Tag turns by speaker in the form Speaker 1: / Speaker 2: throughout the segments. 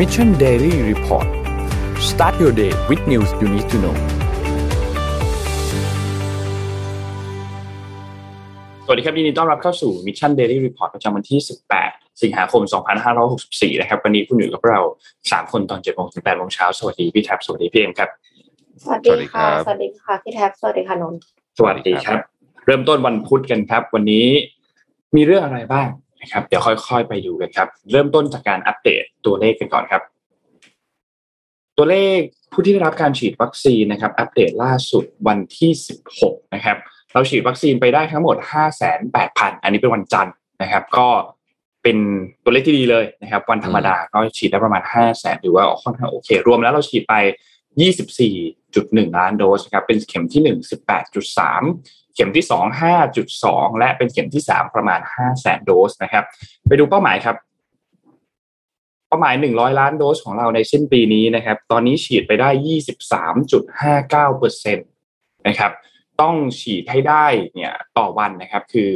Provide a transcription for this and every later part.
Speaker 1: Mission Daily Report start your day with news you need to know
Speaker 2: สวัสดีครับยินดีต้อนรับเข้าสู่ Mission Daily Report ประจำวันที่ 18 สิงหาคม 2564 นะครับ วันนี้คุณอยู่กับเรา 3 คนตอน7โมงถึง8โมงเช้า สวัสดีพี่แท็บ สวัสดีพี่เอ็มครับ
Speaker 3: สวัสดีค่ะ สวัสดีค่ะพี่แท็บ สวัสดีค่ะนนท์
Speaker 2: สวัสดีครับ เริ่มต้นวันพุธกันครับ วันนี้มีเรื่องอะไรบ้าง นะครับเดี๋ยวค่อยๆ ไปดูกันครับ เริ่มต้นจากการอัปเดตตัวเลขกันก่อนครับ ตัวเลขผู้ที่ได้รับการฉีดวัคซีนนะครับ อัปเดตล่าสุดวันที่ 16 นะครับ เราฉีดวัคซีนไปได้ทั้งหมด 58,000 อันนี้เป็นวันจันทร์นะครับ ก็เป็นตัวเลขที่ดีเลยนะครับ วันธรรมดาก็ฉีดได้ประมาณ 500,000หรือว่าค่อนข้างโอเค รวมแล้วเราฉีดไป 24.1 ล้านโดสนะครับเป็นเข็มที่ 1 18.3เข็มที่ 2 5.2 และเป็นเข็มที่ 3 ประมาณ5แสนโดสนะครับ ไปดูเป้าหมายครับ เป้าหมาย 100 ล้านโดสของเราในสิ้นปีนี้นะครับ ตอนนี้ฉีดไปได้ 23.59เปอร์เซ็นตนะครับ ต้องฉีดให้ได้เนี่ยต่อวันนะครับ คือ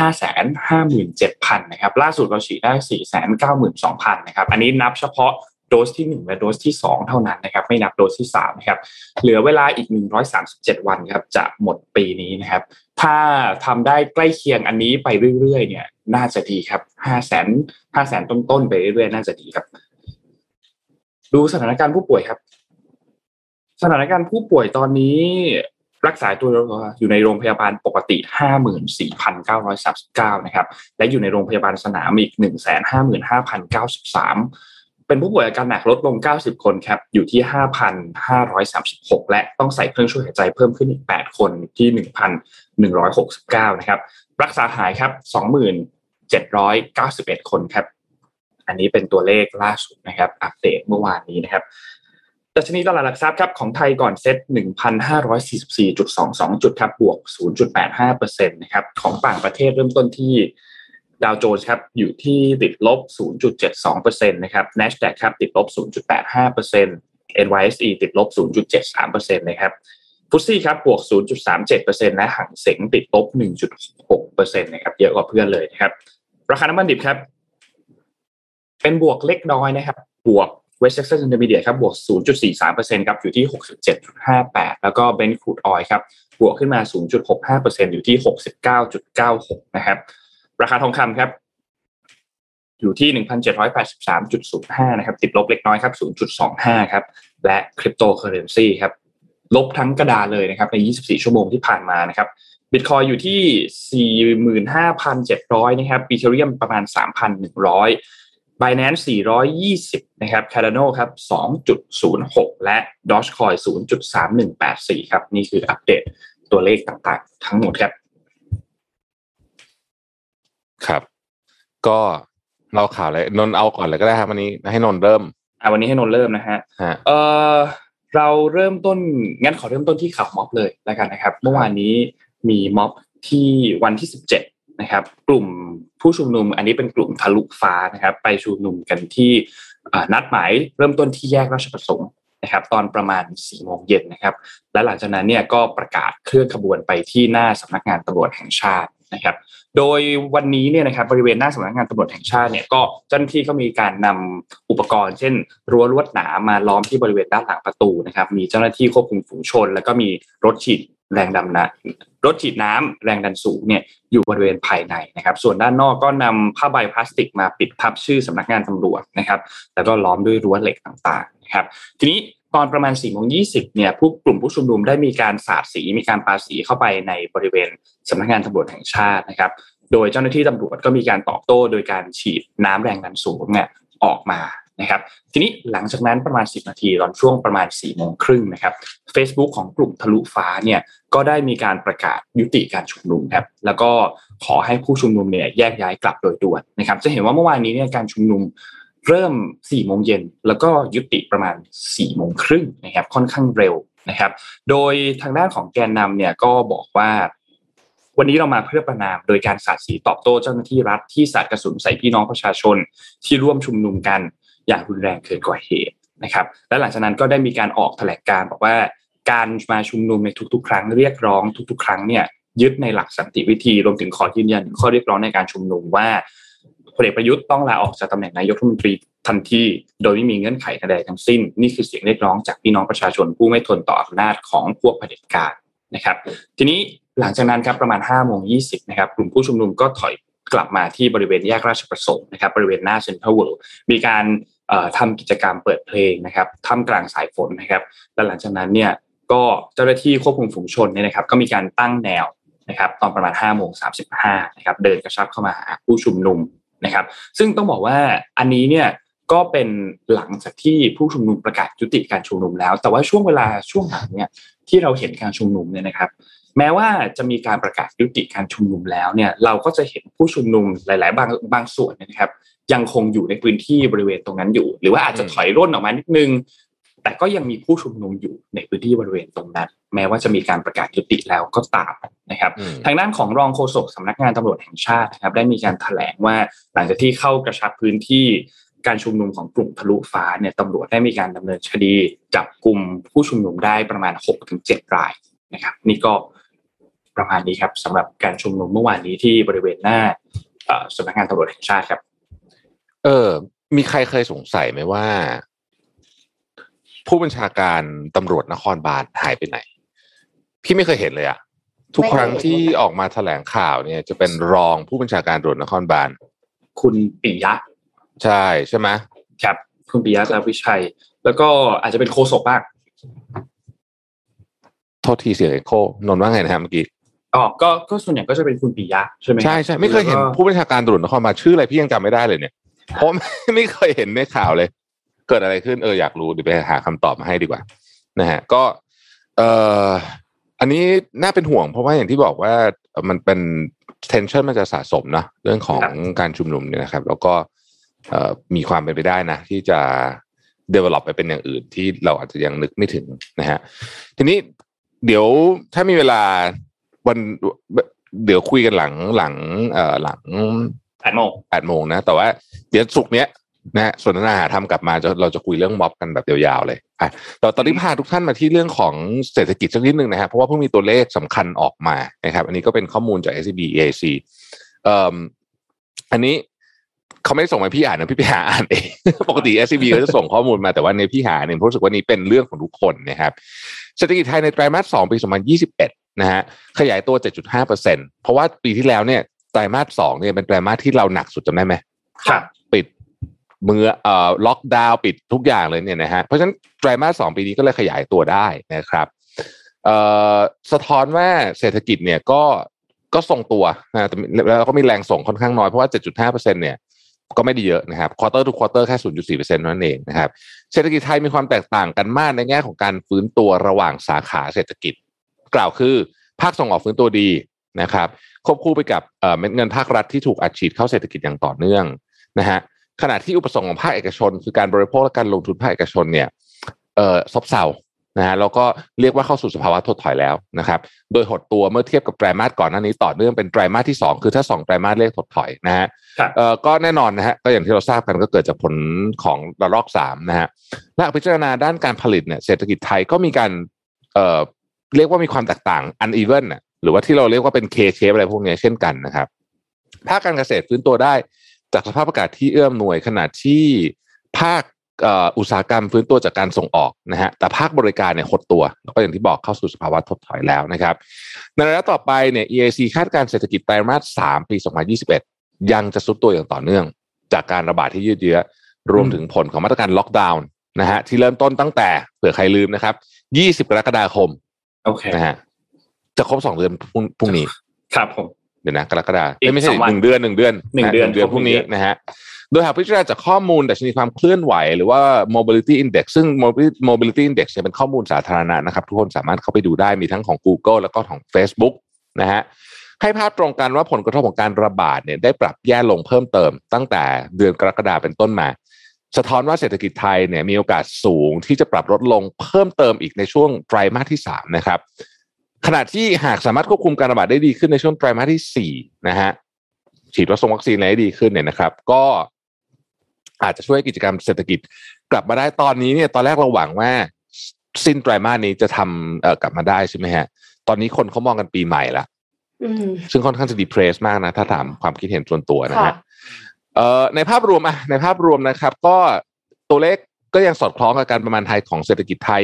Speaker 2: 557,000นะครับ ล่าสุดเราฉีดได้492,000นะครับ อันนี้นับเฉพาะ โดสที่ 1 และโดสที่ 2 เท่านั้นนะครับ ไม่นับโดสที่3นะครับเหลือเวลาอีก 137 วันครับจะหมดปีนี้นะครับ ถ้าทำได้ใกล้เคียงอันนี้ไปเรื่อยๆเนี่ย น่าจะดีครับ5แสน5แสนต้นๆไปเรื่อยๆน่าจะดีครับ ดูสถานการณ์ผู้ป่วยครับ สถานการณ์ผู้ป่วยตอนนี้รักษาตัวอยู่ในโรงพยาบาลปกติ 54,939 นะครับ และอยู่ในโรงพยาบาลสนามอีก 155,093 เป็นผู้ป่วยอาการหนักลดลง 90 คนครับ อยู่ที่ 5,536 และต้องใส่เครื่องช่วยหายใจเพิ่มขึ้นอีก 8 คนที่ 1,169 นะครับ รักษาหายครับ 2,791 คนครับ อันนี้เป็นตัวเลขล่าสุดนะครับ อัปเดตเมื่อวานนี้นะครับดัชนีตลาดหลักทรัพย์ครับของไทยก่อนเซ็ต1,544.22 จุดครับบวก 0.85%นะครับของต่างประเทศเริ่มต้นที่ ดาวโจนส์ครับอยู่ที่ติดลบ 0.72%นะครับ NASDAQ ครับติดลบ 0.85% NYSE ติดลบ 0.73%นะครับฟุตซี่ครับบวก 0.37%และหังเสงติดลบ 1.6%นะครับเยอะกว่าเพื่อนเลยนะครับ ราคาน้ำมันดิบครับ เป็นบวกเล็กน้อยนะครับ บวก West Texas Intermediate ครับบวก 0.43%ครับอยู่ที่ 67.58 แล้วก็ Brent crude oil ครับบวกขึ้นมา 0.65%อยู่ที่ 69.96 นะครับ ราคาทองคำครับ อยู่ที่หนึ่งพันเจ็ดร้อยแปดสิบสามจุดศูนย์ห้านะครับ ติดลบเล็กน้อยครับศูนย์จุดสองห้าครับ และคริปโตเคอเรนซีครับ ลบทั้งกระดาษเลยนะครับในยี่สิบสี่ชั่วโมงที่ผ่านมานะครับบิตคอยอยู่ที่สี่หมื่นห้าพันเจ็ดร้อยนะครับ Ethereum ประมาณสามพันหนึ่งร้อยบายแ a นสี่ร้อยยี่สิบนะครับ Cardano ครับสองจุดศูนย์หกและดอชคอยสูนจุดสามหนึ่งแปดสี่ครับ นี่คืออัปเดตตัวเลขต่างๆ ทั้งหมดครับ
Speaker 4: ครับ ก็เราข่าวเลยนนเอาก่อนเลยก็ได้ครับวันนี้ให้นนเริ่ม
Speaker 2: อ่าวันนี้ให้นนท์เริ่มนะฮะ
Speaker 4: ฮะ
Speaker 2: เออเราเริ่มต้นงั้นขอเริ่มต้นที่ข่าวม็อบเลยแล้วกันนะครับ เมื่อวานนี้มีม็อบที่วันที่17นะครับ กลุ่มผู้ชุมนุม อันนี้เป็นกลุ่มทะลุฟ้านะครับ ไปชุมนุมกันที่อ่านัดหมายเริ่มต้นที่แยกราชประสงค์นะครับ ตอนประมาณ4โมงเย็นนะครับ และหลังจากนั้นเนี่ยก็ประกาศเคลื่อนขบวนไปที่หน้าสำนักงานตำรวจแห่งชาตินะครับโดยวันนี้เนี่ยนะครับบริเวณหน้าสำนักงานตำรวจแห่งชาติเนี่ยก็เจ้าหน้าที่ก็มีการนำอุปกรณ์ เช่น รั้วลวดหนามมาล้อมที่บริเวณด้านหลังประตูนะครับ มีเจ้าหน้าที่ควบคุมฝูงชน แล้วก็มีรถฉีดแรงดำน้ำรถฉีดน้ำแรงดันสูงเนี่ยอยู่บริเวณภายในนะครับ ส่วนด้านนอกก็นำผ้าใบพลาสติกมาปิดทับชื่อสำนักงานตำรวจนะครับ แล้วก็ล้อมด้วยรั้วเหล็กต่างๆนะครับ ทีนี้ ตอนประมาณ4ี่โมงยีเนี่ยผู้กลุ่มผู้ชุมนุมได้มีการสาดสีมีการปาสีเข้าไปในบริเวณสำนักงานตำรวจแห่งชาตินะครับ โดยเจ้าหน้าที่ตำรวจก็มีการตอบโต้โดยการฉีดน้ำแรงดันสูงเนี่ยออกมานะครับ ทีนี้หลังจากนั้นประมาณ 10 นาทีตอนช่วงประมาณ4ี่โมงครึ่งนะครับ Facebook ของกลุ่มทะลุฟ้าเนี่ยก็ได้มีการประกาศยุติการชุมนุมครับแล้วก็ขอให้ผู้ชุมนุมเนี่ยแยกย้ายกลับโดยด่วนนะครับ จะเห็นว่าเมื่อวานนี้เนี่ยการชุมนุม เริ่ม4โมงเย็นแล้วก็ยุติประมาณ4โมงครึ่งนะครับค่อนข้างเร็วนะครับ โดยทางด้านของแกนนำเนี่ยก็บอกว่าวันนี้เรามาเพื่อประนามโดยการสาดสีตอบโต้เจ้าหน้าที่รัฐที่สาดกระสุนใส่พี่น้องประชาชนที่ร่วมชุมนุมกันอย่างรุนแรงเกินกว่าเหตุนะครับ และหลังจากนั้นก็ได้มีการออกแถลงการบอกว่าการมาชุมนุมในทุกๆ ครั้งเรียกร้องทุก ๆ ครั้งเนี่ยยึดในหลักสันติวิธีรวมถึงขอยืนยันข้อเรียกร้องในการชุมนุมว่า พลเอกประยุทธ์ต้องลาออกจากตำแหน่งนายกรัฐมนตรีทันทีโดยไม่มีเงื่อนไขใดทั้งสิ้น นี่คือเสียงเรียกร้องจากพี่น้องประชาชนผู้ไม่ทนต่ออำนาจของพวกเผด็จการนะครับ ทีนี้หลังจากนั้นครับประมาณ5้าโมงยีนะครับกลุ่มผู้ชุมนุมก็ถอยกลับมาที่บริเวณแยกราชประสงค์นะครับบริเวณหน้าเซ็นทรัลเวิลด์มีการทำกิจกรรมเปิดเพลงนะครับท่ามกลางสายฝนนะครับและหลังจากนั้นเนี่ยก็เจ้าหน้าที่ควบคุมฝูงชนเนี่ยนะครับ ก็มีการตั้งแนวนะครับตอนประมาณ5้าโมงสานะครับเดินกระชับเข้ามาหาผู้ชุมนุม นะครับ ซึ่งต้องบอกว่าอันนี้เนี่ยก็เป็นหลังจากที่ผู้ชุมนุมประกาศยุติการชุมนุมแล้ว แต่ว่าช่วงเวลาช่วงหลังเนี่ยที่เราเห็นการชุมนุมเนี่ยนะครับ แม้ว่าจะมีการประกาศยุติการชุมนุมแล้วเนี่ยเราก็จะเห็นผู้ชุมนุมหลาย ๆ บางบางส่วนนะครับ ยังคงอยู่ในพื้นที่บริเวณตรงนั้นอยู่ หรือว่าอาจจะถอยร่นออกมานิดนึง แต่ก็ยังมีผู้ชุมนุมอยู่ในพื้นที่บริเวณตรงนั้น แม้ว่าจะมีการประกาศยุติแล้วก็ตามนะครับ ทางด้านของรองโฆษกสำนักงานตำรวจแห่งชาตินะครับ ได้มีการถแถลงว่าหลังจากที่เข้ากระชับพื้นที่การชุมนุมของกลุ่มทะลุฟ้าเนี่ยตำรวจได้มีการดำเนินคดีจับกลุ่มผู้ชุมนุมได้ประมาณ6-7รายนะครับ นี่ก็ประมาณนี้ครับสำหรับการชุมนุมเมื่อวานนี้ที่บริเวณหน้าสำนักงานตำรวจแห่งชาติครับ
Speaker 4: เออมีใครเคยสงสัยไหมว่า ผู้บัญชาการตำรวจนครบาลหายไปไหน พี่ไม่เคยเห็นเลยอะทุกครั้งที่ออกมาแถลงข่าวเนี่ย จะเป็นรองผู้บัญชาการตำรวจนครบาล
Speaker 2: คุณปิยะ
Speaker 4: ใช่ใช่ไหม
Speaker 2: ครับคุณปิยะลาวิชัย แล้วก็อาจจะเป็นโคศกบ้าง
Speaker 4: โทษทีเสียงโคนนว่าไงนะฮะเมื่อกี้
Speaker 2: อ๋อก็ก็ส่วนใหญ่ก็จะเป็นคุณปิยะใช่ไหม
Speaker 4: ใช่ใช่ไม่เคยเห็นผู้บัญชาการตำรวจนครบาลชื่ออะไรพี่ยังจำไม่ได้เลยเนี่ยเพราะไม่เคยเห็นในข่าวเลย เกิดอะไรขึ้นเอออยากรู้เดี๋ยวไปหาคำตอบมาให้ดีกว่า นะฮะ ก็เอ่ออันนี้น่าเป็นห่วงเพราะว่าอย่างที่บอกว่ามันเป็น tension มันจะสะสมนะเรื่องของการชุมนุมเนี่ยนะครับ แล้วก็มีความเป็นไปได้นะ ที่จะ develop ไปเป็นอย่างอื่นที่เราอาจจะยังนึกไม่ถึงนะฮะทีนี้เดี๋ยวถ้ามีเวลาวันเดี๋ยวคุยกันหลังหลังเอ่อหลัง
Speaker 2: แปดโมง
Speaker 4: แปดโมงนะ แต่ว่าเดี๋ยวสุกเนี้ย นะส่วนนาหาทำกลับมาเราจะคุยเรื่องม็อบกันแบบยาวๆเลยอะแต่ตอนนี้พาทุกท่านมาที่เรื่องของเศรษฐกิจสักนิดนึงนะครับเพราะว่าเพิ่งมีตัวเลขสำคัญออกมานะครับ อันนี้ก็เป็นข้อมูลจาก SCB EAC เอ่ออันนี้เขาไม่ได้ส่งมาพี่อ่านนะพี่ไปหาอ่านเองปกติ SCB เขาจะส่งข้อมูลมาแต่ว่าในพี่หาเนี่ยรู้สึกว่านี้เป็นเรื่องของทุกคนนะครับเศรษฐกิจไทยในไตรมาสสองปี 2021 นะฮะขยายตัว 7.5เปอร์เซ็นเพราะว่าปีที่แล้วเนี่ยไตรมาสสองเนี่ยเป็นไตรมาสที่เราหนักสุดจำได้ไหม
Speaker 2: ครับ
Speaker 4: ปิด เมื่อเอ่อล็อกดาวน์ปิดทุกอย่างเลยเนี่ยนะฮะเพราะฉะนั้นไตรมาสสองปีนี้ก็เลยขยายตัวได้นะครับเอ่อสะท้อนว่าเศรษฐกิจเนี่ยก็ก็ทรงตัวนะแล้วก็มีแรงส่งค่อนข้างน้อยเพราะว่า 7.5เปอร์เซ็นเนี่ยก็ไม่ได้เยอะนะครับ quarter to quarter แค่ 0.4เปอร์เซ็นต์นั่นเองนะครับเศรษฐกิจไทยมีความแตกต่างกันมากในแง่ของการฟื้นตัวระหว่างสาขาเศรษฐกิจ กล่าวคือ ภาคส่งออกฟื้นตัวดีนะครับควบคู่ไปกับเม็ดเงินภาครัฐที่ถูกอัดฉีดเข้าเศรษฐกิจอย่างต่อเนื่องนะฮะ ขณะที่อุปสงค์ของภาคเอกชน คือการบริโภคและการลงทุนภาคเอกชนเนี่ยเอ่อซบเซานะฮะแล้วก็เรียกว่าเข้าสู่สภาวะถดถอยแล้วนะครับโดยหดตัวเมื่อเทียบกับไตรมาสก่อนหน้านี้ต่อเนื่องเป็นไตรมาสที่ 2 คือถ้า 2 ไตรมาสเลขถดถอยนะฮะเอ่อก็แน่นอนนะฮะก็อย่างที่เราทราบกันก็เกิดจากผลของระลอก3นะฮะและพิจารณาด้านการผลิตเนี่ยเศรษฐกิจไทยก็มีการเอ่อเรียกว่ามีความแตกต่าง uneven หรือว่าที่เราเรียกว่าเป็น K shape อะไรพวกนี้เช่นกันนะครับภาคการเกษตรฟื้นตัวได้ จากสภาพอากาศที่เอื้อมหน่วยขนาดที่ภาคอุตสาหกรรมฟื้นตัวจากการส่งออกนะฮะแต่ภาคบริการเนี่ยหดตัว แล้วก็อย่างที่บอกเข้าสู่สภาวะถดถอยแล้วนะครับ ในระยะต่อไปเนี่ย EAC คาดการเศรษฐกิจไตรมาส 3 ปี 2021 ยังจะซุดตัวอย่างต่อเนื่อง จากการระบาดที่ยืดเยื้อ รวมถึงผลของมาตรการล็อกดาวน์นะฮะที่เริ่มต้นตั้งแต่เผื่อใครลืมนะครับ 20 กรกฎาคม
Speaker 2: โอเค
Speaker 4: นะฮะจะครบสองเดือนพรุ่งนี้
Speaker 2: ครับผม
Speaker 4: เดี๋ยวนะกรกฎาไม่ใช่หนึ่งเดือนหนึ่งเดือน
Speaker 2: หนึ่งเดือน
Speaker 4: เดือนพรุ่งนี้นะฮะโดยหากพิจารณาจากข้อมูลแต่ชนิดความเคลื่อนไหว หรือว่า mobility index ซึ่ง mobility index เนี่ยเป็นข้อมูลสาธารณะนะครับ ทุกคนสามารถเข้าไปดูได้มีทั้งของ Google แล้วก็ของ Facebook นะฮะให้ภาพตรงกันว่าผลกระทบของการระบาดเนี่ยได้ปรับแย่ลงเพิ่มเติม ตั้งแต่เดือนกรกฎาเป็นต้นมา สะท้อนว่าเศรษฐกิจไทยเนี่ยมีโอกาสสูงที่จะปรับลดลงเพิ่มเติมอีกในช่วงไตรมาสที่3นะครับ ขณะที่หากสามารถควบคุมการระบาดได้ดีขึ้นในช่วงไตรมาสที่สี่นะฮะฉีดวัคซีนวัคซีนได้ดีขึ้นเนี่ยนะครับ ก็อาจจะช่วยกิจกรรมเศรษฐกิจ กลับมาได้ตอนนี้เนี่ยตอนแรกเราหวังว่าสิ้นไตรมาสนี้จะทำเอ่อกลับมาได้ใช่ไหมฮะ ตอนนี้คนเขามองกันปีใหม่ละซึ่งค่อนข้างจะ depress มากนะ ถ้าถามความคิดเห็นส่วนตัวนะฮะเอ่อในภาพรวมอะในภาพรวมนะครับ ก็ตัวเลขก็ยังสอดคล้องกับการประมาณการของเศรษฐกิจไทย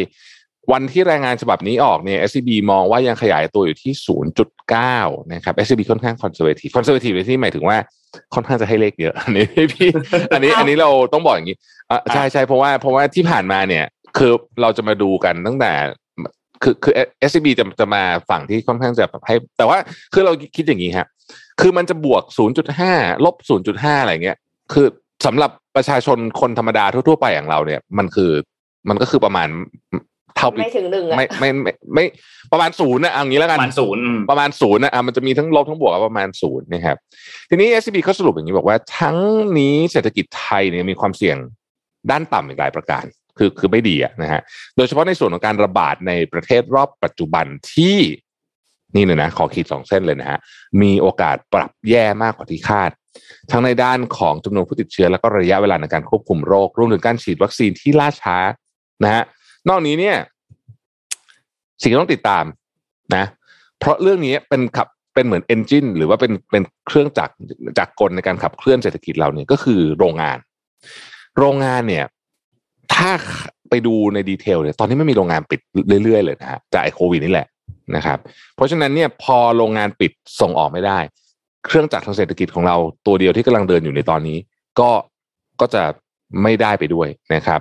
Speaker 4: วันที่รายงานฉบับนี้ออกเนี่ย SCB มองว่ายังขยายตัวอยู่ที่ 0.9 นะครับ SCB ค่อนข้าง conservative conservative ในที่หมายถึงว่าค่อนข้างจะให้เลขเยอะอันนี้พี่ อันนี้อันนี้เราต้องบอกอย่างนี้อะใช่ใช่เพราะว่าเพราะว่าที่ผ่านมาเนี่ย คือเราจะมาดูกันตั้งแต่คือคือ SCB จะจะมาฝั่งที่ค่อนข้างจะให้ แต่ว่าคือเราคิดอย่างนี้ฮะคือมันจะบวก 0.5 ลบ 0.5 อะไรเงี้ย คือสำหรับประชาชนคนธรรมดาทั่วๆไปอย่างเราเนี่ย มันคือมันก็คือประมาณ เท่าปี
Speaker 3: ไม่ถึงหนึ่งอะ
Speaker 4: ไม่ไม่ไม่ไม่ประมาณศูนย์นะเอางี้แล้ว
Speaker 2: ป
Speaker 4: กัน
Speaker 2: ระมาณศูนย์อืม
Speaker 4: ประมาณศูนย์นะอะมันจะมีทั้งลบทั้งบวกประมาณศูนย์นะครับทีนี้ SCB เขาสรุปอย่างนี้บอกว่า ทั้งนี้เศรษฐกิจไทยเนี่ยมีความเสี่ยงด้านต่ำอีกหลายประการคือคือไม่ดีอะนะฮะโดยเฉพาะในส่วนของการระบาดในประเทศรอบปัจจุบันที่นี่เลยนะขอขีดสองเส้นเลยนะฮะมีโอกาสปรับแย่มากกว่าที่คาด ทั้งในด้านของจำนวนผู้ติดเชื้อ แล้วก็ระยะเวลาในการควบคุมโรครวมถึงการฉีดวัคซีนที่ล่าช้านะฮะ นอกนี้เนี่ย สิ่งที่ต้องติดตามนะ เพราะเรื่องนี้เป็นขับเป็นเหมือนเอนจินหรือว่าเป็นเป็นเครื่องจักรจักรกลในการขับเคลื่อนเศรษฐกิจเราเนี่ยก็คือโรงงาน โรงงานเนี่ย ถ้าไปดูในดีเทลเนี่ยตอนนี้ไม่มีโรงงานปิดเรื่อยๆเลยนะฮะจากไอโควิดนี่แหละนะครับ เพราะฉะนั้นเนี่ยพอโรงงานปิดส่งออกไม่ได้ เครื่องจักรทางเศรษฐกิจของเราตัวเดียวที่กำลังเดินอยู่ในตอนนี้ ก็ก็จะ ไม่ได้ไปด้วยนะครับ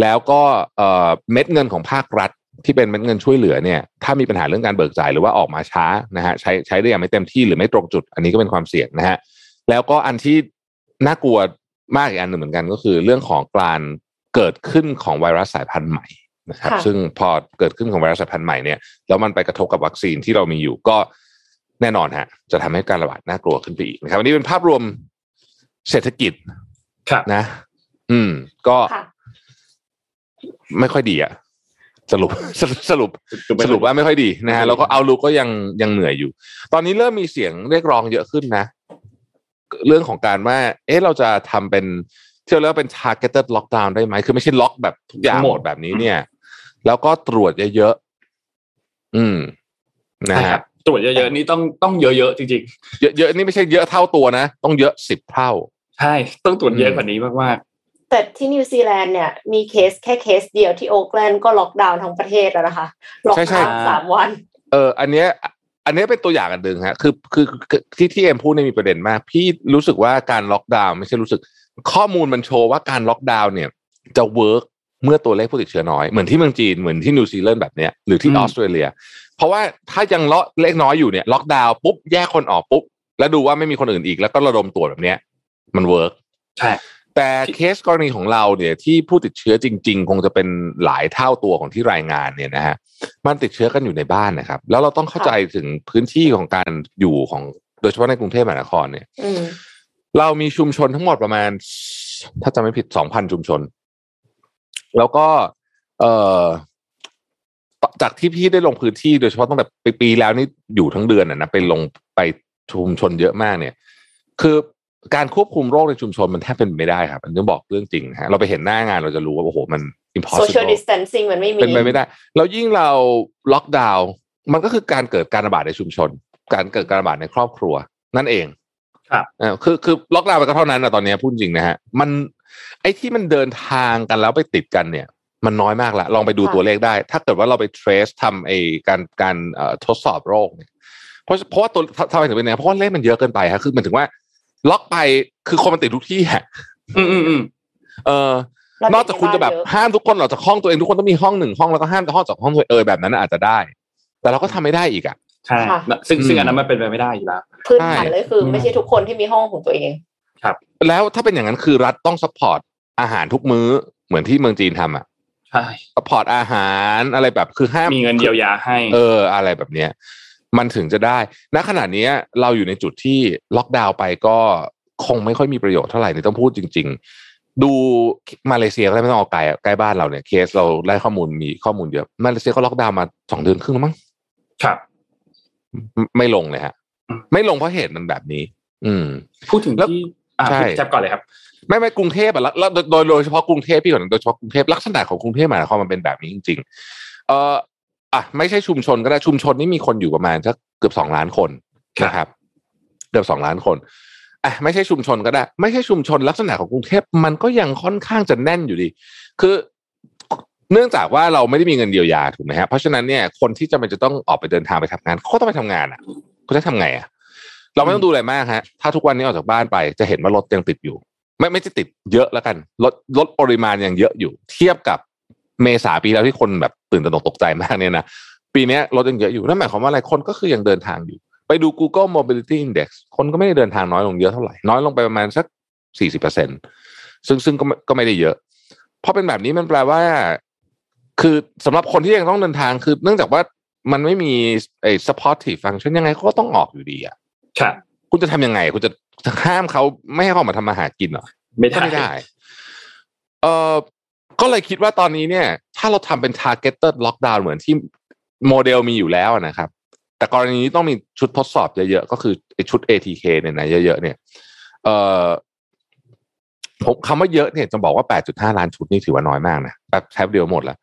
Speaker 4: แล้วก็เอ่อเม็ดเงินของภาครัฐที่เป็นเม็ดเงินช่วยเหลือเนี่ยถ้ามีปัญหาเรื่องการเบิกจ่ายหรือว่าออกมาช้านะฮะใช้ใช้ได้อย่างไม่เต็มที่หรือไม่ตรงจุด อันนี้ก็เป็นความเสี่ยงนะฮะแล้วก็อันที่น่ากลัวมากอีกอันหนึ่งเหมือนกันก็คือ เรื่องของการเกิดขึ้นของไวรัสสายพันธุ์ใหม่นะครับ
Speaker 3: ค่ะ
Speaker 4: ซึ่งพอเกิดขึ้นของไวรัสสายพันธุ์ใหม่เนี่ยแล้วมันไปกระทบกับวัคซีนที่เรามีอยู่ก็แน่นอนฮะจะทำให้การระบาดน่ากลัวขึ้นไปอีกนะครับอันนี้เป็นภาพรวมเศรษฐกิจ
Speaker 2: ครับ
Speaker 4: นะ อืม ก็
Speaker 3: ค่ะ
Speaker 4: ไม่ค่อยดีอะสรุปสรุปสรุปสรุปว่าไม่ค่อยดีนะฮะแล้วก็เอาลุกก็ยังยังเหนื่อยอยู่ ตอนนี้เริ่มมีเสียงเรียกร้องเยอะขึ้นนะ เรื่องของการว่า เอ๊ะเราจะทำเป็นที่เราเรียกว่าเป็น targeted lockdown ได้ไหมคือไม่ใช่ล็อกแบบทุกอย่าง
Speaker 2: ทั้ง
Speaker 4: ห
Speaker 2: ห
Speaker 4: ม
Speaker 2: ม
Speaker 4: ด
Speaker 2: ด
Speaker 4: แบบนี้เนี่ย แล้วก็ตรวจเยอะๆอืมนะ
Speaker 2: ใช่ค
Speaker 4: ฮะ
Speaker 2: รับตรวจเยอะๆนี่ต้องต้องเยอะๆจริง
Speaker 4: เยอะๆนี่ไม่ใช่เยอะเท่าตัวนะ ต้องเยอะสิบเท่า
Speaker 2: ๆใช่ ต้องตรวจเยอะกว่านี้มาก
Speaker 3: แต่ที่นิวซีแลนด์เนี่ยมีเคสแค่เคสเดียวที่โอ๊กแลนด์ก็ล็อกดาวน์ทั้งประเทศแล้วนะคะล็อก
Speaker 4: ใช่ใช่
Speaker 3: ดาวน์สามวัน
Speaker 4: เออ อันเนี้ยอันเนี้ยเป็นตัวอย่างอันหนึ่งฮะคือคือคือที่ที่เอ็มพูดเนี่ยมีประเด็นมาก พี่รู้สึกว่าการล็อกดาวน์ไม่ใช่รู้สึก ข้อมูลมันโชว์ว่าการล็อกดาวน์เนี่ย จะ work เมื่อตัวเลขผู้ติดเชื้อน้อย เหมือนที่เมืองจีนเหมือนที่นิวซีแลนด์แบบเนี้ยหรือที่ออสเตรเลีย เพราะว่าถ้ายังตัวเลขน้อยอยู่เนี่ยล็อกดาวน์ปุ๊บแยกคนออกปุ๊บ แล้วดูว่าไม่มีคนอื่นอีกแล้วก็ระดมตรวจแบบเนี้ยมัน work
Speaker 2: ๆใช่
Speaker 4: แต่เคสกรณีของเราเนี่ยที่ผู้ติดเชื้อจริง ๆ คงจะเป็นหลายเท่าตัวของที่รายงานเนี่ยนะฮะมันติดเชื้อกันอยู่ในบ้านนะครับ แล้วเราต้องเข้าใจถึงพื้นที่ของการอยู่ของโดยเฉพาะในกรุงเทพมหานครเนี่ย
Speaker 3: อืม
Speaker 4: เรามีชุมชนทั้งหมดประมาณ ถ้าจำไม่ผิดสองพันชุมชน แล้วก็ เอ่อจากที่พี่ได้ลงพื้นที่โดยเฉพาะตั้งแต่ปีปีแล้วนี่อยู่ทั้งเดือนนะนะไปลงไปชุมชนเยอะมากเนี่ย คือ การควบคุมโรคในชุมชนมันแทบเป็นไปไม่ได้ครับอันนี้บอกเรื่องจริงนะฮะเราไปเห็นหน้างานเราจะรู้ว่าโอ้โหมัน
Speaker 3: social
Speaker 4: impossible
Speaker 3: distancing มันไม่มี
Speaker 4: เป็นไปไม่ได้ แล้วยิ่งเราล็อกดาวน์มันก็คือการเกิดการระบาดในชุมชน การเกิดการระบาดในครอบครัว นั่นเอง
Speaker 2: ครับ
Speaker 4: เออคือคือล็อกดาวน์ไปก็เท่านั้นนะตอนนี้พูดจริงนะฮะมันไอ้ที่มันเดินทางกันแล้วไปติดกันเนี่ย มันน้อยมากละลองไปดู
Speaker 3: ค่ะ
Speaker 4: ตัวเลขได้ ถ้าเกิดว่าเราไป trace ทำไอ้การการเอ่อทดสอบโรคเนี่ยเพราะเพราะว่าตัวทำไมถึงเป็นอย่างนั้นเพราะว่าเลขมันเยอะเกินไปฮะคือหมายถึงว่า ล็อกไปคือคนมันติดทุกที่ฮะ
Speaker 2: อืมอืมอืม
Speaker 4: เออ
Speaker 3: เรา
Speaker 4: นอกจากคุณจะแบบ
Speaker 3: ติดในบ้านเยอ
Speaker 4: ห้ามทุกคนออกจากห้องตัวเองทุกคนต้องมีห้องหนึ่งห้องแล้วก็ห้ามห้องจากห้องตัวเองเออแบบนั้นนะอาจจะได้ แต่เราก็ทำไม่ได้อีกอะ
Speaker 2: ใช่
Speaker 3: ค่ะ
Speaker 2: ซึ่ง
Speaker 4: อืม
Speaker 2: ซึ่งอันนั้นมันเป็นไปไม่ได้อยู่แล้ว
Speaker 3: พื้นฐาน
Speaker 4: ใช่
Speaker 3: เลยคือไม่ใช่ทุกคนที่มีห้องของตัวเอง
Speaker 4: แล้วถ้าเป็นอย่างนั้นคือรัฐต้อง support อาหารทุกมื้อเหมือนที่เมืองจีนทำอะ
Speaker 2: ใช่
Speaker 4: support อาหารอะไรแบบคือห้าม
Speaker 2: มีเงินเยียวยาให้
Speaker 4: เออ อะไรแบบเนี้ย มันถึงจะได้ ณ ขณะเนี้ยเราอยู่ในจุดที่ล็อกดาวน์ไปก็คงไม่ค่อยมีประโยชน์เท่าไหร่นี่ต้องพูดจริง ๆ ดูมาเลเซียก็ได้ไม่ต้องเอาไกลอะใกล้บ้านเราเนี่ยเคสเราได้ข้อมูลมีข้อมูลเยอะมาเลเซียก็ล็อกดาวน์มาสองเดือนครึ่งแล้วมั้ง
Speaker 2: ครับ
Speaker 4: ไม่ไม่ลงเลยฮะ
Speaker 2: อืม
Speaker 4: ไม่ลงเพราะเหตุมันแบบนี้ อืม
Speaker 2: พูดถึง
Speaker 4: แล้ว
Speaker 2: ที่อ่า
Speaker 4: ใช่
Speaker 2: พี่แจ๊บก่อนเลยครับ
Speaker 4: ไม่ไม่กรุงเทพอะแล้วแล้วโดยโดยโดยเฉพาะกรุงเทพพี่ก่อนโดยเฉพาะกรุงเทพลักษณะของกรุงเทพมหานครมันเป็นแบบนี้จริง ๆ เอ่อ อะไม่ใช่ชุมชนก็ได้ชุมชนนี่มีคนอยู่ประมาณสักเกือบสองล้านคน
Speaker 2: ครับ
Speaker 4: นะครับ เกือบสองล้านคนอะไม่ใช่ชุมชนก็ได้ ไม่ใช่ชุมชนลักษณะของกรุงเทพมันก็ยังค่อนข้างจะแน่นอยู่ดี คือเนื่องจากว่าเราไม่ได้มีเงินเยียวยาถูกไหมฮะเพราะฉะนั้นเนี่ยคนที่จะมันจะต้องออกไปเดินทางไปทำงานเขาก็ต้องไปทำงานอะเขาจะทำไงอะเราไม่ต้องดูอะไรมากฮะ ถ้าทุกวันนี้ออกจากบ้านไปจะเห็นว่ารถยังติดอยู่ ไม่ไม่จะติดเยอะแล้วกันลดลดปริมาณยังเยอะอยู่ เทียบกับ เมษาปีแล้วที่คนแบบตื่นตระหนกตกใจมากเนี่ยนะปีนี้รถยังเยอะอยู่นั่นหมายความว่าอะไรคนก็คือยังเดินทางอยู่ ไปดู Google Mobility Index คนก็ไม่ได้เดินทางน้อยลงเยอะเท่าไหร่น้อยลงไปประมาณสักสี่สิบเปอร์เซ็นซึ่งซึ่งก็ไม่ก็ไม่ได้เยอะเพราะเป็นแบบนี้มันแปลว่า คือสำหรับคนที่ยังต้องเดินทางคือ เนื่องจากว่ามันไม่มีไอ้ supportive function ยังไงเขาก็ต้องออกอยู่ดีอะ
Speaker 2: ครับ
Speaker 4: คุณจะทำยังไง คุณจะห้ามเขาไม่ให้เขาออกมาทำมาหากินเหรอ
Speaker 2: ไม่
Speaker 4: ก็
Speaker 2: ได้
Speaker 4: ไม่ได้ เออ ก็เลยคิดว่าตอนนี้เนี่ย ถ้าเราทำเป็น targeted lockdown เหมือนที่โมเดลมีอยู่แล้วนะครับ แต่กรณีนี้ต้องมีชุดทดสอบเยอะๆ ก็คือไอ้ชุด ATK เนี่ยนะเยอะๆเนี่ย เออผมคำว่าเยอะเนี่ยจะบอกว่า 8.5 ล้านชุดนี่ถือว่าน้อยมากนะแบบแป๊บเดียวหมดแล้ว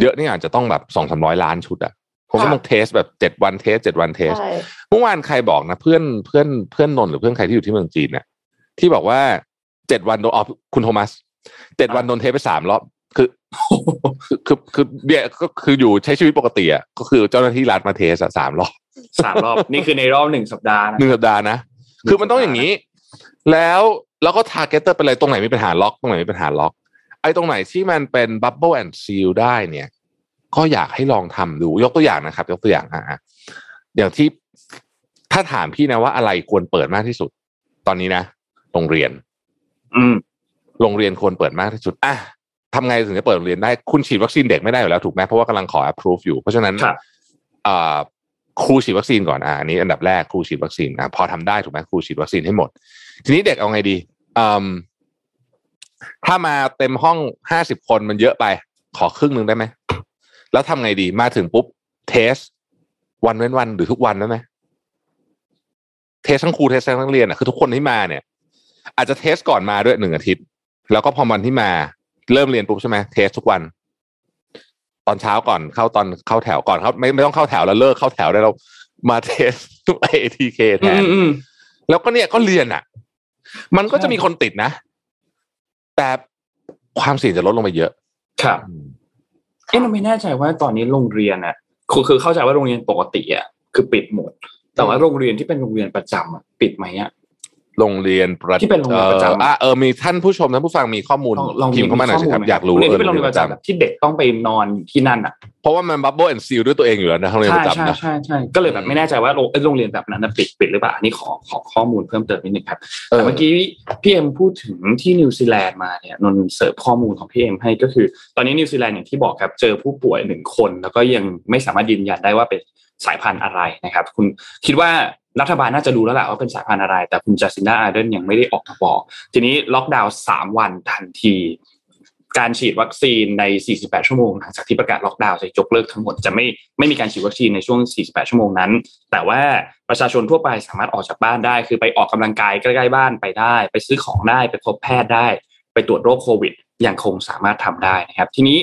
Speaker 4: เยอะนี่อาจจะต้องแบบสองสามร้อยล้านชุดอะผมก็ต้อง test แบบเจ็ดวัน test เจ็ดวัน test
Speaker 3: ใช่
Speaker 4: เมื่อวานใครบอกนะเพื่อนเพื่อนเพื่อนนนท์หรือเพื่อนใครที่อยู่ที่เมืองจีนเนี่ยที่บอกว่าเจ็ดวันโดนอ๋อคุณโทมัส เจ็ดวันโดนเทปไปสามรอบคือคือคือคือเนี่ยก็คืออยู่ใช้ชีวิตปกติอะก็คือเจ้าหน้าที่รัฐมา test อะสามรอบ
Speaker 2: สามรอบนี่คือในรอบหนึ่งสัปดาห์นะ
Speaker 4: หนึ่งสัปดาห์นะ คือมันต้องอย่างนี้ แล้วแล้วก็ targeted ไปเลยตรงไหนมีปัญหาล็อก ตรงไหนมีปัญหาล็อก ไอ้ตรงไหนที่มันเป็น bubble and seal ได้เนี่ย ก็อยากให้ลองทำดูยกตัวอย่างนะครับ ยกตัวอย่างอะอย่างที่ถ้าถามพี่นะว่าอะไรควรเปิดมากที่สุด ตอนนี้นะโรงเรียน
Speaker 2: อืม
Speaker 4: โรงเรียนควรเปิดมากที่สุดอะทำไงถึงจะเปิดโรงเรียนได้คุณฉีดวัคซีนเด็กไม่ได้อยู่แล้วถูกไหมเพราะว่ากำลังขอ approve อยู่ เพราะฉะนั้น
Speaker 2: ครับ
Speaker 4: อ่าครูฉีดวัคซีนก่อนอะอันนี้อันดับแรกครูฉีดวัคซีนอะพอทำได้ถูกไหมครูฉีดวัคซีนให้หมด ทีนี้เด็กเอาไงดีอืมถ้ามาเต็มห้องห้าสิบคนมันเยอะไป ขอครึ่งหนึ่งได้ไหม แล้วทำไงดีมาถึงปุ๊บ test วันเว้นวันหรือทุกวันได้ไหม test ทั้งครู test ทั้งนักเรียนอะคือทุกคนที่มาเนี่ย อาจจะ test ก่อนมาด้วยหนึ่งอาทิตย์ แล้วก็พอวันที่มาเริ่มเรียนปุ๊บใช่ไหม test ทุกวัน ตอนเช้าก่อนเข้าตอนเข้าแถวก่อนเขาไม่ไม่ต้องเข้าแถวแล้วเลิกเข้าแถวได้เรามาเทสทุก ATK แท
Speaker 2: อื
Speaker 4: น
Speaker 2: มอืม
Speaker 4: แล้วก็เนี่ยก็เรียนอะ มันก็จะมีคนติดนะ แต่ความเสี่ยงจะลดลงไปเยอะ
Speaker 2: ครับเอ๊ะเราไม่แน่ใจว่าตอนนี้โรงเรียนอะคือคือเข้าใจว่าโรงเรียนปกติอะคือปิดหมด แต่ว่าโรงเรียนที่เป็นโรงเรียนประจำอะปิดไหมอะ
Speaker 4: โรงเรียนประ
Speaker 2: ที่เป็นโรงเรียนประจำ
Speaker 4: เอ่ออะเออมีท่านผู้ชมท่านผู้ฟังมีข้อมูล
Speaker 2: ลองลอง
Speaker 4: พิมพ์เข้ามาหน่อยสิครับ
Speaker 2: ข้มูลไห
Speaker 4: อยากรู้
Speaker 2: โงเรียนที่เป็น
Speaker 4: อ
Speaker 2: โรง
Speaker 4: อ
Speaker 2: เรียนประจำแบบที่เด็กต้องไปนอนที่นั่นอะ
Speaker 4: เพราะว่ามัน bubble and seal ด้วยตัวเองอยู่แล้วนะโรงเรียน
Speaker 2: ใช่
Speaker 4: ประจำ
Speaker 2: ใช่
Speaker 4: นะ
Speaker 2: ใช่ใช่ก็เลยแบบไม่แน่ใจว่าโรงเอ้ยโรงเรียนแบบนั้นนะปิดปิดหรือเปล่าอันนี้ขอขอข้อมูลเพิ่มเติมนิดนึงครับ
Speaker 4: เออ
Speaker 2: แต่เมื่อกี้พี่เอ็มพูดถึงที่นิวซีแลนด์มาเนี่ยนนท์ search ข้อมูลของพี่เอ็มให้ก็คือ ตอนนี้นิวซีแลนด์อย่างที่บอกครับเจอผู้ป่วยหนึ่งคน แล้วก็ยังไม่สามารถยืนยันได้ว่าเป็นสายพันธุ์อะไรนะครับ คุณคิดว่า รัฐบาลน่าจะรู้แล้วแหละว่าเป็นสายพันธุ์อะไร แต่คุณจาซินดาอาร์เดิร์นยังไม่ได้ออกมาบอก ทีนี้ล็อกดาวน์สามวันทันที การฉีดวัคซีนใน 48 ชั่วโมงหลังจากที่ประกาศล็อกดาวน์จะยกเลิกทั้งหมดจะไม่ไม่มีการฉีดวัคซีนในช่วง 48 ชั่วโมงนั้น แต่ว่าประชาชนทั่วไปสามารถออกจากบ้านได้ คือไปออกกำลังกายใกล้ๆบ้านไปได้ ไปซื้อของได้ไปพบแพทย์ได้ ไปตรวจโรคโควิดยังคงสามารถทำได้นะครับ ทีนี้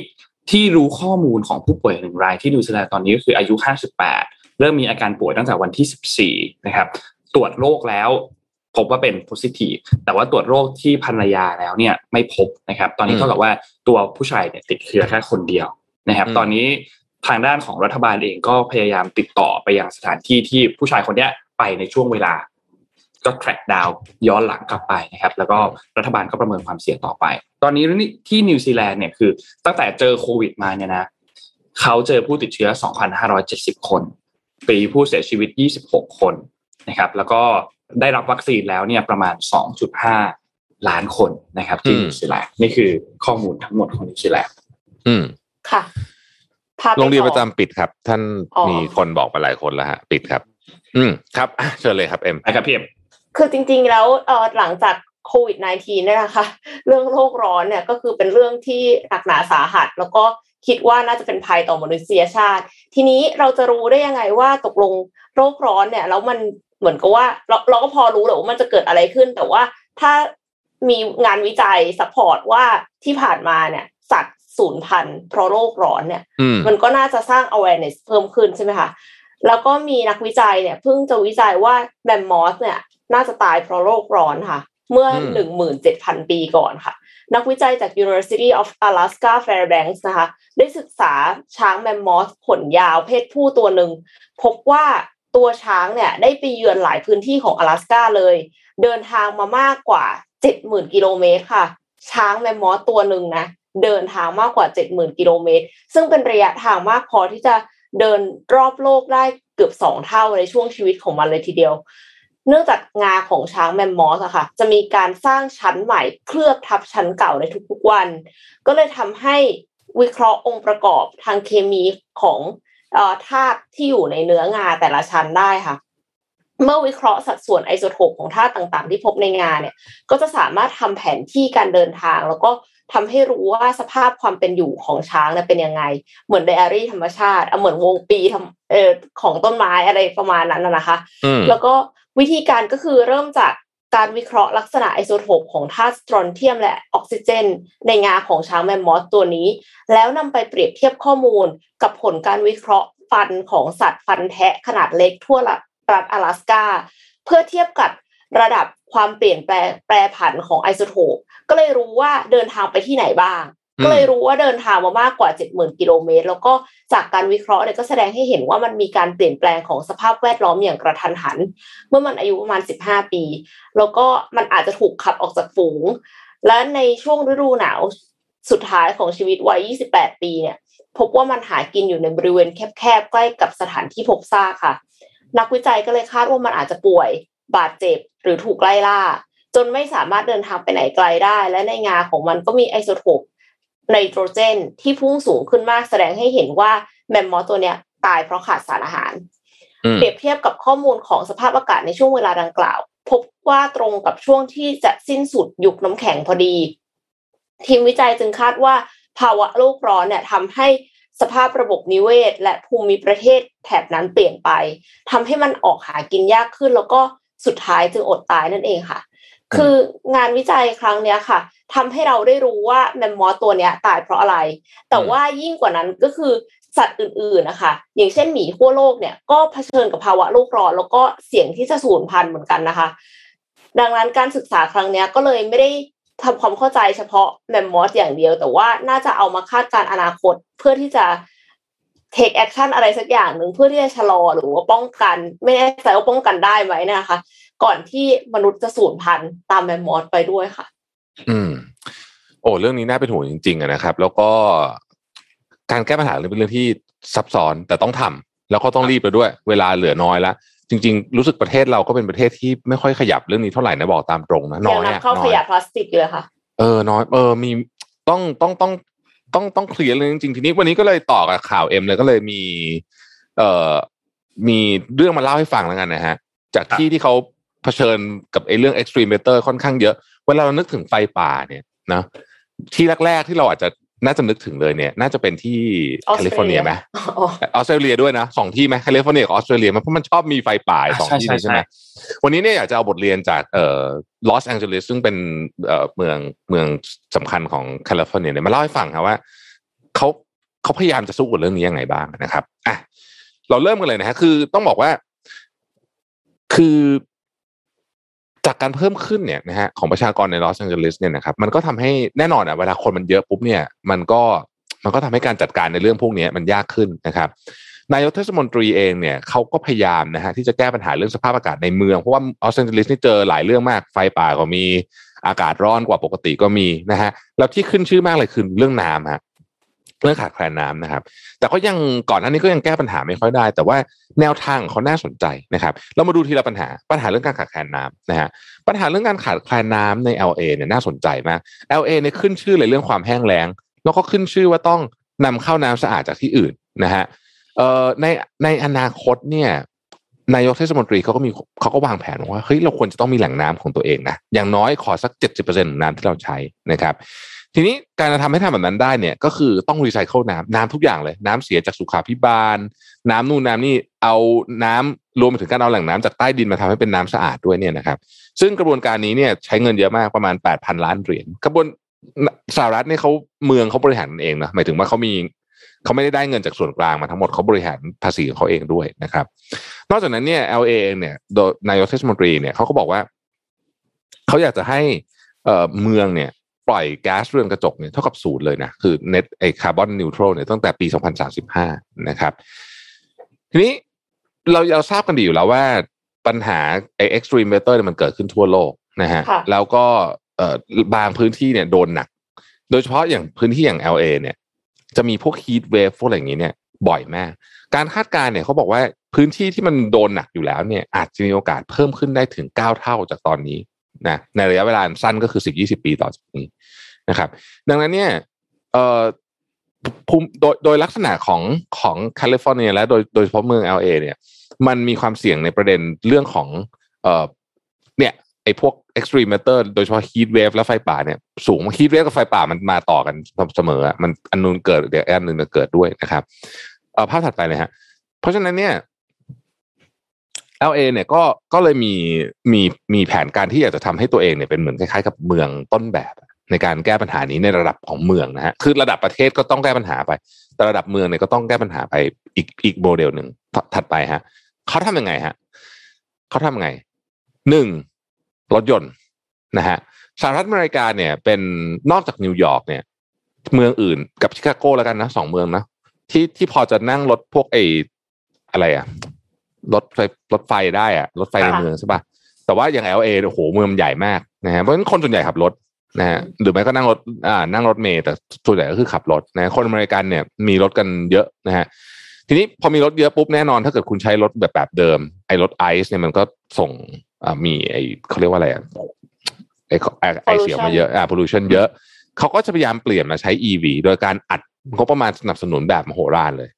Speaker 2: ที่รู้ข้อมูลของผู้ป่วยหนึ่งรายที่นิวซีแลนด์ตอนนี้ก็คืออายุ 58 เริ่มมีอาการป่วยตั้งแต่วันที่ 14 นะครับ ตรวจโรคแล้วพบว่าเป็น positive แต่ว่าตรวจโรคที่ภรรยาแล้วเนี่ยไม่พบนะครับ ตอนนี้
Speaker 4: อืม
Speaker 2: เท่ากับว่าตัวผู้ชายเนี่ยติดเชื้อแค่คนเดียวนะครับ
Speaker 4: อืม
Speaker 2: ตอนนี้ทางด้านของรัฐบาลเองก็พยายามติดต่อไปยังสถานที่ที่ผู้ชายคนเนี้ยไปในช่วงเวลา ก็ track down ย้อนหลังกลับไปนะครับ แล้วก็รัฐบาลก็ประเมินความเสี่ยงต่อไป ตอนนี้ที่นิวซีแลนด์เนี่ยคือตั้งแต่เจอโควิดมาเนี่ยนะเขาเจอผู้ติดเชื้อ 2,570 คน ปีผู้เสียชีวิต 26 คนนะครับ แล้วก็ได้รับวัคซีนแล้วเนี่ยประมาณ 2.5 ล้านคนนะครับที่
Speaker 4: อืม
Speaker 2: นิวซีแลนด์นี่คือข้อมูลทั้งหมดของนิวซีแลนด์
Speaker 4: อืม
Speaker 3: ค่ะพาไป
Speaker 4: โรงเรียน
Speaker 3: ต่อ
Speaker 4: ประจำปิดครับ ท่าน
Speaker 3: อ๋อ
Speaker 4: มีคนบอกมาหลายคนแล้วฮะปิดครับ อืมครับอะเชิญเลยครับเอ็ม
Speaker 2: นะครับพี่เอ็ม
Speaker 3: คือจริง ๆ แล้วเอ่อหลังจากโควิด -19 เนี่ยนะคะ เรื่องโลกร้อนเนี่ยก็คือเป็นเรื่องที่หนักหนาสาหัส แล้วก็ คิดว่าน่าจะเป็นภัยต่อมนุษยชาติ ทีนี้เราจะรู้ได้ยังไงว่าตกลงโรคร้อนเนี่ยแล้วมันเหมือนกับว่าเราเราก็พอรู้แหละว่ามันจะเกิดอะไรขึ้น แต่ว่าถ้ามีงานวิจัยสปอร์ตว่าที่ผ่านมาเนี่ย สัตว์สูญพันธุ์เพราะโรคร้อนเนี่ย
Speaker 4: อืม
Speaker 3: มันก็น่าจะสร้าง awareness เพิ่มขึ้นใช่ไหมคะแล้วก็มีนักวิจัยเนี่ยเพิ่งจะวิจัยว่าแมมมอสเนี่ย น่าจะตายเพราะโลกร้อนค่ะ เมื่อ
Speaker 4: อืม
Speaker 3: หนึ่งหมื่นเจ็ดพันปีก่อนค่ะ นักวิจัยจาก University of Alaska Fairbanks นะคะ ได้ศึกษาช้างแมมมอสขนยาวเพศผู้ตัวหนึ่ง พบว่าตัวช้างเนี่ยได้ไปเยือนหลายพื้นที่ของ阿拉斯กาเลย เดินทางมามากกว่า 70,000 กิโลเมตรค่ะ ช้างแมมมอสตัวหนึ่งนะ เดินทางมากกว่า 70,000 กิโลเมตร ซึ่งเป็นระยะทางมากพอที่จะเดินรอบโลกได้เกือบสองเท่าในช่วงชีวิตของมันเลยทีเดียว เนื่องจากงาของช้างแมมมอสอะค่ะ จะมีการสร้างชั้นใหม่เคลือบทับชั้นเก่าในทุกๆวัน ก็เลยทำให้วิเคราะห์องค์ประกอบทางเคมีของเอ่อธาตุที่อยู่ในเนื้องาแต่ละชั้นได้ค่ะ เมื่อวิเคราะห์สัดส่วนไอโซโทปของธาตุต่างๆ ที่พบในงาเนี่ย ก็จะสามารถทำแผนที่การเดินทาง แล้วก็ทำให้รู้ว่าสภาพความเป็นอยู่ของช้างเนี่ยเป็นยังไง เหมือนไดอารี่ธรรมชาติเอาเหมือนวงปีทำเอ่อของต้นไม้อะไรประมาณนั้นนะนะคะ
Speaker 4: อืม
Speaker 3: แล้วก็ วิธีการก็คือเริ่มจากการวิเคราะห์ลักษณะไอโซโทปของธาตุสตรอนเทียมและออกซิเจน ในงาของช้างแมมมอสตัวนี้ แล้วนำไปเปรียบเทียบข้อมูลกับผลการวิเคราะห์ฟันของสัตว์ฟันแทะขนาดเล็กทั่วรัฐ阿拉斯กาเพื่อเทียบกับระดับความเปลี่ยนแปลงแปรผันของไอโซโทปก็เลยรู้ว่าเดินทางไปที่ไหนบ้าง
Speaker 4: อืม
Speaker 3: ก็เลยรู้ว่าเดินทางมามากกว่า 70,000 กิโลเมตร แล้วก็จากการวิเคราะห์เนี่ยก็แสดงให้เห็นว่ามันมีการเปลี่ยนแปลงของสภาพแวดล้อมอย่างกระทันหัน เมื่อมันอายุประมาณ 15 ปี แล้วก็มันอาจจะถูกขับออกจากฝูง และในช่วงฤดูหนาวสุดท้ายของชีวิตวัย 28 ปีเนี่ย พบว่ามันหากินอยู่ในบริเวณแคบๆ ใกล้กับสถานที่พบซากค่ะ นักวิจัยก็เลยคาดว่ามันอาจจะป่วย บาดเจ็บ หรือถูกไล่ล่า จนไม่สามารถเดินทางไปไหนไกลได้ และในงาของมันก็มีไอโซโทป ไนโตรเจนที่พุ่งสูงขึ้นมากแสดงให้เห็นว่าแมมมอสตัวเนี้ยตายเพราะขาดสารอาหาร
Speaker 4: อืม
Speaker 3: เปรียบเทียบกับข้อมูลของสภาพอากาศในช่วงเวลาดังกล่าว พบว่าตรงกับช่วงที่จะสิ้นสุดยุคน้ำแข็งพอดี ทีมวิจัยจึงคาดว่าภาวะโลกร้อนเนี่ยทำให้สภาพระบบนิเวศ และภูมิประเทศแถบนั้นเปลี่ยนไปทำให้มันออกหากินยากขึ้น แล้วก็สุดท้ายจึงอดตายนั่นเองค่ะ คืองานวิจัยครั้งเนี้ยค่ะทำให้เราได้รู้ว่าแมมมอสตัวเนี้ยตายเพราะอะไร แต่ว่ายิ่งกว่านั้นก็คือสัตว์อื่นๆนะคะอย่างเช่นหมีขั้วโลกเนี่ยก็เผชิญกับภาวะโลกร้อนแล้วก็เสี่ยงที่จะสูญพันธุ์เหมือนกันนะคะ ดังนั้นการศึกษาครั้งเนี้ยก็เลยไม่ได้ทำความเข้าใจเฉพาะแมมมอสอย่างเดียว แต่ว่าน่าจะเอามาคาดการณ์อนาคตเพื่อที่จะ take action อะไรสักอย่างหนึ่งเพื่อที่จะชะลอหรือว่าป้องกัน ไม่แน่ใจว่าป้องกันได้ไหมนะคะ ก่อนที่มนุษย์จะสูญพันธุ์ตามแมมมอสไปด้วยค่ะ
Speaker 4: อืม โอ้เรื่องนี้น่าเป็นห่วงจริงๆอะนะครับ แล้วก็การแก้ปัญหาเป็นเรื่องที่ซับซ้อนแต่ต้องทำแล้วก็ต้องรีบไปด้วย เวลาเหลือน้อยแล้วจริง ๆ รู้สึกประเทศเราก็เป็นประเทศที่ไม่ค่อยขยับเรื่องนี้เท่าไหร่นะบอกตามตรงนะน้
Speaker 3: ยั
Speaker 4: อย
Speaker 3: นำ
Speaker 4: อะ
Speaker 3: เข้า
Speaker 4: น้
Speaker 3: ข
Speaker 4: อย
Speaker 3: ยะพลาสติกเลยค่ะ
Speaker 4: เออน้อยเออมีต้องต้องต้องต้องต้องเคลียร์เรื่องจริงๆทีนี้วันนี้ก็เลยต่อกับข่าวเอ็มเลยก็เลยมี เอ่อมีเรื่องมาเล่าให้ฟังแล้วกันนะฮะ จากที่ที่เขาเผชิญกับไอ้เรื่อง extreme weather ค่อนข้างเยอะ เวลาเรานึกถึงไฟป่าเนี่ยนะที่แรกๆที่เราอาจจะน่าจะนึกถึงเลยเนี่ย น่าจะเป็นที่แคลิฟอร์เนียไหม
Speaker 3: อ๋อ
Speaker 4: ออสเตรเลียด้วยนะสองที่ไหมแคลิฟอร์เนียกับออสเตรเลียไหมเพราะมันชอบมีไฟป่าสองที่เลยใช่ไหมวันนี้เนี่ยอยากจะเอาบทเรียนจากเอ่อลอสแองเจลิสซึ่งเป็นเอ่อเมืองเมืองสำคัญของแคลิฟอร์เนียเนี่ยมาเล่าให้ฟังครับว่าเขาเขาพยายามจะสู้กับเรื่องนี้ยังไงบ้างนะครับอะเราเริ่มกันเลยนะฮะคือต้องบอกว่า คือ จากการเพิ่มขึ้นเนี่ยนะฮะของประชากรในลอสแองเจลิสเนี่ยนะครับมันก็ทำให้แน่นอนอะเวลาคนมันเยอะปุ๊บเนี่ยมันก็มันก็ทำให้การจัดการในเรื่องพวกนี้มันยากขึ้นนะครับนายกเทศมนตรีเองเนี่ยเขาก็พยายามนะฮะที่จะแก้ปัญหาเรื่องสภาพอากาศในเมือง เพราะว่าลอสแองเจลิสนี่เจอหลายเรื่องมากไฟป่าก็มีอากาศร้อนกว่าปกติก็มีนะฮะแล้วที่ขึ้นชื่อมากเลยคือเรื่องน้ำฮะ เรื่องขาดแคลนน้ำนะครับ แต่ก็ยังก่อนหน้านี้ก็ยังแก้ปัญหาไม่ค่อยได้ แต่ว่าแนวทางเขาน่าสนใจนะครับ เรามาดูทีละปัญหา ปัญหาเรื่องการขาดแคลนน้ำนะฮะ ปัญหาเรื่องการขาดแคลนน้ำใน LA เนี่ยน่าสนใจมาก LA เนี่ยขึ้นชื่อเลยเรื่องความแห้งแล้ง แล้วก็ขึ้นชื่อว่าต้องนำเข้าน้ำสะอาดจากที่อื่นนะฮะเอ่อในในอนาคตเนี่ยนายกเทศมนตรีเขาก็มีเขาก็วางแผนว่าเฮ้ยเราควรจะต้องมีแหล่งน้ำของตัวเองนะอย่างน้อยขอสัก 70%ของน้ำที่เราใช้นะครับ ทีนี้การจะทำให้ทำแบบนั้นได้เนี่ย ก็คือต้องรีไซเคิลน้ำน้ำทุกอย่างเลย น้ำเสียจากสุขาพิบาล น้ำนู่นน้ำนี่เอาน้ำรวมไปถึงการเอาแหล่งน้ำจากใต้ดินมาทำให้เป็นน้ำสะอาดด้วยเนี่ยนะครับ ซึ่งกระบวนการนี้เนี่ยใช้เงินเยอะมากประมาณ8,000ล้านเหรียญกระบวนสหรัฐเนี่ยเขาเมืองเขาบริหารเองนะหมายถึงว่าเขามีเขาไม่ได้ได้เงินจากส่วนกลางมาทั้งหมดเขาบริหารภาษีของเขาเองด้วยนะครับ นอกจากนั้นเนี่ย LA เองเนี่ยโดยนายกเทศมนตรีเนี่ยเขาก็บอกว่าเขาอยากจะให้เเมืองเนี่ย ปล่อยก๊าซเรือนกระจกเนี่ยเท่ากับศูนย์เลยนะ คือ net ไอคาร์บอนนิวทรัลเนี่ยตั้งแต่ปี 2035 นะครับ ทีนี้เราเราทราบกันดีอยู่แล้วว่าปัญหาไอ extreme weather เนี่ยมันเกิดขึ้นทั่วโลกนะฮะ
Speaker 3: ค่ะ
Speaker 4: แล้วก็เอ่อบางพื้นที่เนี่ยโดนหนัก โดยเฉพาะอย่างพื้นที่อย่าง LA เนี่ย จะมีพวก heat wave พวกอะไรอย่างนี้เนี่ย บ่อยมาก การคาดการณ์เนี่ยเขาบอกว่าพื้นที่ที่มันโดนหนักอยู่แล้วเนี่ย อาจจะมีโอกาสเพิ่มขึ้นได้ถึง 9 เท่าจากตอนนี้ นะในระยะเวลาสั้นก็คือ10-20ปีต่อจากนี้นะครับ ดังนั้นเนี่ยเอ่อภูมิโดยโดยลักษณะของของแคลิฟอร์เนียและโดยโดยเฉพาะเมือง LA เนี่ยมันมีความเสี่ยงในประเด็นเรื่องของเอ่อเนี่ยไอ้พวก extreme weather โดยเฉพาะ heat wave และไฟป่าเนี่ยสูง heat wave กับไฟป่ามันมาต่อกันเสมอมันอันนู้นเกิดเดี๋ยวอันนึงจะเกิดด้วยนะครับเอ่อภาพถัดไปเลยฮะเพราะฉะนั้นเนี่ย LA เนี่ยก็ก็เลยมีมีมีแผนการที่อยากจะทำให้ตัวเองเนี่ยเป็นเหมือนคล้ายๆกับเมืองต้นแบบในการแก้ปัญหานี้ในระดับของเมืองนะฮะคือระดับประเทศก็ต้องแก้ปัญหาไป แต่ระดับเมืองเนี่ยก็ต้องแก้ปัญหาไปอีกอีกโมเดลหนึ่งถถัดไปฮะเขาทำยังไงฮะเขาทำยังไงหนึ่งรถยนต์นะฮะสหรัฐอเมริกาเนี่ยเป็นนอกจากนิวยอร์กเนี่ย เมืองอื่นกับชิคาโกแล้วกันนะสองเมืองนะที่ที่พอจะนั่งรถพวกไออะไรอะ รถไฟรถไฟได้อะรถไฟใน
Speaker 3: ค่ะ
Speaker 4: เมืองใช่ป่ะแต่ว่าอย่าง LA โอ้โหเมืองมันใหญ่มากนะฮะเพราะฉะนั้นคนส่วนใหญ่ขับรถนะฮะหรือไม่ก็นั่งรถอ่านั่งรถเมล์แต่ส่วนใหญ่ก็คือขับรถนะคนอเมริกันเนี่ยมีรถกันเยอะนะฮะทีนี้พอมีรถเยอะปุ๊บแน่นอนถ้าเกิดคุณใช้รถแบบแบบเดิมไอ้รถไอซ์เนี่ยมันก็ส่งอ่ามีไอ้เขาเรียกว่าอะไรอะไอ้ไอ้ไอเสียมาเยอะอ่า pollution เยอะเขาก็จะพยายามเปลี่ยนมาใช้ EV โดยการอัดงบประมาณสนับสนุนแบบมโหฬารเลย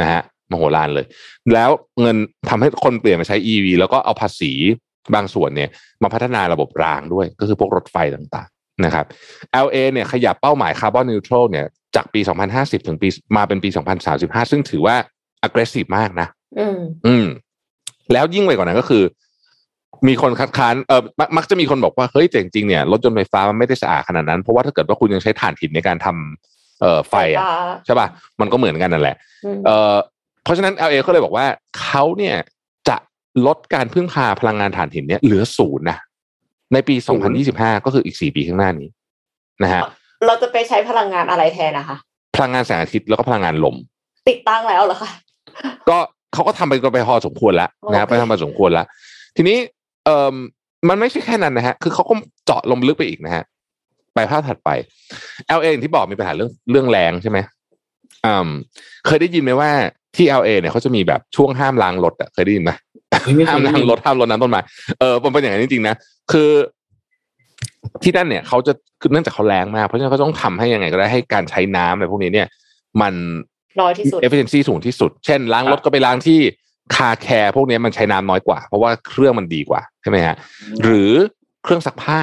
Speaker 4: นะฮะ มโหฬารเลย แล้วเงินทำให้คนเปลี่ยนมาใช้ EV แล้วก็เอาภาษีบางส่วนเนี่ยมาพัฒนาระบบรางด้วย ก็คือพวกรถไฟต่างๆนะครับ LA เนี่ยขยับเป้าหมายคาร์บอนนิวทรัลเนี่ยจากปี 2050 ถึงปีมาเป็นปี 2035 ซึ่งถือว่า aggressive มากนะ
Speaker 3: อืม
Speaker 4: อืม แล้วยิ่งไปกว่านั้นก็คือ มีคนคัดค้านเออมักมักจะมีคนบอกว่าเฮ้ยแต่จริงๆเนี่ยรถยนต์ไฟฟ้ามันไม่ได้สะอาดขนาดนั้น เพราะว่าถ้าเกิดว่าคุณยังใช้ถ่านหินในการทำเอ่อไฟอะ
Speaker 3: ฟ้า
Speaker 4: ใช่ป่ะมันก็เหมือนกันนั่นแหละ
Speaker 3: อืม
Speaker 4: เอ่อ เพราะฉะนั้น LA ก็เลยบอกว่าเขาเนี่ยจะลดการพึ่งพาพลังงานถ่านหินเนี่ยเหลือศูนย์นะในปี 2025 ก็คืออีก 4 ปีข้างหน้านี้นะฮะ
Speaker 3: เราจะไปใช้พลังงานอะไรแทนนะคะ
Speaker 4: พลังงานแสงอาทิตย์แล้วก็พลังงานลม
Speaker 3: ติดตั้งแล้วเหรอคะ
Speaker 4: ก็เขาก็ทำไปก็ไปพอสมควรแล้วนะฮะ
Speaker 3: โอเค
Speaker 4: ไปทำมาสมควรแล้ว ทีนี้เอ่อมันไม่ใช่แค่นั้นนะฮะ คือเขาก็เจาะลงลึกไปอีกนะฮะ ไปภาพถัดไป LA อย่างที่บอกมีปัญหาเรื่องเรื่องแรงใช่ไหมอืม เคยได้ยินไหมว่าที่ LA เนี่ยเขาจะมีแบบช่วงห้ามล้างรถอะเคยได้ยินไหม
Speaker 2: เฮ้ยไม่เค
Speaker 4: ห้าม
Speaker 2: ยได้
Speaker 4: ล้าง
Speaker 2: ยิน
Speaker 4: รถห้ามรถน้ำต้นไม้เออมันเป็นอย่างนั้นจริงๆนะคือที่นั่นเนี่ยเขาจะคือเนื่องจากเขาแรงมากเพราะฉะนั้นเขาต้องทำให้ยังไงก็ได้ให้การใช้น้ำอะไรพวกนี้เนี่ย มัน
Speaker 3: น้อยที่สุด
Speaker 4: efficiency สูงที่สุด เช่น ล้างรถก็ไปล้างที่คาร์แคร์พวกนี้มันใช้น้ำน้อยกว่า เพราะว่าเครื่องมันดีกว่าใช่ไหมฮะหรือเครื่องซักผ้า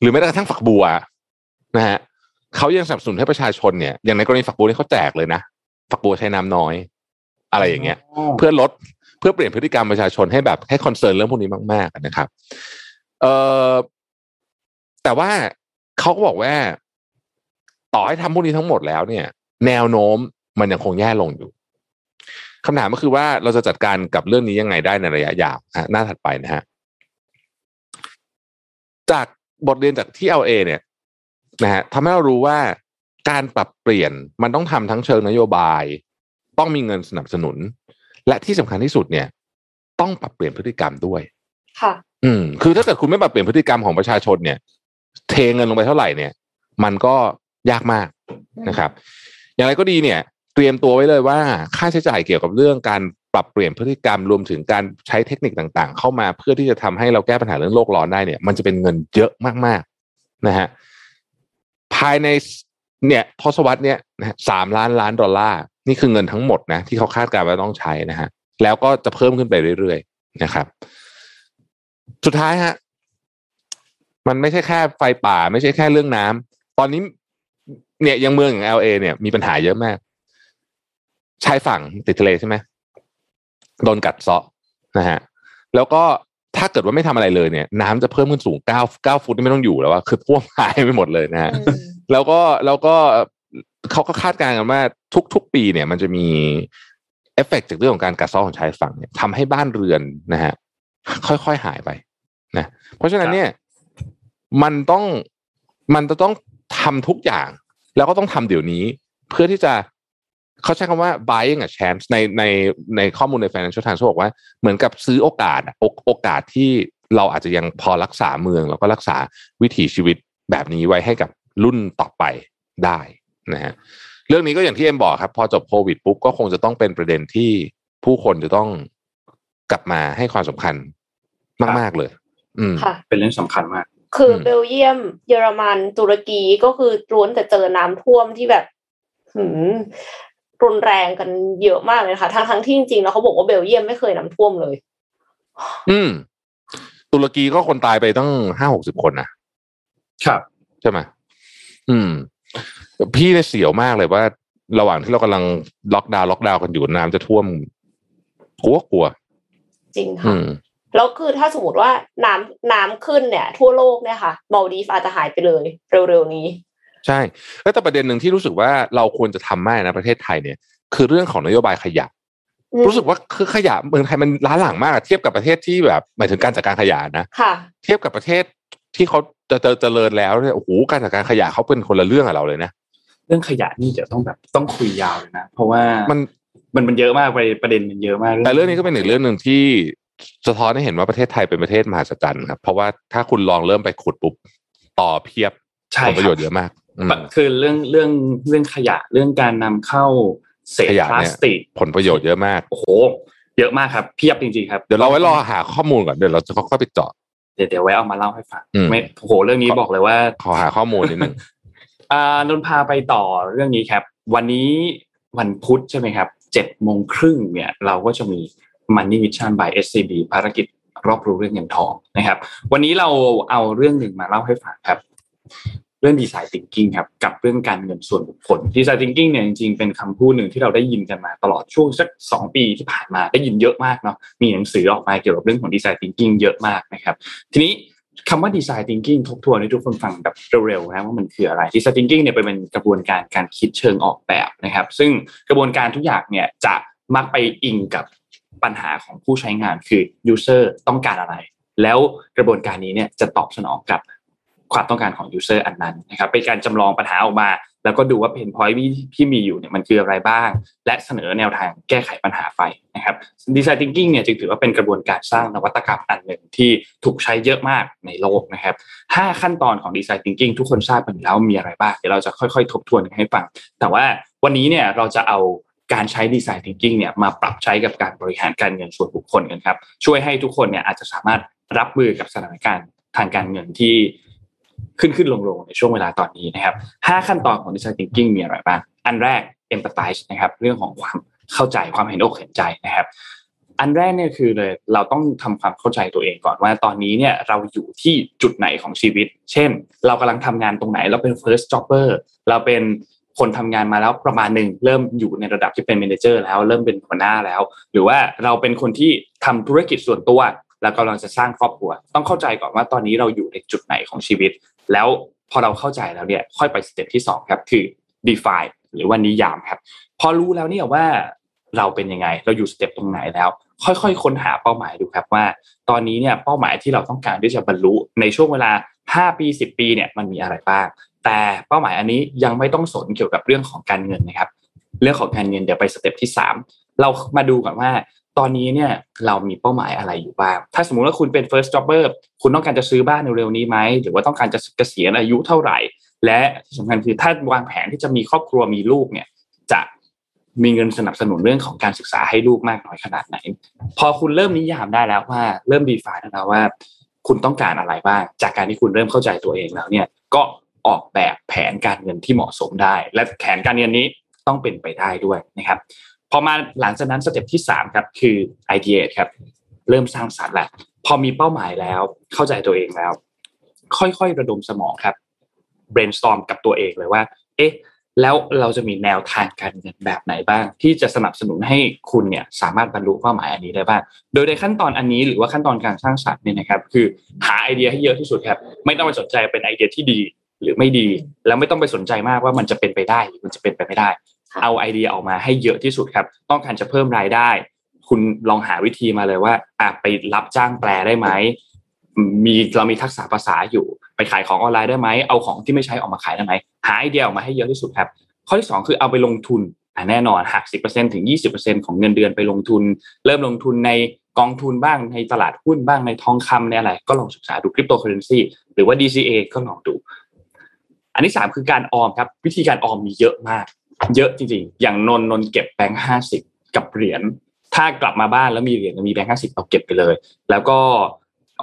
Speaker 4: หรือแม้กระทั่งฝักบัวนะฮะ เขายังสนับสนุนให้ประชาชนเนี่ยอย่างในกรณีฝักบัวนี่เขาแจกเลยนะฝักบัวใช้น้ำน้อย อะไรอย่างเงี้ย เพื่อลดเพื่อเปลี่ยนพฤติกรรมประชาชนให้แบบให้ concern เรื่องพวกนี้มาก ๆนะครับ เอ่อแต่ว่าเขาก็บอกว่า ต่อให้ทำพวกนี้ทั้งหมดแล้วเนี่ย แนวโน้มมันยังคงแย่ลงอยู่คำถามก็คือว่าเราจะจัดการกับเรื่องนี้ยังไงได้ในระยะยาวอะหน้าถัดไปนะฮะจากบทเรียนจากที่ LA เนี่ย นะฮะทำให้เรารู้ว่าการปรับเปลี่ยนมันต้องทำทั้งเชิงนโยบาย ต้องมีเงินสนับสนุน และที่สำคัญที่สุดเนี่ย ต้องปรับเปลี่ยนพฤติกรรมด้วย
Speaker 3: ค่ะ
Speaker 4: อืม คือถ้าเกิดคุณไม่ปรับเปลี่ยนพฤติกรรมของประชาชนเนี่ย เทเงินลงไปเท่าไหร่เนี่ย มันก็ยากมากนะครับ อย่างไรก็ดีเนี่ย เตรียมตัวไว้เลยว่าค่าใช้จ่ายเกี่ยวกับเรื่องการปรับเปลี่ยนพฤติกรรมรวมถึงการใช้เทคนิคต่างๆ เข้ามาเพื่อที่จะทำให้เราแก้ปัญหาเรื่องโลกร้อนได้เนี่ย มันจะเป็นเงินเยอะมากๆนะฮะ ภายในเนี่ยทศวรรษเนี่ยสามล้านล้านดอลลาร์นี่คือเงินทั้งหมดนะที่เขาคาดการณ์ว่าต้องใช้นะฮะแล้วก็จะเพิ่มขึ้นไปเรื่อยๆนะครับ สุดท้ายฮะมันไม่ใช่แค่ไฟป่า ไม่ใช่แค่เรื่องน้ำตอนนี้ เนี่ยยังเมืองอย่าง LA เนี่ยมีปัญหาเยอะมากชายฝั่งติดทะเลใช่ไหมโดนกัดเซาะนะฮะแล้วก็ ถ้าเกิดว่าไม่ทำอะไรเลยเนี่ย น้ำจะเพิ่มขึ้นสูงเก้าเก้าฟุตนี่ไม่ต้องอยู่แล้วว่าคือท่วมหายไปหมดเลยนะฮะ
Speaker 3: อืม
Speaker 4: แล้วก็แล้วก็เขาก็คาดการณ์กันว่าทุก ๆ ปีเนี่ย มันจะมีเอฟเฟกต์จากเรื่องของการกัดเซาะของชายฝั่งเนี่ยทำให้บ้านเรือนนะฮะค่อยๆหายไปนะเพราะฉะนั้นเนี่ย มันต้องมันจะต้องทำทุกอย่าง แล้วก็ต้องทำเดี๋ยวนี้ เพื่อที่จะ เขาใช้คำว่า buying a chance ในในในข้อมูลใน financial times เขาบอกว่าเหมือนกับซื้อโอกาสอะโอโอกาสที่เราอาจจะยังพอรักษาเมือง แล้วก็รักษาวิถีชีวิตแบบนี้ไว้ให้กับรุ่นต่อไปได้นะฮะเรื่องนี้ก็อย่างที่เอ็มบอกครับ พอจบโควิดปุ๊บก็คงจะต้องเป็นประเด็นที่ผู้คนจะต้องกลับมาให้ความสำคัญมาก ๆ เลย อืม
Speaker 3: ค่ะ
Speaker 2: เป็นเรื่องสำคัญมาก
Speaker 3: คืออ
Speaker 4: ม
Speaker 3: เบลเยียม เยอรมันตุรกีก็คือล้วนแต่เจอน้ำท่วมที่แบบหืม รุนแรงกันเยอะมากเลยนะคะทั้งทั้งๆที่จริงๆแล้วเขาบอกว่าเบลเยียมไม่เคยน้ำท่วมเลย
Speaker 4: อืม ตุรกีก็คนตายไปตั้งห้าหกสิบคนนะครับใช่ไหมอืม พี่เนี่ยเสียวมากเลยว่า ระหว่างที่เรากำลังล็อกดาวน์ล็อกดาวน์กันอยู่น้ำจะท่วมกลัวกลัว
Speaker 3: จริง
Speaker 4: อื
Speaker 3: ค่ะ
Speaker 4: ม
Speaker 3: แล้วคือถ้าสมมติว่าน้ำน้ำขึ้นเนี่ย ทั่วโลกเนี่ยค่ะมาลดีฟอาจจะหายไปเลย เร็วๆนี้
Speaker 4: ใช่แล้วแต่ประเด็นหนึ่งที่รู้สึกว่าเราควรจะทำมากนะประเทศไทยเนี่ย คือเรื่องของนโยบายขยะ
Speaker 3: อืม
Speaker 4: รู้สึกว่าคือขยะเมืองไทยมันล้าหลังมากอะเทียบกับประเทศที่แบบหมายถึงการจัดการขยะนะ
Speaker 3: ค่ะ
Speaker 4: เทียบกับประเทศที่เขาจะเจเจริญแล้วเนี่ยโอ้โหการจัดการขยะเขาเป็นคนละเรื่องกับเราเลยนะ
Speaker 2: เรื่องขยะนี่เดี๋ยวต้องแบบต้องคุยยาวเลยนะเพราะว่า
Speaker 4: มัน
Speaker 2: มันมันเยอะมากประเด็นประเด็นมันเยอะมาก
Speaker 4: แต่เรื่องนี้ก็เป็นอีกเรื่องหนึ่งที่สะท้อนให้เห็นว่าประเทศไทยเป็นประเทศมหัศจรรย์ครับเพราะว่าถ้าคุณลองเริ่มไปขุดปุ๊บต่อเพียบ
Speaker 2: ใช่
Speaker 4: ผลประโยชน์
Speaker 2: ค
Speaker 4: เย
Speaker 2: รับ
Speaker 4: อะมากอืม
Speaker 2: คือเรื่องเรื่องเรื่องขยะเรื่องการนำเข้าเศษ
Speaker 4: ขยะ
Speaker 2: พลา
Speaker 4: เนี่ย
Speaker 2: สติก
Speaker 4: ผลประโยชน์เยอะมาก
Speaker 2: โอ้โหเยอะมากครับเพียบจริงๆครับ
Speaker 4: เดี๋ยวเราไว้รอหาข้อมูลก่อนเดี๋ยวเราจะค่อยๆไปเจาะ
Speaker 2: เดี๋ยวเดี๋ยวไว้เอามาเล่าให้ฟัง
Speaker 4: อืม
Speaker 2: ไม่โอ้โหเรื่องนี้
Speaker 4: ขอ
Speaker 2: บอกเลยว่า
Speaker 4: ขอหาข้อมูลนิดนึง
Speaker 2: อ่านนท์พาไปต่อเรื่องนี้ครับ วันนี้วันพุธใช่ไหมครับเจ็ดโมงครึ่งเนี่ย เราก็จะมี Money Mission by SCB ภารกิจรอบรู้เรื่องเงินทองนะครับ วันนี้เราเอาเรื่องหนึ่งมาเล่าให้ฟังครับ เรื่องดีไซน์ thinking ครับกับเรื่องการเงินส่วนบุคคลดีไซน์ thinking เนี่ยจริงๆเป็นคำพูดหนึ่งที่เราได้ยินกันมาตลอดช่วงสักสองปีที่ผ่านมาได้ยินเยอะมากเนาะมีหนังสือออกมาเกี่ยวกับเรื่องของดีไซน์ thinking เยอะมากนะครับ ทีนี้คำว่าดีไซน์ thinking ทบทวนให้ทุกคนฟังแบบเร็วๆนะว่ามันคืออะไรดีไซน์ thinking เนี่ยเป็นกระบวนการการคิดเชิงออกแบบนะครับ ซึ่งกระบวนการทุกอย่างเนี่ยจะมักไปอิงกับปัญหาของผู้ใช้งานคือ user ต้องการอะไร แล้วกระบวนการนี้เนี่ยจะตอบสนองกับ ความต้องการของ user อันนั้นนะครับเป็นการจำลองปัญหาออกมา แล้วก็ดูว่าเพนพอยที่ที่มีอยู่เนี่ยมันคืออะไรบ้าง และเสนอแนวทางแก้ไขปัญหาไปนะครับดีไซน์ thinking เนี่ยจึงถือว่าเป็นกระบวนการสร้างนวัตกรรมอันหนึ่งที่ถูกใช้เยอะมากในโลกนะครับห้าขั้นตอนของดีไซน์ thinking ทุกคนทราบกันแล้วมีอะไรบ้างเดี๋ยวเราจะค่อยๆ ทบทวนให้ฟัง แต่ว่าวันนี้เนี่ยเราจะเอาการใช้ดีไซน์ thinking เนี่ยมาปรับใช้กับการบริหารการเงินส่วนบุคคลกันครับช่วยให้ทุกคนเนี่ยอาจจะสามารถรับมือกับสถานการณ์ทางการเงินที่ ขึ้นขึ้นลงลงในช่วงเวลาตอนนี้นะครับห้าขั้นตอนของ design thinking มีอะไรบ้าง อันแรก empathize นะครับ เรื่องของความเข้าใจความเห็นอกเห็นใจนะครับ อันแรกเนี่ยคือเลยเราต้องทำความเข้าใจตัวเองก่อนว่าตอนนี้เนี่ยเราอยู่ที่จุดไหนของชีวิต เช่น เรากำลังทำงานตรงไหน เราเป็น first jobber เราเป็นคนทำงานมาแล้วประมาณหนึ่งเริ่มอยู่ในระดับที่เป็น manager แล้วเริ่มเป็นหัวหน้าแล้ว หรือว่าเราเป็นคนที่ทำธุรกิจส่วนตัวแล้วกำลังจะสร้างครอบครัว ต้องเข้าใจก่อนว่าตอนนี้เราอยู่ในจุดไหนของชีวิต แล้วพอเราเข้าใจแล้วเนี่ยค่อยไปสเต็ปที่สองครับคือ define หรือว่านิยามครับ พอรู้แล้วเนี่ยว่าเราเป็นยังไง เราอยู่สเต็ปตรงไหนแล้ว ค่อยๆ ค้นหาเป้าหมายดูครับว่า ตอนนี้เนี่ยเป้าหมายที่เราต้องการที่จะบรรลุในช่วงเวลา 5 ปี 10 ปีเนี่ยมันมีอะไรบ้าง แต่เป้าหมายอันนี้ยังไม่ต้องสนเกี่ยวกับเรื่องของการเงินนะครับ เรื่องของการเงินเดี๋ยวไปสเต็ปที่ 3 เรามาดูก่อนว่า ตอนนี้เนี่ยเรามีเป้าหมายอะไรอยู่บ้าง ถ้าสมมุติว่าคุณเป็น first jobber คุณต้องการจะซื้อบ้านเร็วๆนี้ไหม หรือว่าต้องการจะเกษียณอายุเท่าไหร่ และที่สำคัญคือถ้าวางแผนที่จะมีครอบครัวมีลูกเนี่ย จะมีเงินสนับสนุนเรื่องของการศึกษาให้ลูกมากน้อยขนาดไหน พอคุณเริ่มนิยามได้แล้วว่าเริ่มดีฟายแล้วว่า คุณต้องการอะไรบ้าง จากการที่คุณเริ่มเข้าใจตัวเองแล้วเนี่ย ก็ออกแบบแผนการเงินที่เหมาะสมได้ และแผนการเงินนี้ต้องเป็นไปได้ด้วยนะครับ พอมาหลังจากนั้นสเต็ปที่สามครับคือ ideate ครับ เริ่มสร้างสรรค์แหละพอมีเป้าหมายแล้ว เข้าใจตัวเองแล้ว ค่อยๆระดมสมองครับ brainstorm กับตัวเองเลยว่า เอ๊ะ แล้วเราจะมีแนวทางการเงินแบบไหนบ้าง ที่จะสนับสนุนให้คุณเนี่ยสามารถบรรลุเป้าหมายอันนี้ได้บ้าง โดยในขั้นตอนอันนี้หรือว่าขั้นตอนการสร้างสรรค์เนี่ยนะครับ คือหาไอเดียให้เยอะที่สุดครับ ไม่ต้องไปสนใจเป็นไอเดียที่ดีหรือไม่ดี แล้วไม่ต้องไปสนใจมากว่ามันจะเป็นไปได้หรือมันจะเป็นไปไม่ได้ เอาไอเดียออกมาให้เยอะที่สุดครับ ต้องการจะเพิ่มรายได้ คุณลองหาวิธีมาเลยว่าอะไปรับจ้างแปลได้ไหมมีเรามีทักษะภาษาอยู่ ไปขายของออนไลน์ได้ไหมเอาของที่ไม่ใช้ออกมาขายได้ไหมหาไอเดียออกมาให้เยอะที่สุดครับ ข้อที่สองคือเอาไปลงทุนแน่นอนหักสิถึง 20%ของเงินเดือนไปลงทุน เริ่มลงทุนในกองทุนบ้างในตลาดหุ้นบ้างในทองคำในอะไร ก็ลองศึกษาดูคริปโตเคอเรนซีหรือว่า DCA ก็ลองดู อันที่สามคือการออมครับ วิธีการออมมีเยอะมาก เยอะจริงๆ อย่างนนนนเก็บแบงค์ห้าสิบกับเหรียญ ถ้ากลับมาบ้านแล้วมีเหรียญมีแบงค์ห้าสิบเอาเก็บไปเลย แล้วก็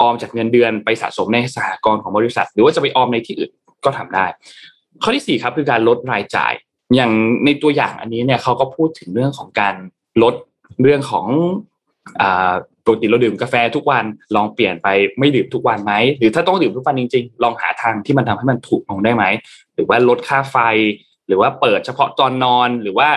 Speaker 2: ออมจากเงินเดือนไปสะสมในสหกรณ์ของบริษัท หรือว่าจะไปออมในที่อื่นก็ทำได้ ข้อที่สี่ครับคือการลดรายจ่าย อย่างในตัวอย่างอันนี้เนี่ยเขาก็พูดถึงเรื่องของการลดเรื่องของปกติเราดื่มกาแฟทุกวันลองเปลี่ยนไปไม่ดื่มทุกวันไหมหรือถ้าต้องดื่มทุกวันจริง ๆ ลองหาทางที่มันทำให้มันถูกลงได้ไหมหรือว่าลดค่าไฟ หรือว่าเปิดเฉพาะตอนนอนหรือว่า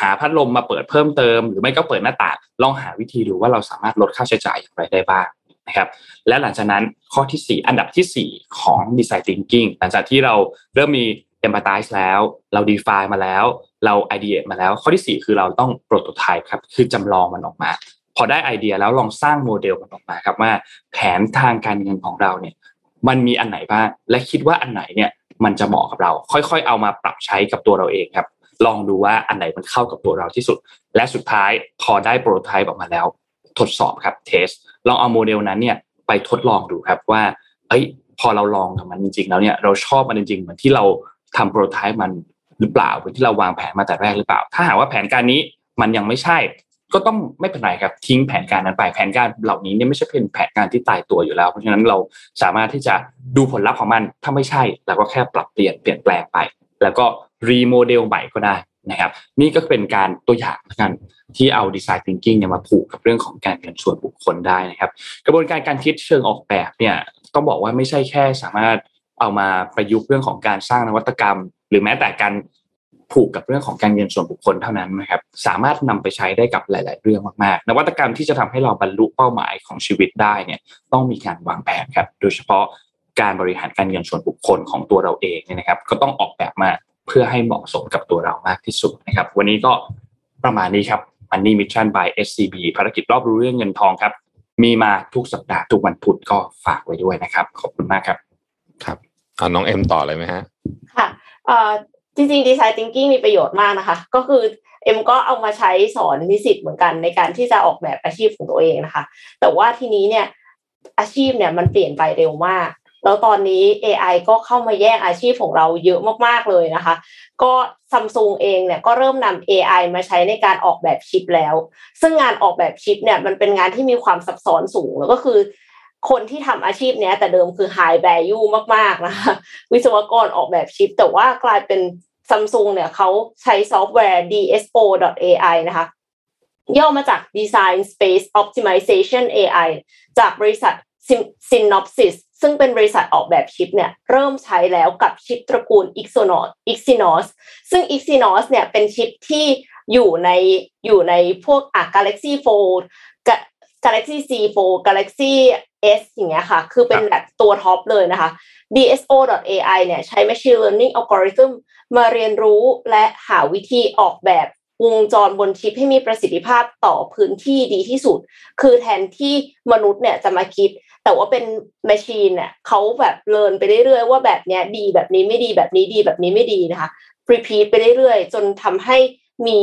Speaker 2: หาพัดลมมาเปิดเพิ่มเติม หรือไม่ก็เปิดหน้าต่างลองหาวิธีดูว่าเราสามารถลดค่าใช้จ่ายอย่างไรได้บ้างนะครับและหลังจากนั้นข้อที่ 4 อันดับที่ 4 ของ Design Thinking หลังจากที่เราเริ่มมี empathize แล้ว เรา define มาแล้ว เรา ideate มาแล้ว ข้อที่ 4 คือเราต้อง prototype ครับคือจำลองมันออกมา พอได้ไอเดียแล้วลองสร้างโมเดลมันออกมาครับว่าแผนทางการเงินของเราเนี่ยมันมีอันไหนบ้าง และคิดว่าอันไหนเนี่ย มันจะเหมาะกับเรา ค่อยๆ เอามาปรับใช้กับตัวเราเองครับ ลองดูว่าอันไหนมันเข้ากับตัวเราที่สุด และสุดท้ายพอได้โปรโตไทป์ออกมาแล้ว ทดสอบครับเทสลองเอาโมเดลนั้นเนี่ยไปทดลองดูครับว่า เอ้ย พอเราลองกับมันจริง ๆ แล้วเนี่ยเราชอบมันจริงๆเหมือนที่เราทำโปรโตไทป์มันหรือเปล่าเหมือนที่เราวางแผนมาแต่แรกหรือเปล่า ถ้าหากว่าแผนการนี้มันยังไม่ใช่ ก็ต้องไม่เป็นไรครับทิ้งแผนการนั้นไปแผนการเหล่านี้เนี่ยไม่ใช่เป็นแผนการที่ตายตัวอยู่แล้ว เพราะฉะนั้นเราสามารถที่จะดูผลลัพธ์ของมันถ้าไม่ใช่เราก็แค่ปรับเปลี่ยนเปลี่ยนแปลงไป แล้วก็รีโมเดลใหม่ก็ได้นะครับนี่ก็เป็นการตัวอย่างกันที่เอาดีไซน์ thinking เนี่ยมาผูกกับเรื่องของการเงินส่วนบุคคลได้นะครับ กระบวนการการคิดเชิงออกแบบเนี่ยต้องบอกว่าไม่ใช่แค่สามารถเอามาประยุกต์เรื่องของการสร้างนวัตกรรม หรือแม้แต่การ ผูกกับเรื่องของการเงินส่วนบุคคลเท่านั้นนะครับสามารถนำไปใช้ได้กับหลาย ๆ เรื่องมากๆ นวัตกรรมที่จะทำให้เราบรรลุเป้าหมายของชีวิตได้เนี่ยต้องมีการวางแผนครับโดยเฉพาะการบริหารการเงินส่วนบุคคลของตัวเราเองเนี่ยนะครับ ก็ต้องออกแบบมาเพื่อให้เหมาะสมกับตัวเรามากที่สุดนะครับ วันนี้ก็ประมาณนี้ครับ Money Mission by SCB ภารกิจรอบรู้เรื่องเงินทองครับ มีมาทุกสัปดาห์ทุกวันพุธก็ฝากไว้ด้วยนะครับ ขอบคุณมากครับ
Speaker 4: ครับเอาน้องเอ็มต่อเลยไหมฮะ
Speaker 3: ค่ะ จริงๆดีไซน์ thinking มีประโยชน์มากนะคะ ก็คือเอ็มก็เอามาใช้สอนนิสิตเหมือนกันในการที่จะออกแบบอาชีพของตัวเองนะคะ แต่ว่าทีนี้เนี่ยอาชีพเนี่ยมันเปลี่ยนไปเร็วมาก แล้วตอนนี้ AI ก็เข้ามาแย่งอาชีพของเราเยอะมากๆเลยนะคะ ก็ซัมซุงเองเนี่ยก็เริ่มนำ AI มาใช้ในการออกแบบชิปแล้ว ซึ่งงานออกแบบชิปเนี่ยมันเป็นงานที่มีความซับซ้อนสูงแล้วก็คือคนที่ทำอาชีพเนี้ยแต่เดิมคือ high value มากๆนะคะวิศวกรออกแบบชิป แต่ว่ากลายเป็น ซัมซุงเนี่ยเขาใช้ซอฟต์แวร์ DSO.ai นะคะย่อมาจาก Design Space Optimization AI จากบริษัท Synopsys ซึ่งเป็นบริษัทออกแบบชิปเนี่ยเริ่มใช้แล้วกับชิปตระกูล Exynos Exynos ซึ่ง Exynos เนี่ยเป็นชิปที่อยู่ในอยู่ในพวกอะ Galaxy Fold Galaxy C4 Galaxy S อย่างเงี้ยค่ะ คือเป็นแบบตัวท็อปเลยนะคะ DSO.ai เนี่ยใช้ machine learning algorithm มาเรียนรู้และหาวิธีออกแบบวงจรบนชิปให้มีประสิทธิภาพต่อพื้นที่ดีที่สุด คือแทนที่มนุษย์เนี่ยจะมาคิด แต่ว่าเป็นแมชชีนเนี่ยเขาแบบเรียนไปเรื่อยๆ ว่าแบบเนี้ยดีแบบนี้ไม่ดีแบบนี้ดีแบบนี้ไม่ดีนะคะ repeat ไปเรื่อยๆ จนทำให้มี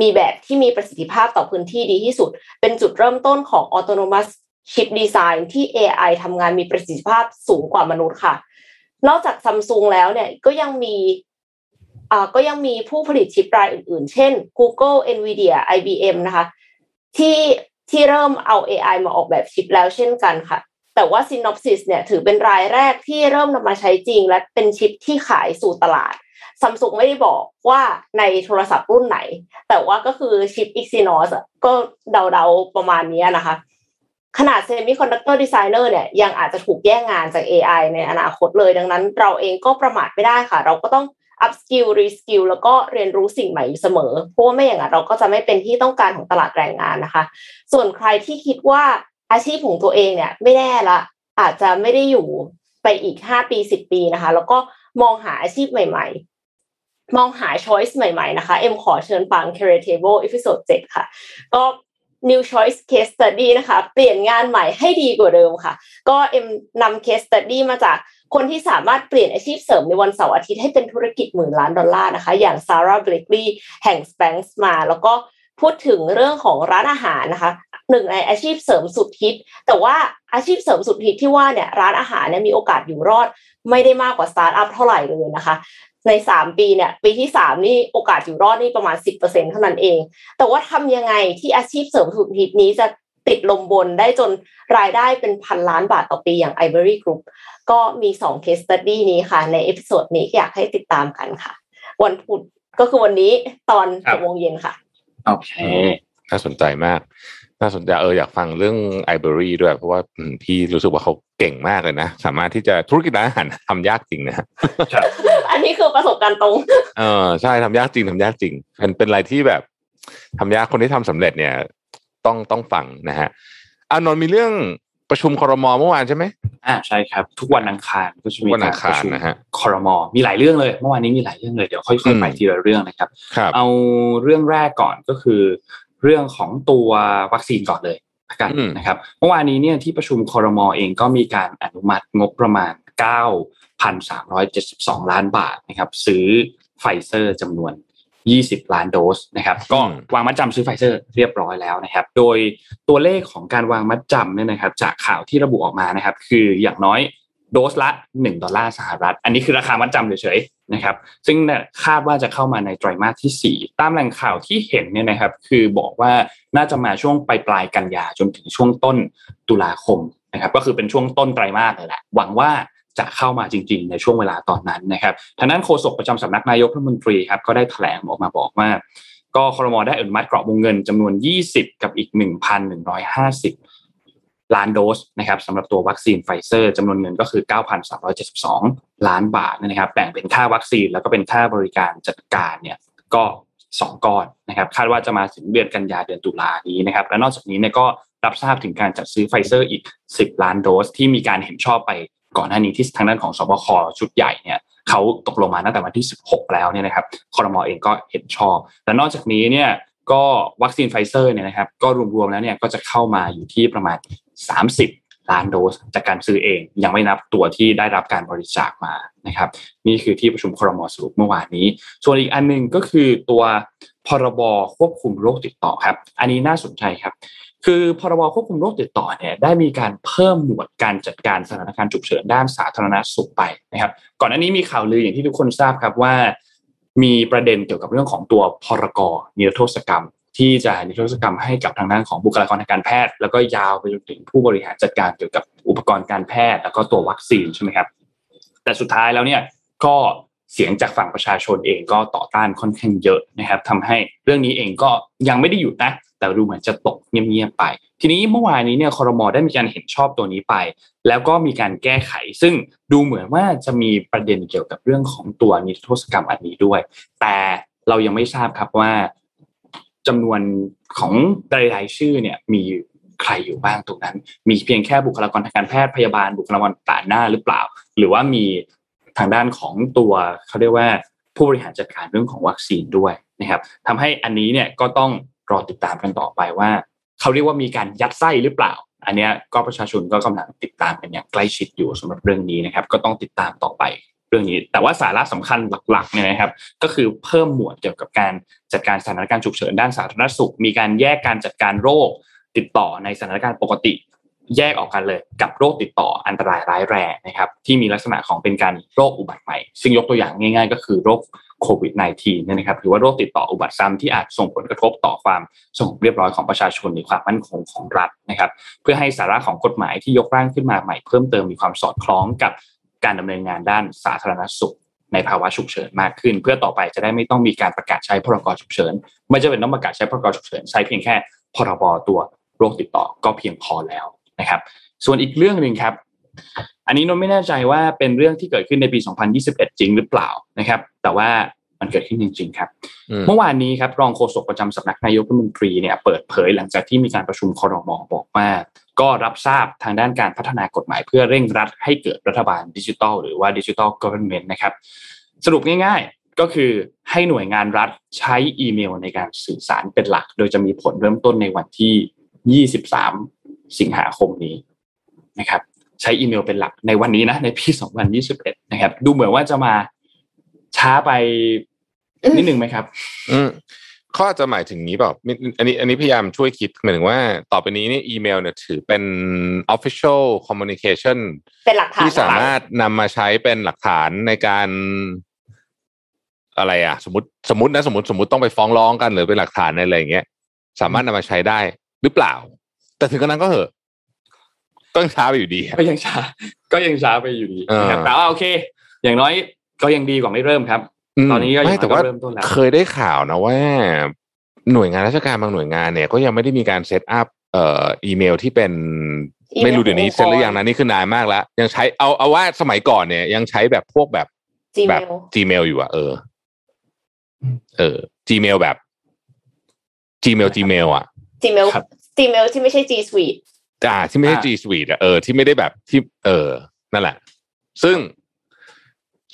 Speaker 3: มีแบบที่มีประสิทธิภาพต่อพื้นที่ดีที่สุด เป็นจุดเริ่มต้นของ autonomous chip design ที่ AI ทำงานมีประสิทธิภาพสูงกว่ามนุษย์ค่ะ นอกจากซัมซุงแล้วเนี่ยก็ยังมีอ่าก็ยังมีผู้ผลิตชิปรายอื่นๆ เช่น Google Nvidia IBM นะคะ ที่ที่เริ่มเอา AI มาออกแบบชิปแล้วเช่นกันค่ะ แต่ว่า Synopsys เนี่ยถือเป็นรายแรกที่เริ่มนำมาใช้จริง และเป็นชิปที่ขายสู่ตลาด ซัมซุงไม่ได้บอกว่าในโทรศัพท์รุ่นไหน แต่ว่าก็คือชิป Exynos ก็เดาๆประมาณนี้นะคะ ขนาด Semiconductor Designer เนี่ยยังอาจจะถูกแย่งงานจาก AI ในอนาคตเลย ดังนั้นเราเองก็ประมาทไม่ได้ค่ะ เราก็ต้อง upskill reskill แล้วก็เรียนรู้สิ่งใหม่อยู่เสมอ เพราะว่าไม่อย่างนั้นเราก็จะไม่เป็นที่ต้องการของตลาดแรงงานนะคะ ส่วนใครที่คิดว่าอาชีพของตัวเองเนี่ยไม่แน่ละ อาจจะไม่ได้อยู่ไปอีก5ปี10ปีนะคะ แล้วก็มองหาอาชีพใหม่ มองหา choice ใหม่ๆนะคะ เอ็มขอเชิญฟัง Career Table episode 7ค่ะ ก็ New Choice Case Study นะคะ เปลี่ยนงานใหม่ให้ดีกว่าเดิมค่ะ ก็เอ็มนำ Case Study มาจากคนที่สามารถเปลี่ยนอาชีพเสริมในวันเสาร์อาทิตย์ให้เป็นธุรกิจหมื่นล้านดอลลาร์นะคะ อย่างซาร่าเบลคลีย์แห่ง Spanx มา แล้วก็พูดถึงเรื่องของร้านอาหารนะคะหนึ่งในอาชีพเสริมสุดฮิต แต่ว่าอาชีพเสริมสุดฮิตที่ว่าเนี่ยร้านอาหารเนี่ยมีโอกาสอยู่รอด ไม่ได้มากกว่าสตาร์ทอัพเท่าไหร่เลยนะคะ ในสามปีเนี่ยปีที่สามนี่โอกาสอยู่รอดนี่ประมาณสิบเปอร์เซ็นเท่านั้นเอง แต่ว่าทำยังไงที่อาชีพเสริมสุดฮิตนี้จะติดลมบนได้จนรายได้เป็นพันล้านบาทต่อปีอย่าง iberry Group ก็มีสอง case study นี้ค่ะ ใน episode นี้อยากให้ติดตามกันค่ะ วันพุธก็คือวันนี้ตอนหกโมงเย็นค่ะ
Speaker 2: โอเค
Speaker 4: น่าสนใจมาก น่าสนใจเอออยากฟังเรื่อง iberry ด้วย เพราะว่าอืมพี่รู้สึกว่าเขาเก่งมากเลยนะ สามารถที่จะธุรกิจร้านอาหารทำยากจริงนะ
Speaker 3: อั นนี้คือประสบการณ์ตรง
Speaker 4: เออใช่ทำยากจริงทำยากจริงเป็นเป็นอะไรที่แบบทำยากคนที่ทำสำเร็จเนี่ย ต้องต้องฟังนะฮะอานนท์มีเรื่องประชุมครมเมื่อวานใช่ไหม
Speaker 2: อ่าใช่ครับ ทุกวันอังคารก็จะมี
Speaker 4: วันอั
Speaker 2: การ
Speaker 4: ง
Speaker 2: ป
Speaker 4: คาร
Speaker 2: ระชุม
Speaker 4: นะฮะ
Speaker 2: คอรมอมีหลายเรื่องเลย เมื่อวานนี้มีหลายเรื่องเลยเดี๋ยวค่
Speaker 4: อื
Speaker 2: อย
Speaker 4: ม
Speaker 2: ๆไปทีละเรื่องนะครับ
Speaker 4: ครับ
Speaker 2: เอาเรื่องแรกก่อนก็คือ เรื่องของตัววัคซีนก่อนเลยละกัน
Speaker 4: อืม
Speaker 2: นะครับ เมื่อวานนี้เนี่ยที่ประชุมคอรมอเองก็มีการอนุมัติงบประมาณ 9,372 ล้านบาทนะครับซื้อไฟเซอร์จำนวน 20 ล้านโดสนะครับก็วางมัดจำซื้อไฟเซอร์เรียบร้อยแล้วนะครับ โดยตัวเลขของการวางมัดจำเนี่ยนะครับ จากข่าวที่ระบุออกมานะครับ คืออย่างน้อยโดสละ 1 ดอลลาร์สหรัฐ อันนี้คือราคามัดจำเฉยๆนะครับ ซึ่งเนี่ยคาดว่าจะเข้ามาในไตรมาสที่ 4 ตามแหล่งข่าวที่เห็นเนี่ยนะครับ คือบอกว่าน่าจะมาช่วงปลายปลายๆกันยาจนถึงช่วงต้นตุลาคมนะครับ ก็คือเป็นช่วงต้นไตรมาสเลยแหละหวังว่า จะเข้ามาจริง ๆ ในช่วงเวลาตอนนั้นนะครับทางด้านโฆษกประจำสำนักนายกรัฐมนตรีครับก็ได้แถลงออกมาบอกว่า ก็คอรมอได้อนุมัติกรอบวงเงินจำนวน 20 กับอีก 1,150 ล้านโดสนะครับสำหรับตัววัคซีนไฟเซอร์จำนวนเงินก็คือ 9,372 ล้านบาทนะครับแบ่งเป็นค่าวัคซีนแล้วก็เป็นค่าบริการจัดการเนี่ยก็สองก้อนนะครับคาดว่าจะมาถึงเดือนกันยาเดือนตุลานี้นะครับและนอกจากนี้เนี่ยก็รับทราบถึงการจัดซื้อไฟเซอร์อีก 10 ล้านโดสที่มีการเห็นชอบไป ก่อนหน้านี้ที่ทางด้านของศบคชุดใหญ่เนี่ยเขาตกลงมาตั้งแต่วันที่ 16 แล้วเนี่ยนะครับคอรมอเองก็เห็นชอบและนอกจากนี้เนี่ยก็วัคซีนไฟเซอร์เนี่ยนะครับก็รวมๆแล้วเนี่ยก็จะเข้ามาอยู่ที่ประมาณ 30 ล้านโดส จากการซื้อเอง ยังไม่นับตัวที่ได้รับการบริจาคมานะครับ นี่คือที่ประชุมครมสรุปเมื่อวานนี้ ส่วนอีกอันหนึ่งก็คือตัวพรบควบคุมโรคติดต่อครับ อันนี้น่าสนใจครับ คือพรบควบคุมโรคติดต่อเนี่ยได้มีการเพิ่มหมวดการจัดการสถานการณ์ฉุกเฉินด้านสาธารณสุขไปนะครับ ก่อนหน้านี้มีข่าวลืออย่างที่ทุกคนทราบครับว่า มีประเด็นเกี่ยวกับเรื่องของตัวพรกนิรโทษกรรม ที่จะนิรโทษกรรมให้กับทางด้านของบุคลากรทางการแพทย์ แล้วก็ยาวไปจนถึงผู้บริหารจัดการเกี่ยวกับอุปกรณ์การแพทย์ แล้วก็ตัววัคซีนใช่ไหมครับ แต่สุดท้ายแล้วเนี่ยก็ เสียงจากฝั่งประชาชนเองก็ต่อต้านค่อนข้างเยอะนะครับทำให้เรื่องนี้เองก็ยังไม่ได้หยุดนะ แต่ดูเหมือนจะตกเงียบๆไป ทีนี้เมื่อวานนี้เนี่ยคอรมอได้มีการเห็นชอบตัวนี้ไป แล้วก็มีการแก้ไข ซึ่งดูเหมือนว่าจะมีประเด็นเกี่ยวกับเรื่องของตัวนิรโทษกรรมอันนี้ด้วย แต่เรายังไม่ทราบครับว่าจำนวนของรายชื่อเนี่ยมีใครอยู่บ้างตรงนั้น มีเพียงแค่บุคลากรทางการแพทย์พยาบาลบุคลากรต่างหน้าหรือเปล่า หรือว่ามี ทางด้านของตัวเขาเรียกว่าผู้บริหารจัดการเรื่องของวัคซีนด้วยนะครับทำให้อันนี้เนี่ยก็ต้องรอติดตามกันต่อไปว่า เขาเรียกว่ามีการยัดไส้หรือเปล่า อันนี้ก็ประชาชนก็กำลังติดตามกันอย่างใกล้ชิดอยู่สำหรับเรื่องนี้นะครับ ก็ต้องติดตามต่อไปเรื่องนี้ แต่ว่าสาระสำคัญหลักๆเนี่ยนะครับ ก็คือเพิ่มหมวดเกี่ยวกับการจัดการสถานการณ์ฉุกเฉินด้านสาธารณสุข มีการแยกการจัดการโรคติดต่อในสถานการณ์ปกติ แยกออกกันเลยกับโรคติดต่ออันตรายร้ายแรงนะครับที่มีลักษณะของเป็นการโรคอุบัติใหม่ ซึ่งยกตัวอย่างง่าย ๆ ก็คือโรคโควิด -19 เนี่ยนะครับหรือว่าโรคติดต่ออุบัติซ้ำที่อาจส่งผลกระทบต่อความสงบเรียบร้อยของประชาชนหรือความมั่นคงของรัฐนะครับ เพื่อให้สาระของกฎหมายที่ยกร่างขึ้นมาใหม่เพิ่มเติมมีความสอดคล้องกับการดำเนินงานด้านสาธารณสุขในภาวะฉุกเฉินมากขึ้น เพื่อต่อไปจะได้ไม่ต้องมีการประกาศใช้พรกฉุกเฉินไม่จะเป็นต้องประกาศใช้พรกฉุกเฉินใช้เพียงแค่พรบตัวโรคติดต่อก็เพียงพอแล้ว นะครับ ส่วนอีกเรื่องหนึ่งครับ อันนี้นนท์ไม่แน่ใจว่าเป็นเรื่องที่เกิดขึ้นในปี 2021 จริงหรือเปล่านะครับ แต่ว่ามันเกิดขึ้นจริง ๆ ครับ
Speaker 4: อืม
Speaker 2: เมื่อวานนี้ครับรองโฆษกประจำสำนักนายกรัฐมนตรีเนี่ยเปิดเผยหลังจากที่มีการประชุมครมบอกว่า ก็รับทราบทางด้านการพัฒนากฎหมายเพื่อเร่งรัดให้เกิดรัฐบาลดิจิทัลหรือว่าดิจิทัลก o v e r n m e n t นะครับ สรุปง่ายๆก็คือให้หน่วยงานรัฐใช้อีเมลในการสื่อสารเป็นหลัก โดยจะมีผลเริ่มต้นในวันที่ 23 สิงหาคมนี้นะครับใช้อีเมลเป็นหลักในวันนี้นะในปี 2021 นะครับ ดูเหมือนว่าจะมาช้าไปนิดนึงไหมครับ
Speaker 4: อืมเขาอาจจะหมายถึงนี้เปล่ามิอันนี้ อันนี้พยายามช่วยคิดหมายถึงว่า ต่อไปนี้เนี่ยอีเมลเนี่ยถือเป็น official communication
Speaker 3: เป็นหลักฐาน
Speaker 4: ที่สามารถนำมาใช้เป็นหลักฐานในการอะไรอะ สมมติสมมตินะสมมติสมมติต้องไปฟ้องร้องกันหรือเป็นหลักฐานอะไรอย่างเงี้ยสามารถนำมาใช้ได้หรือเปล่า แต่ถึงกระนั้นก็เหอะต้องช้าไปอยู่ดีอะ
Speaker 2: ก็ยังช้า ก็ยังช้าไปอยู่ดีนะครับ
Speaker 4: เออ
Speaker 2: แต่ว่าโอเค อย่างน้อยก็ยังดีกว่าไม่เริ่มครับ
Speaker 4: ม
Speaker 2: ตอนนี้ก็ยัง
Speaker 4: ไม่แต่ว่า
Speaker 2: เริ่มต้นแล้ว
Speaker 4: เคยได้ข่าวนะว่า หน่วยงานราชการบางหน่วยงานเนี่ย ก็ยังไม่ได้มีการเซตอัพเอ่ออีเมลที่เป็น
Speaker 3: อีเมล
Speaker 4: ไม่รู้เดี๋ยวนี้
Speaker 3: ของ
Speaker 4: เซตหรือ
Speaker 3: องค์กร
Speaker 4: ยังนะนี่คือนานมากแล้ว ยังใช้เอาเอาว่าสมัยก่อนเนี่ย ยังใช้แบบพวกแบบแบบ
Speaker 3: Gmail
Speaker 4: Gmail อยู่อะเออ เออ Gmail แบบ Gmail Gmail อะ
Speaker 3: Gmail
Speaker 2: ครับ
Speaker 3: Gmail ที่ไม่ใช่ G Suite
Speaker 4: อ่าที่ไม่ใช่
Speaker 2: อ่า
Speaker 4: G Suite อะเออที่ไม่ได้แบบที่เออนั่นแหละ ซึ่ง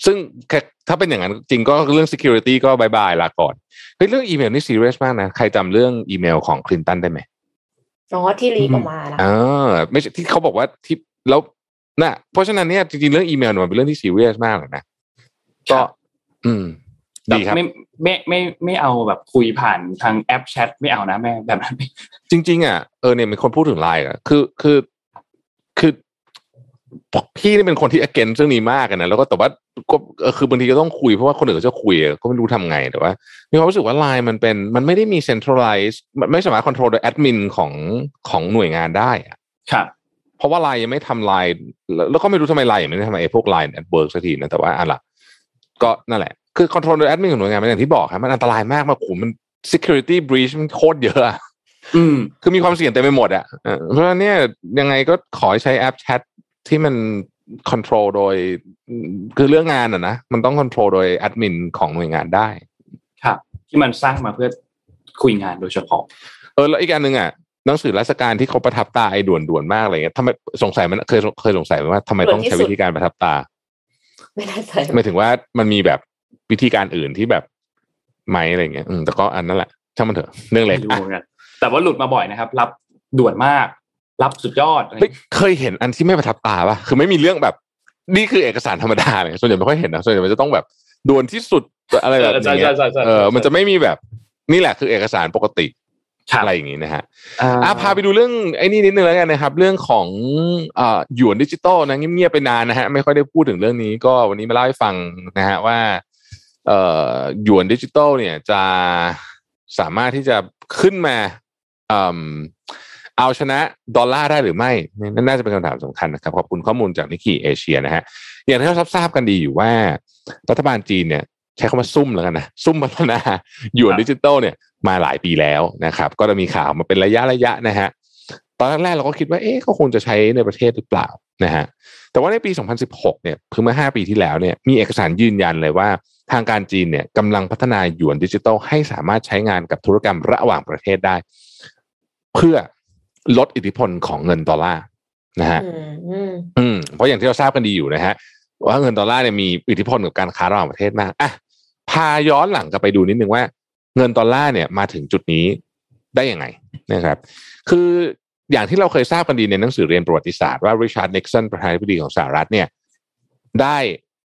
Speaker 4: ซึ่งแค่ถ้าเป็นอย่างนั้นจริงก็เรื่อง security ก็ bye bye ลาก่อนเฮ้ยเรื่องอีเมลนี่ serious มากนะ ใครจำเรื่องอีเมลของคลินตันได้ไหม
Speaker 3: อ๋อที่ลีกออกมานะ
Speaker 4: อ่าไม่ใช่ที่เขาบอกว่าที่แล้วน่ะเพราะฉะนั้นเนี่ยจริงๆเรื่องอีเมลเนี่ยมันเป็นเรื่องที่ serious มากเลยนะก็ อืม ดีครับ
Speaker 2: ไม่ไม่ไม่ไม่เอาแบบคุยผ่านทางแอปแชทไม่เอานะแม่แบบนั้นไม่
Speaker 4: จริง ๆ อะเออเนี่ยมีคนพูดถึงไลน์อะคือคือคือพี่นี่เป็นคนที่ against เรื่องนี้มากอะนะแล้วก็แต่ว่าก็เออคือบางทีก็ต้องคุยเพราะว่าคนอื่นเขาจะคุยอะก็ไม่รู้ทำไงแต่ว่ามีความรู้สึกว่าไลน์มันเป็นมันไม่ได้มี centralize มันไม่สามารถ control โดย admin ของของหน่วยงานได้อะ
Speaker 2: ครับ
Speaker 4: เพราะว่าไลน์ยังไม่ทำไลน์แล้วแล้วก็ไม่รู้ทำไมไลน์ยังไม่ได้ทำไอ้พวกไลน์ at work สักทีนะแต่ว่าอะล่ะก็นั่นแหละ คือ control โดย admin ของหน่วยงานมันอย่างที่บอกครับมันอันตรายมากมากโอ้โหมัน security breach มันโคตรเยอะอะ
Speaker 2: อืม
Speaker 4: คือมีความเสี่ยงเต็มไปหมดอะเออเพราะฉะนั้นเนี่ยยังไงก็ขอให้ใช้แอปแชทที่มัน control โดย คือเรื่องงานอะนะมันต้องคอนโทรลโดยแอดมินของหน่วยงานได้
Speaker 2: ครับ ที่มันสร้างมาเพื่อคุยงานโดยเฉพาะ
Speaker 4: เออแล้วอีกอันหนึ่งอะหนังสือราชการที่เขาประทับตาไอ้ด่วนด่วนๆมากอะไรเงี้ยทำไมสงสัยมันเคยเคยสงสัยไหมว่าทำไมต้องใช้วิธีการประทับตา
Speaker 3: ไม่แน่ใจ
Speaker 4: หมายถึงว่ามันมีแบบ วิธีการอื่นที่แบบไหมอะไรเงี้ยอืมแต่ก็อันนั้นแหละช่างมันเถอะเรื่องเล็
Speaker 2: ไม่
Speaker 4: ก
Speaker 2: รู้เหมือนกันแต่ว่าหลุดมาบ่อยนะครับ รับด่วนมาก รับสุดยอดอะไร
Speaker 4: เฮ้ยเคยเห็นอันที่ไม่ประทับตาป่ะคือไม่มีเรื่องแบบ นี่คือเอกสารธรรมดาเลยส่วนใหญ่ไม่ค่อยเห็นนะส่วนใหญ่มันจะต้องแบบด่วนที่สุดอะไรแบบ
Speaker 2: ใช่
Speaker 4: นี้
Speaker 2: ใช่ใช่ใช่
Speaker 4: เออมันจะไม่มีแบบนี่แหละคือเอกสารปกติ
Speaker 2: ครับ
Speaker 4: อะไรอย่างนี้นะฮะ
Speaker 2: อ่า
Speaker 4: อะพาไปดูเรื่องไอ้นี่นิดนึงแล้วกันนะครับ เรื่องของอ่าหยวนดิจิตอลนะเงียบๆไปนานนะฮะไม่ค่อยได้พูดถึงเรื่องนี้ก็วันนี้มาเล่าให้ฟังนะฮะว่า เอ่อหยวนดิจิตอลเนี่ยจะสามารถที่จะขึ้นมาอืมเอาชนะดอลลาร์ได้หรือไม่นี่น่าจะเป็นคำถามสำคัญนะครับ ขอบคุณข้อมูลจาก Nikkei Asia นะฮะอย่างที่เราทราบกันดีอยู่ว่า รัฐบาลจีนเนี่ยใช้คำว่าซุ่มแล้วกันนะซุ่มพัฒนาหยวนดิจิตอลเนี่ยมาหลายปีแล้วนะครับ ก็จะมีข่าวมาเป็นระยะระยะนะฮะตอนแรกๆเราก็คิดว่าเอ๊ะก็คงจะใช้ในประเทศหรือเปล่านะฮะแต่ว่าในปี 2016 เนี่ยคือเมื่อ 5 ปีที่แล้วเนี่ยมีเอกสารยืนยันเลยว่า ทางการจีนเนี่ยกำลังพัฒนาหยวนดิจิตอลให้สามารถใช้งานกับธุรกรรมระหว่างประเทศได้ เพื่อลดอิทธิพลของเงินดอลลาร์นะฮะ
Speaker 3: อืมอืม
Speaker 4: อืมเพราะอย่างที่เราทราบกันดีอยู่นะฮะว่าเงินดอลลาร์เนี่ยมีอิทธิพลกับการค้าระหว่างประเทศมากอะพาย้อนหลังกลับไปดูนิดนึงว่า เงินดอลลาร์เนี่ยมาถึงจุดนี้ได้ยังไงนะครับ คืออย่างที่เราเคยทราบกันดีในหนังสือเรียนประวัติศาสตร์ว่าริชาร์ดนิกสันประธานาธิบดีของสหรัฐเนี่ย ได้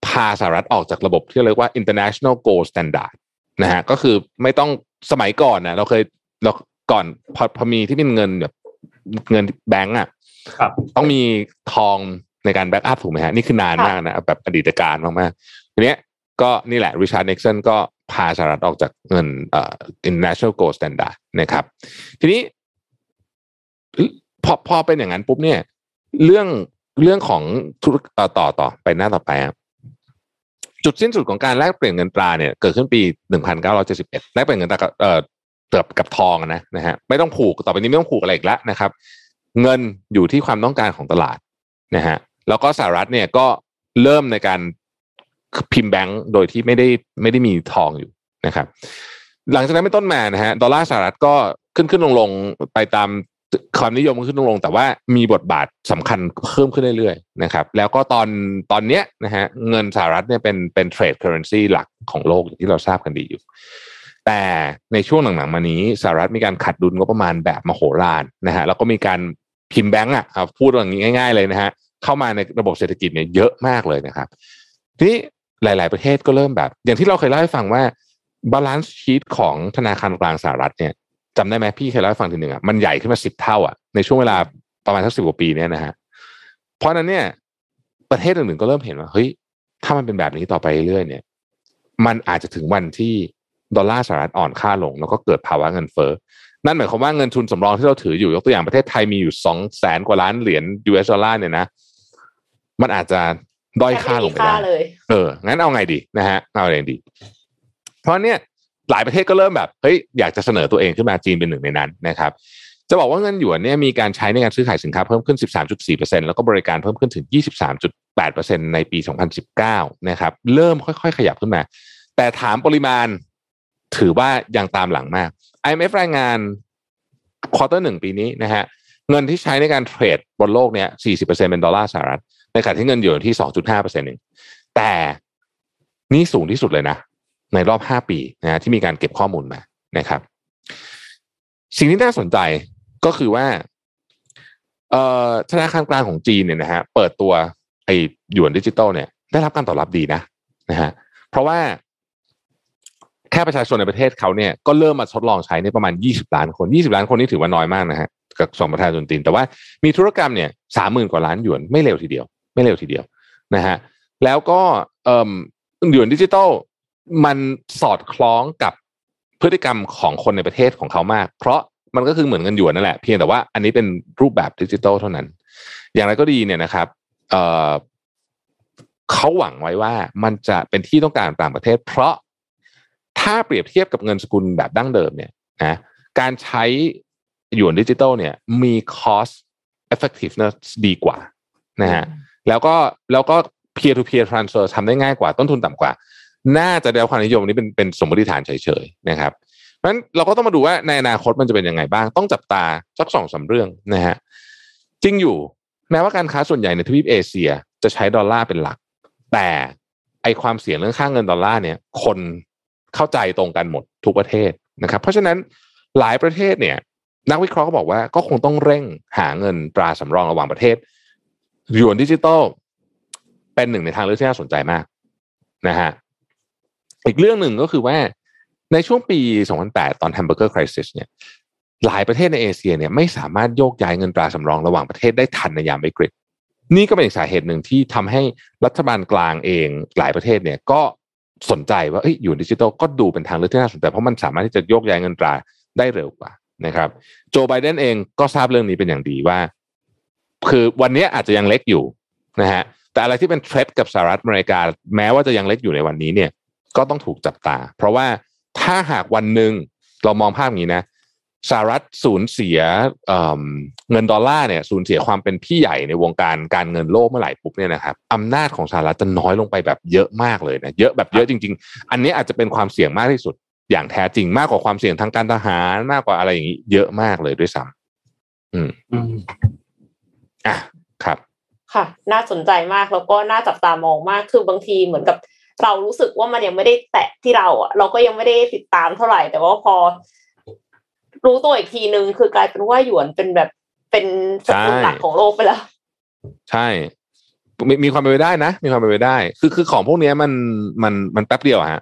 Speaker 4: พาสหรัฐออกจากระบบที่เรียกว่า international gold standard นะฮะก็คือไม่ต้องสมัยก่อนนะเราเคยเราก่อนพอพอมีที่เป็นเงินแบบเงินแบงก์อะ
Speaker 2: ครับ
Speaker 4: ต้องมีทองในการแบ็กอัพถูกไหมฮะ นี่คือนานมากนะแบบอดีตการมากๆทีเนี้ยก็นี่แหละริชาร์ดนิกสันก็พาสหรัฐออกจากเงินเอ่อ international gold standard นะครับ ทีนี้พอพอเป็นอย่างนั้นปุ๊บเนี่ย เรื่องเรื่องของธุรเอ่อต่อต่อไปหน้าต่อไปครับ จุดสิ้นสุดของการแลกเปลี่ยนเงินตราเนี่ยเกิดขึ้นปี 1971 แลกเปลี่ยนเงินตราเอ่อเกับกับทองนะนะฮะไม่ต้องผูกต่อไปนี้ไม่ต้องผูกอะไรอีกแล้วนะครับ เงินอยู่ที่ความต้องการของตลาดนะฮะแล้วก็สหรัฐเนี่ยก็เริ่มในการพิมพ์แบงก์โดยที่ไม่ได้ไม่ได้มีทองอยู่นะครับ หลังจากนั้นเป็นต้นมานะฮะดอลลาร์สหรัฐก็ขึ้นขึ้นลงลงไปตาม ความนิยมขึ้นลง แต่ว่ามีบทบาทสำคัญเพิ่มขึ้นเรื่อยๆนะครับ แล้วก็ตอนตอนเนี้ยนะฮะเงินสหรัฐเนี่ยเป็นเป็น trade currency หลักของโลกอย่างที่เราทราบกันดีอยู่ แต่ในช่วงหลังๆมานี้สหรัฐมีการขัดดุลงบประมาณแบบมโหฬารนะฮะแล้วก็มีการพิมพ์แบงก์อะพูดอย่างนี้ง่าย ๆเลยนะฮะเข้ามาในระบบเศรษฐกิจเนี่ยเยอะมากเลยนะครับ ทีนี้หลาย ๆ ประเทศก็เริ่มแบบ อย่างที่เราเคยเล่าให้ฟังว่า balance sheet ของธนาคารกลางสหรัฐเนี่ย จำได้ไหมพี่เคยเล่าให้ฟังทีหนึ่งอะมันใหญ่ขึ้นมาสิบเท่าอะในช่วงเวลาประมาณสักสิบกว่าปีเนี่ยนะฮะเพราะฉะนั้นเนี่ย ประเทศอื่นๆก็เริ่มเห็นว่าเฮ้ยถ้ามันเป็นแบบนี้ต่อไปเรื่อยๆเนี่ย มันอาจจะถึงวันที่ดอลลาร์สหรัฐอ่อนค่าลง แล้วก็เกิดภาวะเงินเฟ้อนั่นหมายความว่าเงินทุนสำรองที่เราถืออยู่ยกตัวอย่างประเทศไทยมีอยู่สองแสนกว่าล้านเหรียญ US ดอลลาร์เนี่ยนะ มันอาจจะด้อยค่าลงไป
Speaker 3: ค่า
Speaker 4: ได้
Speaker 3: เลย
Speaker 4: เออ งั้นเอาไงดีนะฮะ เอาไงดี เพราะเนี่ย หลายประเทศก็เริ่มแบบเฮ้ยอยากจะเสนอตัวเองขึ้นมาจีนเป็นหนึ่งในนั้นนะครับจะบอกว่าเงินหยวนเนี่ยมีการใช้ในการซื้อขายสินค้าเพิ่มขึ้น 13.4%แล้วก็บริการเพิ่มขึ้นถึง 23.8%ในปี 2019 นะครับเริ่มค่อยๆ ขยับขึ้นมา แต่ถามปริมาณถือว่ายังตามหลังมาก IMF รายงานquarter หนึ่งปีนี้นะฮะเงินที่ใช้ในการ trade บนโลกเนี่ย 40%เป็นดอลลาร์สหรัฐในขณะที่เงินหยวนที่ 2.5%เองแต่นี่สูงที่สุดเลยนะ ในรอบ 5 ปีนะที่มีการเก็บข้อมูลมานะครับ สิ่งที่น่าสนใจก็คือว่าเอ่อธนาคารกลางของจีนเนี่ยนะฮะเปิดตัวไอ้หยวนดิจิตอลเนี่ยได้รับการตอบรับดีนะนะฮะเพราะว่าแค่ประชาชนในประเทศเขาเนี่ยก็เริ่มมาทดลองใช้ในประมาณ 20 ล้านคน 20 ล้านคนนี่ถือว่าน้อยมากนะฮะกับของประชาชนจีน แต่ว่ามีธุรกรรมเนี่ยสามหมื่นกว่าล้านหยวนไม่เร็วทีเดียว ไม่เร็วทีเดียวนะฮะแล้วก็เอ่อหยวนดิจิตอล มันสอดคล้องกับพฤติกรรมของคนในประเทศของเขามาก เพราะมันก็คือเหมือนเงินหยวนนั่นแหละเพียงแต่ว่าอันนี้เป็นรูปแบบดิจิตอลเท่านั้น อย่างไรก็ดีเนี่ยนะครับเเขาหวังไว้ว่ามันจะเป็นที่ต้องการต่างประเทศ เพราะถ้าเปรียบเทียบกับเงินสกุลแบบดั้งเดิมเนี่ยนะการใช้หยวนดิจิตอลเนี่ยมี cost effectiveness ดีกว่านะฮะแล้วก็แล้วก็ peer to peer transfer ทำได้ง่ายกว่าต้นทุนต่ำกว่า น่าจะได้รับความนิยมนี้เป็นเป็นสมมติฐานเฉยๆนะครับเพราะฉะนั้นเราก็ต้องมาดูว่าในอนาคตมันจะเป็นยังไงบ้าง ต้องจับตาสักสองสาเรื่องนะฮะจริงอยู่แม้ว่าการค้าส่วนใหญ่ในทวีปเอเชียจะใช้ดอลลาร์เป็นหลัก แต่ไอความเสี่ยงเรื่องค่างเงินดอลลาร์เนี่ย คนเข้าใจตรงกันหมดทุกประเทศนะครับ เพราะฉะนั้นหลายประเทศเนี่ย นักวิเคราะห์ก็บอกว่าก็คงต้องเร่งหาเงินตราสำรองระหว่างประเทศยวนดิจิตอลเป็นหนึ่งในทางเลือกที่น่าสนใจมากนะฮะ อีกเรื่องหนึ่งก็คือว่าในช่วงปี 2008 ตอน Hamburger Crisis เนี่ยหลายประเทศในเอเชียเนี่ยไม่สามารถโยกย้ายเงินตราสำรองระหว่างประเทศได้ทันในยามวิกฤต นี่ก็เป็นอีกสาเหตุหนึ่งที่ทำให้รัฐบาลกลางเองหลายประเทศเนี่ยก็สนใจว่าอยู่ดิจิทัลก็ดูเป็นทางเลือกที่น่าสนใจเพราะมันสามารถที่จะโยกย้ายเงินตราได้เร็วกว่านะครับ โจไบเดนเองก็ทราบเรื่องนี้เป็นอย่างดีว่า คือวันนี้อาจจะยังเล็กอยู่นะฮะแต่อะไรที่เป็นเทรดกับสหรัฐอเมริกา แม้ว่าจะยังเล็กอยู่ในวันนี้เนี่ย ก็ต้องถูกจับตา เพราะว่าถ้าหากวันหนึ่งเรามองภาพอย่างนี้นะสหรัฐสูญเสียเเงินดอลลาร์เนี่ยสูญเสียความเป็นพี่ใหญ่ในวงการการเงินโลกเมื่อไหร่ปุ๊บเนี่ยนะครับอำนาจของสหรัฐจะน้อยลงไปแบบเยอะมากเลยนะเยอะแบบเยอะจริง ๆ อันนี้อาจจะเป็นความเสี่ยงมากที่สุด อย่างแท้จริงมากกว่าความเสี่ยงทางการทหารมากกว่าอะไรอย่างนี้เยอะมากเลยด้วยซ้ำอืม
Speaker 2: อืม
Speaker 4: อะครับ
Speaker 3: ค่ะ น่าสนใจมากแล้วก็น่าจับตามองมากคือบางทีเหมือนกับ เรารู้สึกว่ามันยังไม่ได้แตะที่เราอะเราก็ยังไม่ได้ติดตามเท่าไหร่ แต่ว่าพอ รู้ตัวอีกทีนึงคือกลายเป็นว่าหยวนเป็นแบบเป็นสกุลหลักของโลกไปแล้ว
Speaker 4: ใช่มีมีความเป็นไปได้นะ มีความเป็นไปได้ คือคือของพวกเนี้ยมันมันมันแป๊บเดียวอะฮะ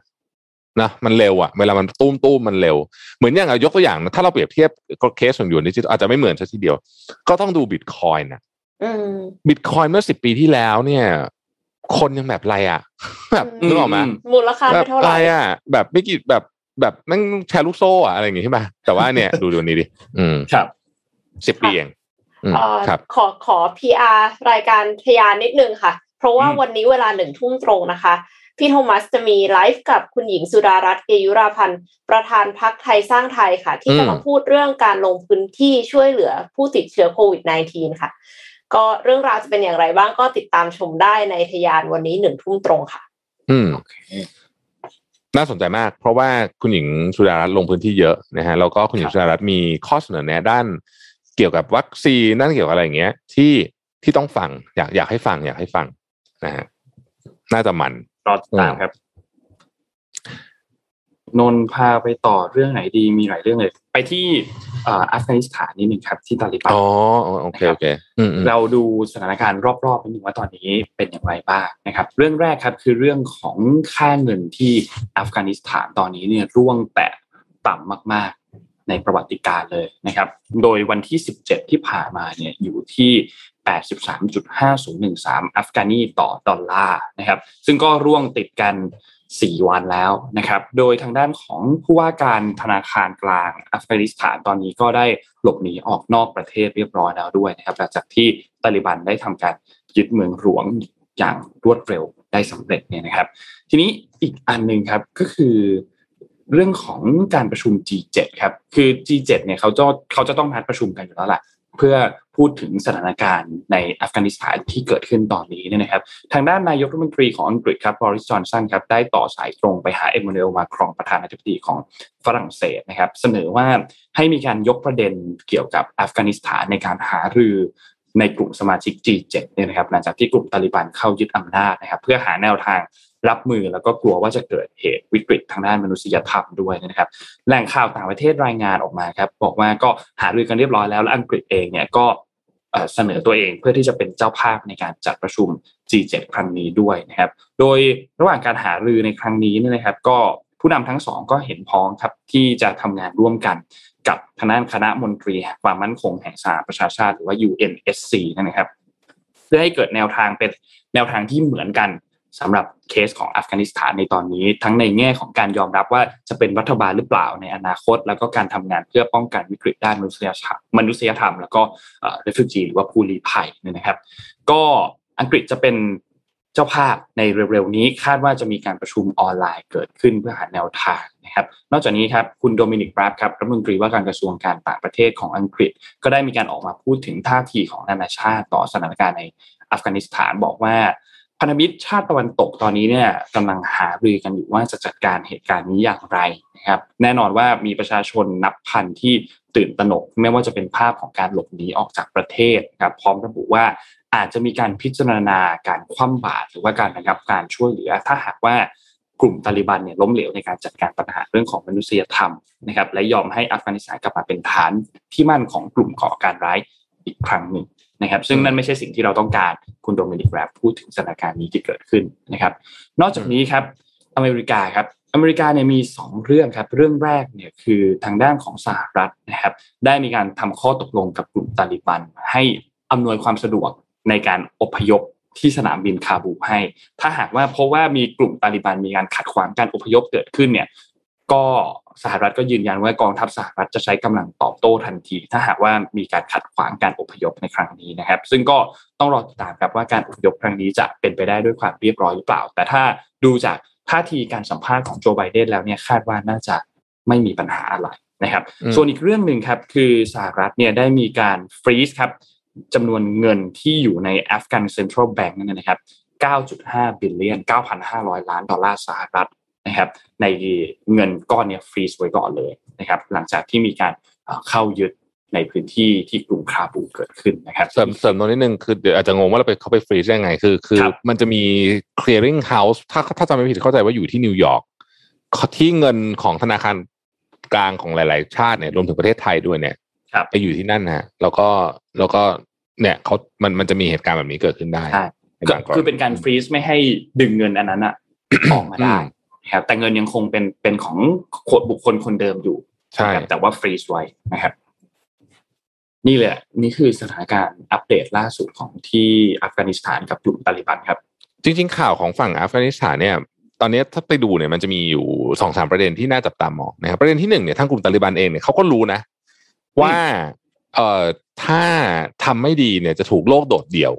Speaker 4: นะมันเร็วอะเวลามันตุ้มตุ้มมันเร็ว เหมือนอย่างเอายกตัวอย่างนะถ้าเราเปรียบเทียบเคสของหยวนดิจิทัลอาจจะไม่เหมือนซะทีเดียว ก็ต้องดูบิตคอยน์นะ
Speaker 3: อืม
Speaker 4: บิตคอยน์เมื่อสิบปีที่แล้วเนี่ย คนยังแบบไรอะแบบ
Speaker 3: อืม
Speaker 4: นึกออกไหม
Speaker 3: มูลค่า
Speaker 4: แบ
Speaker 3: ไม่
Speaker 4: บ
Speaker 3: เท่าไห
Speaker 4: อะไร
Speaker 3: ร่
Speaker 4: อะแบบไม่กี่แบบแบบแม่งแชร์ลูกโซ่อะอะไรอย่างงี้ใช่ป่ะแต่ว่าเนี่ยดูดูนี้ดิอืม
Speaker 2: ครับ
Speaker 4: สิบปีเองอืม
Speaker 3: เอ่อ
Speaker 4: ครับ
Speaker 3: ขอขอ PR รายการทยานนิดนึงค่ะ เพราะว่า
Speaker 2: อืม
Speaker 3: วันนี้เวลาหนึ่งทุ่มตรงนะคะ พี่โทมัสจะมีไลฟ์กับคุณหญิงสุดารัตน์เกยุราพันธ์ประธานพักไทยสร้างไทยค่ะ ที่จะ
Speaker 4: อืม
Speaker 3: มาพูดเรื่องการลงพื้นที่ช่วยเหลือผู้ติดเชื้อโควิด -19 ค่ะ ก็เรื่องราวจะเป็นอย่างไรบ้างก็ติดตามชมได้ในทยานวันนี้หนึ่งทุ่มตรงค่ะ
Speaker 4: อืม
Speaker 2: โอเค
Speaker 4: น่าสนใจมาก เพราะว่าคุณหญิงสุดารัตน์ลงพื้นที่เยอะนะฮะแล้วก็คุณหญิงสุดารัตน์มีข้อเสนอแนะด้าน เกี่ยวกับวัคซีนด้านเกี่ยวกับอะไรอย่างเงี้ย ที่ที่ต้องฟัง อยากอยากให้ฟัง อยากให้ฟังนะฮะน่าจะมัน
Speaker 2: รอติดตามครับ นนท์พาไปต่อเรื่องไหนดีมีหลายเรื่องเลย ไปที่เอ่ออัฟกานิสถานนิดหนึ่งครับ ที่ตาลิบัน
Speaker 4: อ๋อโอเคโอเคอืมอืม
Speaker 2: เราดูสถานการณ์รอบๆนิดนึงว่าตอนนี้เป็นอย่างไรบ้างนะครับ เรื่องแรกครับคือเรื่องของค่าเงินที่อัฟกานิสถานตอนนี้เนี่ยร่วงแตะต่ำมากๆในประวัติการเลยนะครับ โดยวันที่ 17 ที่ผ่านมาเนี่ยอยู่ที่83.5013 อัฟกานีต่อดอลลาร์นะครับ ซึ่งก็ร่วงติดกัน 4 วันแล้วนะครับ โดยทางด้านของผู้ว่าการธนาคารกลางอัฟกานิสถานตอนนี้ก็ได้หลบหนีออกนอกประเทศเรียบร้อยแล้วด้วยนะครับหลังจากที่ตาลิบันได้ทำการยึดเมืองหลวงอย่างรวดเร็วได้สำเร็จเนี่ยนะครับ ทีนี้อีกอันหนึ่งครับก็คือเรื่องของการประชุม G7 ครับ คือ G7 เนี่ยเขาจะเขาจะต้องนัดประชุมกันอยู่แล้วแหละ เพื่อพูดถึงสถานการณ์ในอัฟกานิสถานที่เกิดขึ้นตอนนี้เนี่ยนะครับ ทางด้านนายกรัฐมนตรีของอังกฤษครับบริสจอนสันครับได้ต่อสายตรงไปหาเอมมานูเอลมาครองประธานาธิบดีของฝรั่งเศสนะครับ เสนอว่าให้มีการยกประเด็นเกี่ยวกับอัฟกานิสถานในการหารือ ในกลุ่มสมาชิก G7 เนี่ยนะครับหลังจากที่กลุ่มตาลิบันเข้ายึดอำนาจนะครับ เพื่อหาแนวทางรับมือแล้วก็กลัวว่าจะเกิดเหตุวิกฤตทางด้านมนุษยธรรมด้วยนะครับ แหล่งข่าวต่างประเทศรายงานออกมาครับ บอกว่าก็หารือกันเรียบร้อยแล้วและอังกฤษเองเนี่ยก็เสนอตัวเองเพื่อที่จะเป็นเจ้าภาพในการจัดประชุม G7 ครั้งนี้ด้วยนะครับ โดยระหว่างการหารือในครั้งนี้เนี่ยนะครับ ก็ผู้นำทั้งสองก็เห็นพ้องครับที่จะทำงานร่วมกัน กับทางด้านคณะมนตรีความมั่นคงแห่งสหประชาชาติหรือว่า UNSC นะครับ เพื่อให้เกิดแนวทางเป็นแนวทางที่เหมือนกันสำหรับเคสของอัฟกานิสถานในตอนนี้ ทั้งในแง่ของการยอมรับว่าจะเป็นรัฐบาลหรือเปล่าในอนาคต แล้วก็การทำงานเพื่อป้องกันวิกฤตด้านมนุษยธรรมมนุษยธรรม แล้วก็เอ่อ refugee หรือว่าผู้ลี้ภัยนี่ยนะครับ ก็อังกฤษจะเป็น เจ้าภาพในเร็วๆนี้คาดว่าจะมีการประชุมออนไลน์เกิดขึ้นเพื่อหาแนวทางนะครับ นอกจากนี้ครับคุณโดมินิกบราฟครับรัฐมนตรีว่าการกระทรวงการต่างประเทศของอังกฤษ ก็ได้มีการออกมาพูดถึงท่าทีของนานาชาติต่อสถานการณ์ในอัฟกานิสถานบอกว่าพันธมิตรชาติตะวันตกตอนนี้เนี่ยกำลังหารือกันอยู่ว่าจะจัดการเหตุการณ์นี้อย่างไรนะครับแน่นอนว่ามีประชาชนนับพันที่ตื่นตระหนก ไม่ว่าจะเป็นภาพของการหลบหนีออกจากประเทศนะครับพร้อมระบุว่า อาจจะมีการพิจารณาการคว่ำบาตรหรือว่าการระงับการช่วยเหลือ ถ้าหากว่ากลุ่มตาลิบันเนี่ยล้มเหลวในการจัดการปัญหาเรื่องของมนุษยธรรมนะครับ และยอมให้อัฟกานิสถานกลับมาเป็นฐานที่มั่นของกลุ่มก่อการร้ายอีกครั้งหนึ่งนะครับ ซึ่งนั่นไม่ใช่สิ่งที่เราต้องการคุณโดมินิกแรปพูดถึงสถานการณ์นี้ที่เกิดขึ้นนะครับ นอกจากนี้ครับอเมริกาครับอเมริกาเนี่ยมี 2 เรื่องครับเรื่องแรกเนี่ยคือทางด้านของสหรัฐนะครับ ได้มีการทำข้อตกลงกับกลุ่มตาลิบันให้อำนวยความสะดวก ในการอพยพที่สนามบินคาบูให้ ถ้าหากว่าเพราะว่ามีกลุ่มตาลิบันมีการขัดขวางการอพยพเกิดขึ้นเนี่ย ก็สหรัฐก็ยืนยันว่ากองทัพสหรัฐจะใช้กำลังตอบโต้ทันที ถ้าหากว่ามีการขัดขวางการอพยพในครั้งนี้นะครับ ซึ่งก็ต้องรอติดตามครับว่าการอพยพครั้งนี้จะเป็นไปได้ด้วยความเรียบร้อยหรือเปล่า แต่ถ้าดูจากท่าทีการสัมภาษณ์ของโจไบเดนแล้วเนี่ยคาดว่าน่าจะไม่มีปัญหาอะไรนะครับ
Speaker 4: อืม
Speaker 2: ส่วนอีกเรื่องหนึ่งครับคือสหรัฐเนี่ยได้มีการ freeze ครับ จำนวนเงินที่อยู่ใน Afghan Central Bank นั่นนะครับ 9.5 billion 9,500 ล้านดอลลาร์สหรัฐนะครับในเงินก้อนเนี้ย freeze ไว้ก่อนเลยนะครับหลังจากที่มีการเอ่อเข้ายึดในพื้นที่ที่กรุงคาบูลเกิดขึ้นนะครับ
Speaker 4: เสริมเสริมตรงนิดนึงคือเดี๋ยวอาจจะงงว่าเราไปเขาไปfreeze ได้ยังไงคือ คือ
Speaker 2: ครับ
Speaker 4: มันจะมี clearing house ถ้าถ้าจำไม่ผิดเข้าใจว่าอยู่ที่นิวยอร์กที่เงินของธนาคารกลางของหลาย ๆ ชาติเนี่ยรวมถึงประเทศไทยด้วยเนี่ย
Speaker 2: ครับ
Speaker 4: ไปอยู่ที่นั่นนะฮะแล้วก็แล้วก็ เนี่ยเขามันมันจะมีเหตุการณ์แบบนี้เกิดขึ้นได้
Speaker 2: ใช่
Speaker 4: ใน
Speaker 2: ก็
Speaker 4: บางกรณี
Speaker 2: คือเป็นการ freeze ไม่ให้ดึงเงินอันนั้นอะออกมาได้นะครับแต่เงินยังคงเป็นเป็นของคนบุคคลคนเดิมอยู่
Speaker 4: ใช่
Speaker 2: นะครับแต่ว่า freeze ไว้นะครับ นี่แหละ นี่คือสถานการณ์อัปเดตล่าสุดของที่อัฟกานิสถานกับกลุ่มตาลิบันครับ
Speaker 4: จริง ๆ ข่าวของฝั่งอัฟกานิสถานเนี่ย ตอนนี้ถ้าไปดูเนี่ยมันจะมีอยู่สองสามประเด็นที่น่าจับตามองนะครับประเด็นที่หนึ่งเนี่ยทางกลุ่มตาลิบันเองเนี่ยเขาก็รู้นะ ว่า เอ่อถ้าทำไม่ดีเนี่ยจะถูกโลกโดดเดี่ยว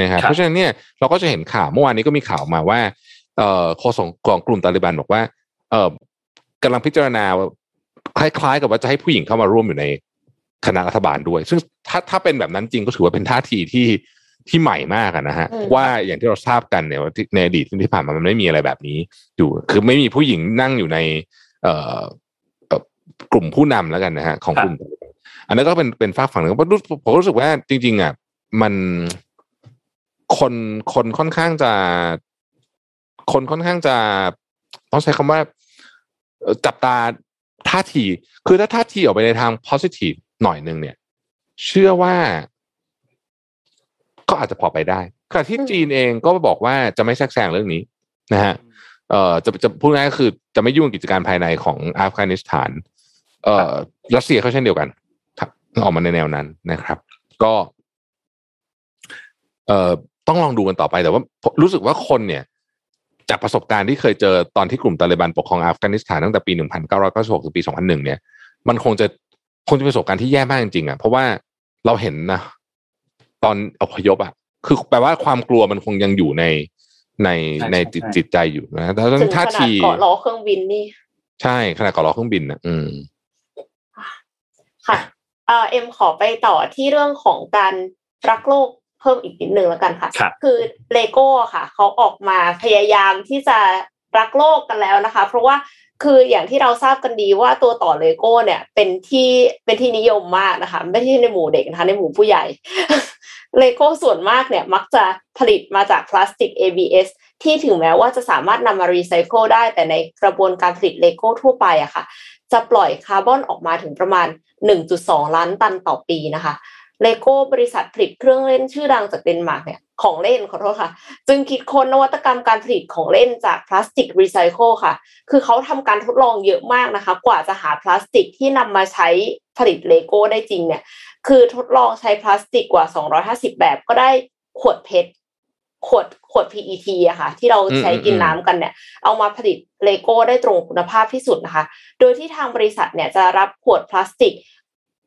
Speaker 4: นะครับ
Speaker 2: ครับ
Speaker 4: เพราะฉะนั้นเนี่ยเราก็จะเห็นข่าวเมื่อวานนี้ก็มีข่าวมาว่าเอ่อโฆษกของกลุ่มตาลิบันบอกว่า เอ่อกำลังพิจารณาคล้ายๆ กับว่าจะให้ผู้หญิงเข้ามาร่วมอยู่ในคณะรัฐบาลด้วย ซึ่งถ้าถ้าเป็นแบบนั้นจริงก็ถือว่าเป็นท่าทีที่ที่ใหม่มากอะนะฮะ
Speaker 3: อืม
Speaker 4: ว่าอย่างที่เราทราบกันเนี่ยว่าที่ในอดีตที่ผ่านมามันไม่มีอะไรแบบนี้อยู่คือไม่มีผู้หญิงนั่งอยู่ใน เอ่อเอ่อกลุ่มผู้นำแล้วกันนะฮะของกลุ่มตาลิบัน อันนั้นก็เป็นเป็นฝากฝั่งหนึ่งเพราะรู้ผมรู้สึกว่าจริง ๆอะมันคนคนค่อนข้างจะ คนค่อนข้างจะต้องใช้คำว่าเอ่อจับตาท่าที คือถ้าท่าทีออกไปในทาง positive หน่อยหนึ่งเนี่ย เชื่อว่าก็อาจจะพอไปได้ขณะที่
Speaker 3: อืม
Speaker 4: จีนเองก็บอกว่าจะไม่แทรกแซงเรื่องนี้นะฮะเอ่อจะจะพูดง่ายๆก็คือจะไม่ยุ่งกับกิจการภายในของอัฟกานิสถาน เอ่อรัสเซียก็เช่นเดียวกันครับ ออกมาในแนวนั้นนะครับ ก็เอ่อต้องลองดูกันต่อไปแต่ว่ารู้สึกว่าคนเนี่ย จากประสบการณ์ที่เคยเจอตอนที่กลุ่มตาลิบันปกครองอัฟกานิสถานตั้งแต่ปี 1996ถึงปี 2001 เนี่ย มันคงจะคงจะเป็นประสบการณ์ที่แย่มากจริงๆอะเพราะว่าเราเห็นนะตอนอพยพอะ คือแปลว่าความกลัวมันคงยังอยู่ในใน
Speaker 2: ใช่
Speaker 4: ใน
Speaker 2: ใช่
Speaker 4: จิต
Speaker 2: ใช่
Speaker 4: จิตใจอยู่นะแต่
Speaker 3: ถึงข
Speaker 4: ท่า
Speaker 3: นาด
Speaker 4: ที
Speaker 3: เกาะล้อเครื่องบินนี่
Speaker 4: ใช่ขนาดเกาะล้อเครื่องบินนะอืม
Speaker 3: ค่ะ เอ่อเอ็มขอไปต่อที่เรื่องของการรักโลกเพิ่มอีกนิดนึงแล้วกันค่ะ
Speaker 2: ครับ
Speaker 3: คือเลโก้ค่ะเขาออกมาพยายามที่จะรักโลกกันแล้วนะคะ เพราะว่าคืออย่างที่เราทราบกันดีว่าตัวต่อเลโก้เนี่ย เป็นที่เป็นที่นิยมมากนะคะ ไม่ใช่ในหมู่เด็กนะคะในหมู่ผู้ใหญ่เลโก้ส่วนมากเนี่ยมักจะผลิตมาจากพลาสติก ABS ที่ถึงแม้ว่าจะสามารถนำมารีไซเคิลได้แต่ในกระบวนการผลิตเลโก้ทั่วไปอะค่ะ จะปล่อยคาร์บอนออกมาถึงประมาณ 1.2 ล้านตันต่อปีนะคะเลโก้บริษัทผลิตเครื่องเล่นชื่อดังจากเดนมาร์กเนี่ยของเล่นขอโทษค่ะ จึงคิดค้นนวัตกรรมการผลิตของเล่นจากพลาสติกรีไซเคิลค่ะ คือเขาทำการทดลองเยอะมากนะคะ กว่าจะหาพลาสติกที่นำมาใช้ผลิตเลโก้ได้จริงเนี่ย คือทดลองใช้พลาสติกกว่า 250 แบบก็ได้ขวด PET ขวดขวด PET อะค่ะ ที่เราใช้กินน้ำกันเนี่ย เอามาผลิตเลโก้ได้ตรงคุณภาพที่สุดนะคะ โดยที่ทางบริษัทเนี่ยจะรับขวดพลาสติก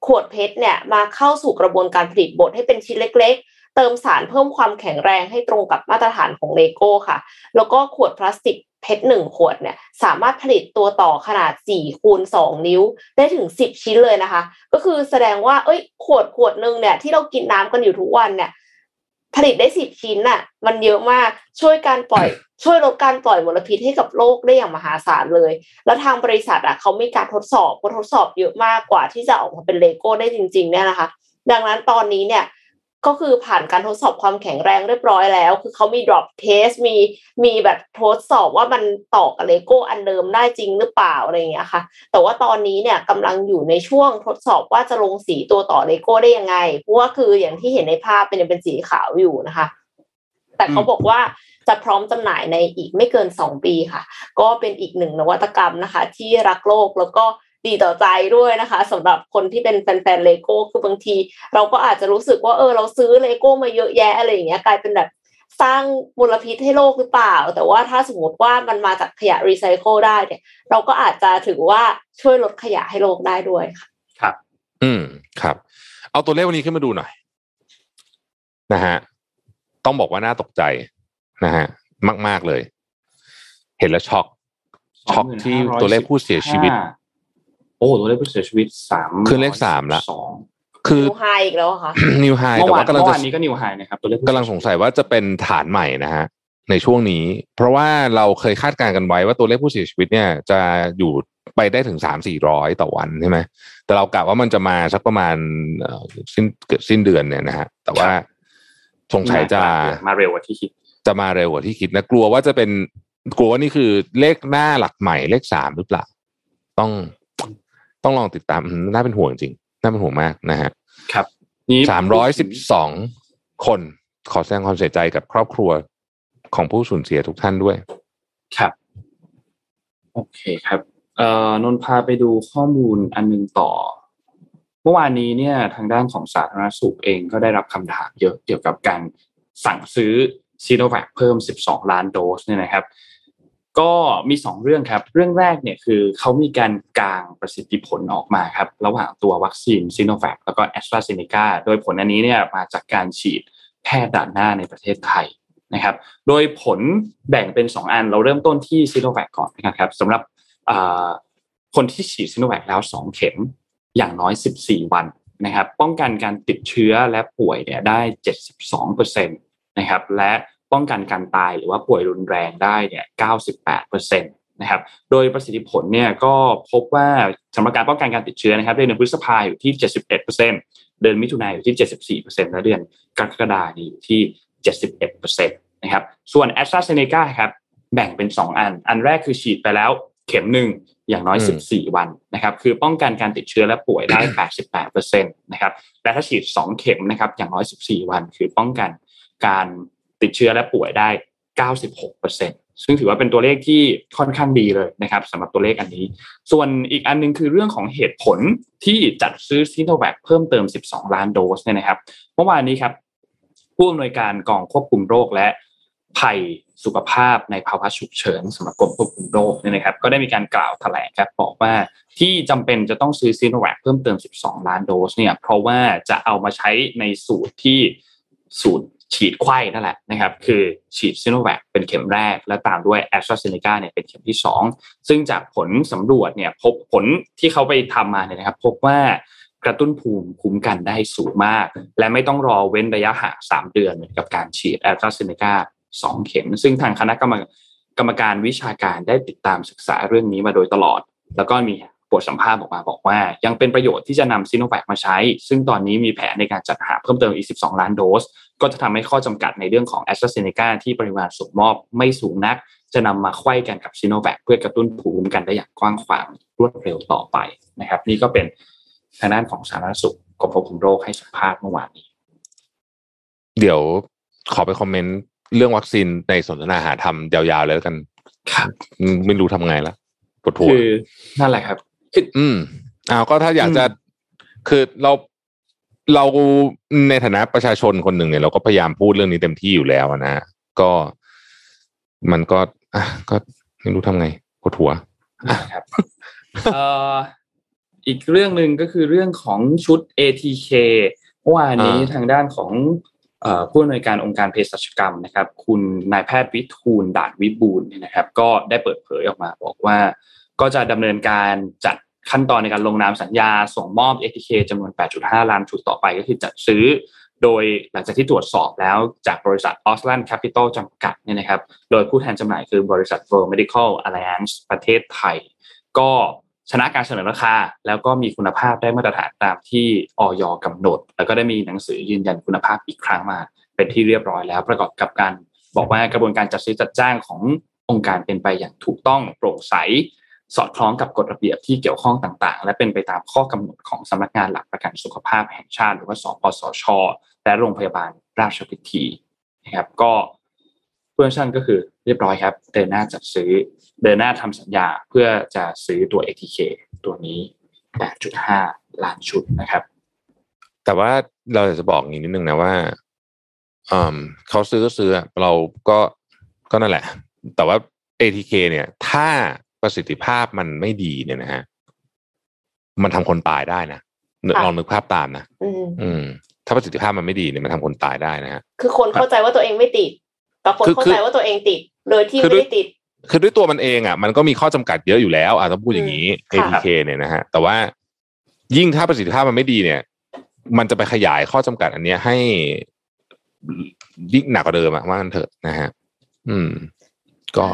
Speaker 3: ขวด PET เนี่ยมาเข้าสู่กระบวนการผลิตบดให้เป็นชิ้นเล็ก ๆ เติมสารเพิ่มความแข็งแรงให้ตรงกับมาตรฐานของเลโก้ค่ะ แล้วก็ขวดพลาสติก PET หนึ่งขวดเนี่ยสามารถผลิตตัวต่อขนาด4คูณ2นิ้วได้ถึง 10 ชิ้นเลยนะคะ ก็คือแสดงว่าเอ้ยขวดขวดหนึ่งเนี่ยที่เรากินน้ำกันอยู่ทุกวันเนี่ย ผลิตได้สิบชิ้นน่ะ มันเยอะมากช่วยการปล่อย ช่วยลดการปล่อยมลพิษให้กับโลกได้อย่างมหาศาลเลย แล้วทางบริษัทอะเขามีการทดสอบก็ทดสอบเยอะมากกว่าที่จะออกมาเป็นเลโก้ได้จริง ๆ เนี่ยนะคะ ดังนั้นตอนนี้เนี่ย ก็คือผ่านการทดสอบความแข็งแรงเรียบร้อยแล้ว คือเขามี drop test มีมีแบบทดสอบว่ามันต่อกับเลโก้อันเดิมได้จริงหรือเปล่าอะไรอย่างเงี้ยค่ะ แต่ว่าตอนนี้เนี่ยกำลังอยู่ในช่วงทดสอบว่าจะลงสีตัวต่อเลโก้ได้ยังไง เพราะว่าคืออย่างที่เห็นในภาพเป็นเป็นสีขาวอยู่นะคะ แต่เขาบอกว่าจะพร้อมจำหน่ายในอีกไม่เกินสองปีค่ะ ก็เป็นอีกหนึ่งนวัตกรรมนะคะ ที่รักโลกแล้วก็ ดีต่อใจด้วยนะคะสำหรับคนที่เป็นแฟนๆเลโก้คือบางที เราก็อาจจะรู้สึกว่าเออเราซื้อเลโก้มาเยอะแยะอะไรอย่างเงี้ยกลายเป็นแบบสร้างมลพิษให้โลกหรือเปล่า แต่ว่าถ้าสมมติว่ามันมาจากขยะรีไซเคิลได้เนี่ย เราก็อาจจะถือว่าช่วยลดขยะให้โลกได้ด้วยค่ะ
Speaker 2: ครับ
Speaker 4: อืม ครับ เอาตัวเลขวันนี้ขึ้นมาดูหน่อย นะฮะ ต้องบอกว่าน่าตกใจนะฮะ มาก ๆ เลย เห็นแล้วช็อก ช็อกที่ตัวเลขผู้เสียชีวิต
Speaker 2: โอ้ตัวเลขผู้เสียชีวิตสาม
Speaker 4: คือเลขสามละ
Speaker 2: สอง
Speaker 4: คือ
Speaker 3: ดูไฮอีกแล้วอะค่ะ
Speaker 4: นิวไฮ
Speaker 2: เมื่
Speaker 4: แต่
Speaker 2: อวาน
Speaker 4: ว่ากำลัง
Speaker 2: เมื่อ
Speaker 4: จะ
Speaker 2: วานนี้ก็นิวไฮนะครับตัวเลขผู้
Speaker 4: กำลังสงสัยว่าจะเป็นฐานใหม่นะฮะในช่วงนี้ เพราะว่าเราเคยคาดการณ์กันไว้ว่าตัวเลขผู้เสียชีวิตเนี่ย จะอยู่ไปได้ถึงสามสี่ร้อยต่อวันใช่ไหมแต่เรากะว่ามันจะมาสักประมาณเอ่อสิ้นเกิดสิ้นเดือนเนี่ยนะฮะแต่ว่าสงสัยจะ
Speaker 2: มาเร็วกว่าที่คิด
Speaker 4: จะมาเร็วกว่าที่คิดนะกลัวว่าจะเป็นกลัวว่านี่คือเลขหน้าหลักใหม่เลขสามหรือเปล่าต้อง ต้องลองติดตามอืมน่าเป็นห่วงจริงน่าเป็นห่วงมากนะฮะ
Speaker 2: ครับนี้
Speaker 4: สามร้อยสิบสองคนขอแสดงความเสียใจกับครอบครัวของผู้สูญเสียทุกท่านด้วย
Speaker 2: ครับ โอเคครับ เอ่อนนท์พาไปดูข้อมูลอันหนึงต่อ เมื่อวานนี้เนี่ย ทางด้านของสาธารณสุขเองก็ได้รับคำถามเยอะเกี่ยวกับการสั่งซื้อซีโนแวคเพิ่ม 12 ล้านโดสเนี่ยนะครับ ก็มีสองเรื่องครับ เรื่องแรกเนี่ยคือเขามีการกางประสิทธิผลออกมาครับ ระหว่างตัววัคซีนซีโนแวคแล้วก็แอสตราเซเนกาโดยผลอันนี้เนี่ยมาจากการฉีดแพทย์ด่านหน้าในประเทศไทยนะครับ โดยผลแบ่งเป็น 2 อันเราเริ่มต้นที่ซีโนแวคก่อนนะครับสำหรับคนที่ฉีดซีโนแวคแล้ว 2 เข็มอย่างน้อย 14 วันนะครับ ป้องกันการติดเชื้อและป่วยเนี่ยได้ 72%นะครับและ ป้องกันการตายหรือว่าป่วยรุนแรงได้เนี่ย98%นะครับ โดยประสิทธิผลเนี่ยก็พบว่าสำหรับการป้องกันการติดเชื้อนะครับเดือนพฤษภาอยู่ที่ 71%เดือนมิถุนายนอยู่ที่ 74%และเดือนกรกฎาคมอยู่ที่ 71%นะครับ ส่วน a s t r a z เซ e c a ครับแบ่งเป็น 2 อัน อันแรกคือฉีดไปแล้วเข็มหนึ่งอย่างน้อย
Speaker 4: อืม
Speaker 2: 14 วันนะครับ คือป้องกันการติดเชื้อและป่วยได้ 88%นะครับ และถ้าฉีด 2 เข็มนะครับ อย่างน้อย 14 วัน คือป้องกันการ ติดเชื้อและป่วยได้ 96%ซึ่งถือว่าเป็นตัวเลขที่ค่อนข้างดีเลยนะครับสำหรับตัวเลขอันนี้ ส่วนอีกอันหนึงคือเรื่องของเหตุผลที่จัดซื้อซิโนแวคเพิ่มเติม 12 ล้านโดสเนี่ยนะครับเมื่อวานนี้ครับผู้อำนวยการกองควบคุมโรคและภัยสุขภาพในภาวะฉุกเฉินสำหรับกรมควบคุมโรคเนี่ยนะครับ ก็ได้มีการกล่าวแถลงครับบอกว่าที่จำเป็นจะต้องซื้อซีโนแวคเพิ่มเติม 12 ล้านโดสเนี่ยเพราะว่าจะเอามาใช้ในสูตรที่สูตร ฉีดไข้นั่นแหละนะครับ คือฉีดซีโนแวคเป็นเข็มแรก และตามด้วยแอสตราเซเนกาเนี่ยเป็นเข็มที่ 2 ซึ่งจากผลสำรวจเนี่ยพบผลที่เขาไปทำมาเนี่ยนะครับ พบว่ากระตุ้นภูมิคุ้มกันได้สูงมาก และไม่ต้องรอเว้นระยะห่างสามเดือนเหมือนกับการฉีดแอสตราเซเนกาสองเข็ม ซึ่งทางคณะกรรมกรรมการวิชาการได้ติดตามศึกษาเรื่องนี้มาโดยตลอด แล้วก็มีบทสัมภาษณ์ออกมาบอกว่า ยังเป็นประโยชน์ที่จะนำซีโนแวคมาใช้ ซึ่งตอนนี้มีแผนในการจัดหาเพิ่มเติมอีก 12 ล้านโดส ก็จะทำให้ข้อจำกัดในเรื่องของแอสตราเซเนกาที่ปริมาณส่งมอบไม่สูงนัก จะนำมาไขว้กันกับซีโนแวคเพื่อกระตุ้นภูมิคุ้มกันได้อย่างกว้างขวางรวดเร็วต่อไปนะครับ นี่ก็เป็นทางด้านของสาธารณสุขกรมควบคุมโรคให้สัมภาษณ์เมื่อวานนี้
Speaker 4: เดี๋ยวขอไปคอมเมนต์เรื่องวัคซีนในสนทนาหาธรรมยาวๆเลยแล้วกัน
Speaker 2: ครับ
Speaker 4: อืมไม่รู้ทำไงละปวดหัว
Speaker 2: คือนั่นแหละครับคือ
Speaker 4: อืมอ้าวก็ถ้าอยากจะ
Speaker 2: อืม
Speaker 4: คือเรา เราในฐานะประชาชนคนหนึ่งเนี่ยเราก็พยายามพูดเรื่องนี้เต็มที่อยู่แล้วอะนะก็มันก็อะก็ไม่รู้ทำไงปวดหัว
Speaker 2: นะครับเอ่ออีกเรื่องหนึ่งก็คือเรื่องของชุด ATK เมื่อวานนี้
Speaker 4: อ่า
Speaker 2: ทางด้านของเอ่อผู้อำนวยการองค์การเภสัชกรรมนะครับ คุณนายแพทย์วิทูลด่านวิบูลย์เนี่ยนะครับ ก็ได้เปิดเผยออกมา บอกว่าก็จะดำเนินการจัด ขั้นตอนในการลงนามสัญญาส่งมอบ ATK จำนวน 8.5 ล้านชุดต่อไปก็คือจัดซื้อ โดยหลังจากที่ตรวจสอบแล้วจากบริษัท a u s l a n Capital จำกัดเนี่ยนะครับ โดยผู้แทนจำหน่ายคือบริษัท World Medical Alliance ประเทศไทย ก็ชนะการเสนอราคา แล้วก็มีคุณภาพได้มาตรฐานตามที่ออยกำหนด แล้วก็ได้มีหนังสือยืนยันคุณภาพอีกครั้งมา เป็นที่เรียบร้อยแล้วประกอบกับการบอกว่ากระบวนการจัดซื้อจัดจ้างขององค์การเป็นไปอย่างถูกต้องโปร่งใส สอดคล้องกับกฎระเบียบที่เกี่ยวข้องต่างๆ และเป็นไปตามข้อกำหนดของสำนักงานหลักประกันสุขภาพแห่งชาติ หรือว่าสปสช และโรงพยาบาลราชวิถีนะครับก็เพื่อนชั่นก็คือเรียบร้อยครับ เดินหน้าจัดซื้อเดินหน้าทำสัญญาเพื่อจะซื้อตัว ATK ตัวนี้ 8.5 ล้านชุดนะครับ
Speaker 4: แต่ว่าเราจะบอกอย่างนี้นิดนึงนะว่าอืมเขาซื้อก็ซื้อเราก็ก็นั่นแหละ แต่ว่า ATK เนี่ย ถ้า ประสิทธิภาพมันไม่ดีเนี่ยนะฮะมันทำคนตายได้นะนึก
Speaker 3: ค่ะ
Speaker 4: ลองนึกภาพตามนะ
Speaker 3: อืม
Speaker 4: อืม ถ้าประสิทธิภาพมันไม่ดีเนี่ยมันทำคนตายได้นะฮะ
Speaker 3: คือคนเข้าใจว่าตัวเองไม่ติดกับคน
Speaker 4: คือ
Speaker 3: เข้า
Speaker 4: คือ
Speaker 3: ใจว่าตัวเองติด โดยที่
Speaker 4: คือ
Speaker 3: ไม่
Speaker 4: ด้วย
Speaker 3: ได้ติด
Speaker 4: คือด้วยตัวมันเองอะ มันก็มีข้อจำกัดเยอะอยู่แล้วอะต้องพูดอย่างนี้
Speaker 3: อืมค่ะ
Speaker 4: ATK เนี่ยนะฮะแต่ว่ายิ่งถ้าประสิทธิภาพมันไม่ดีเนี่ย มันจะไปขยายข้อจำกัด อันเนี้ยให้ยิ่งหนักกว่าเดิมอะว่ากันเถอะนะฮะอืม ก็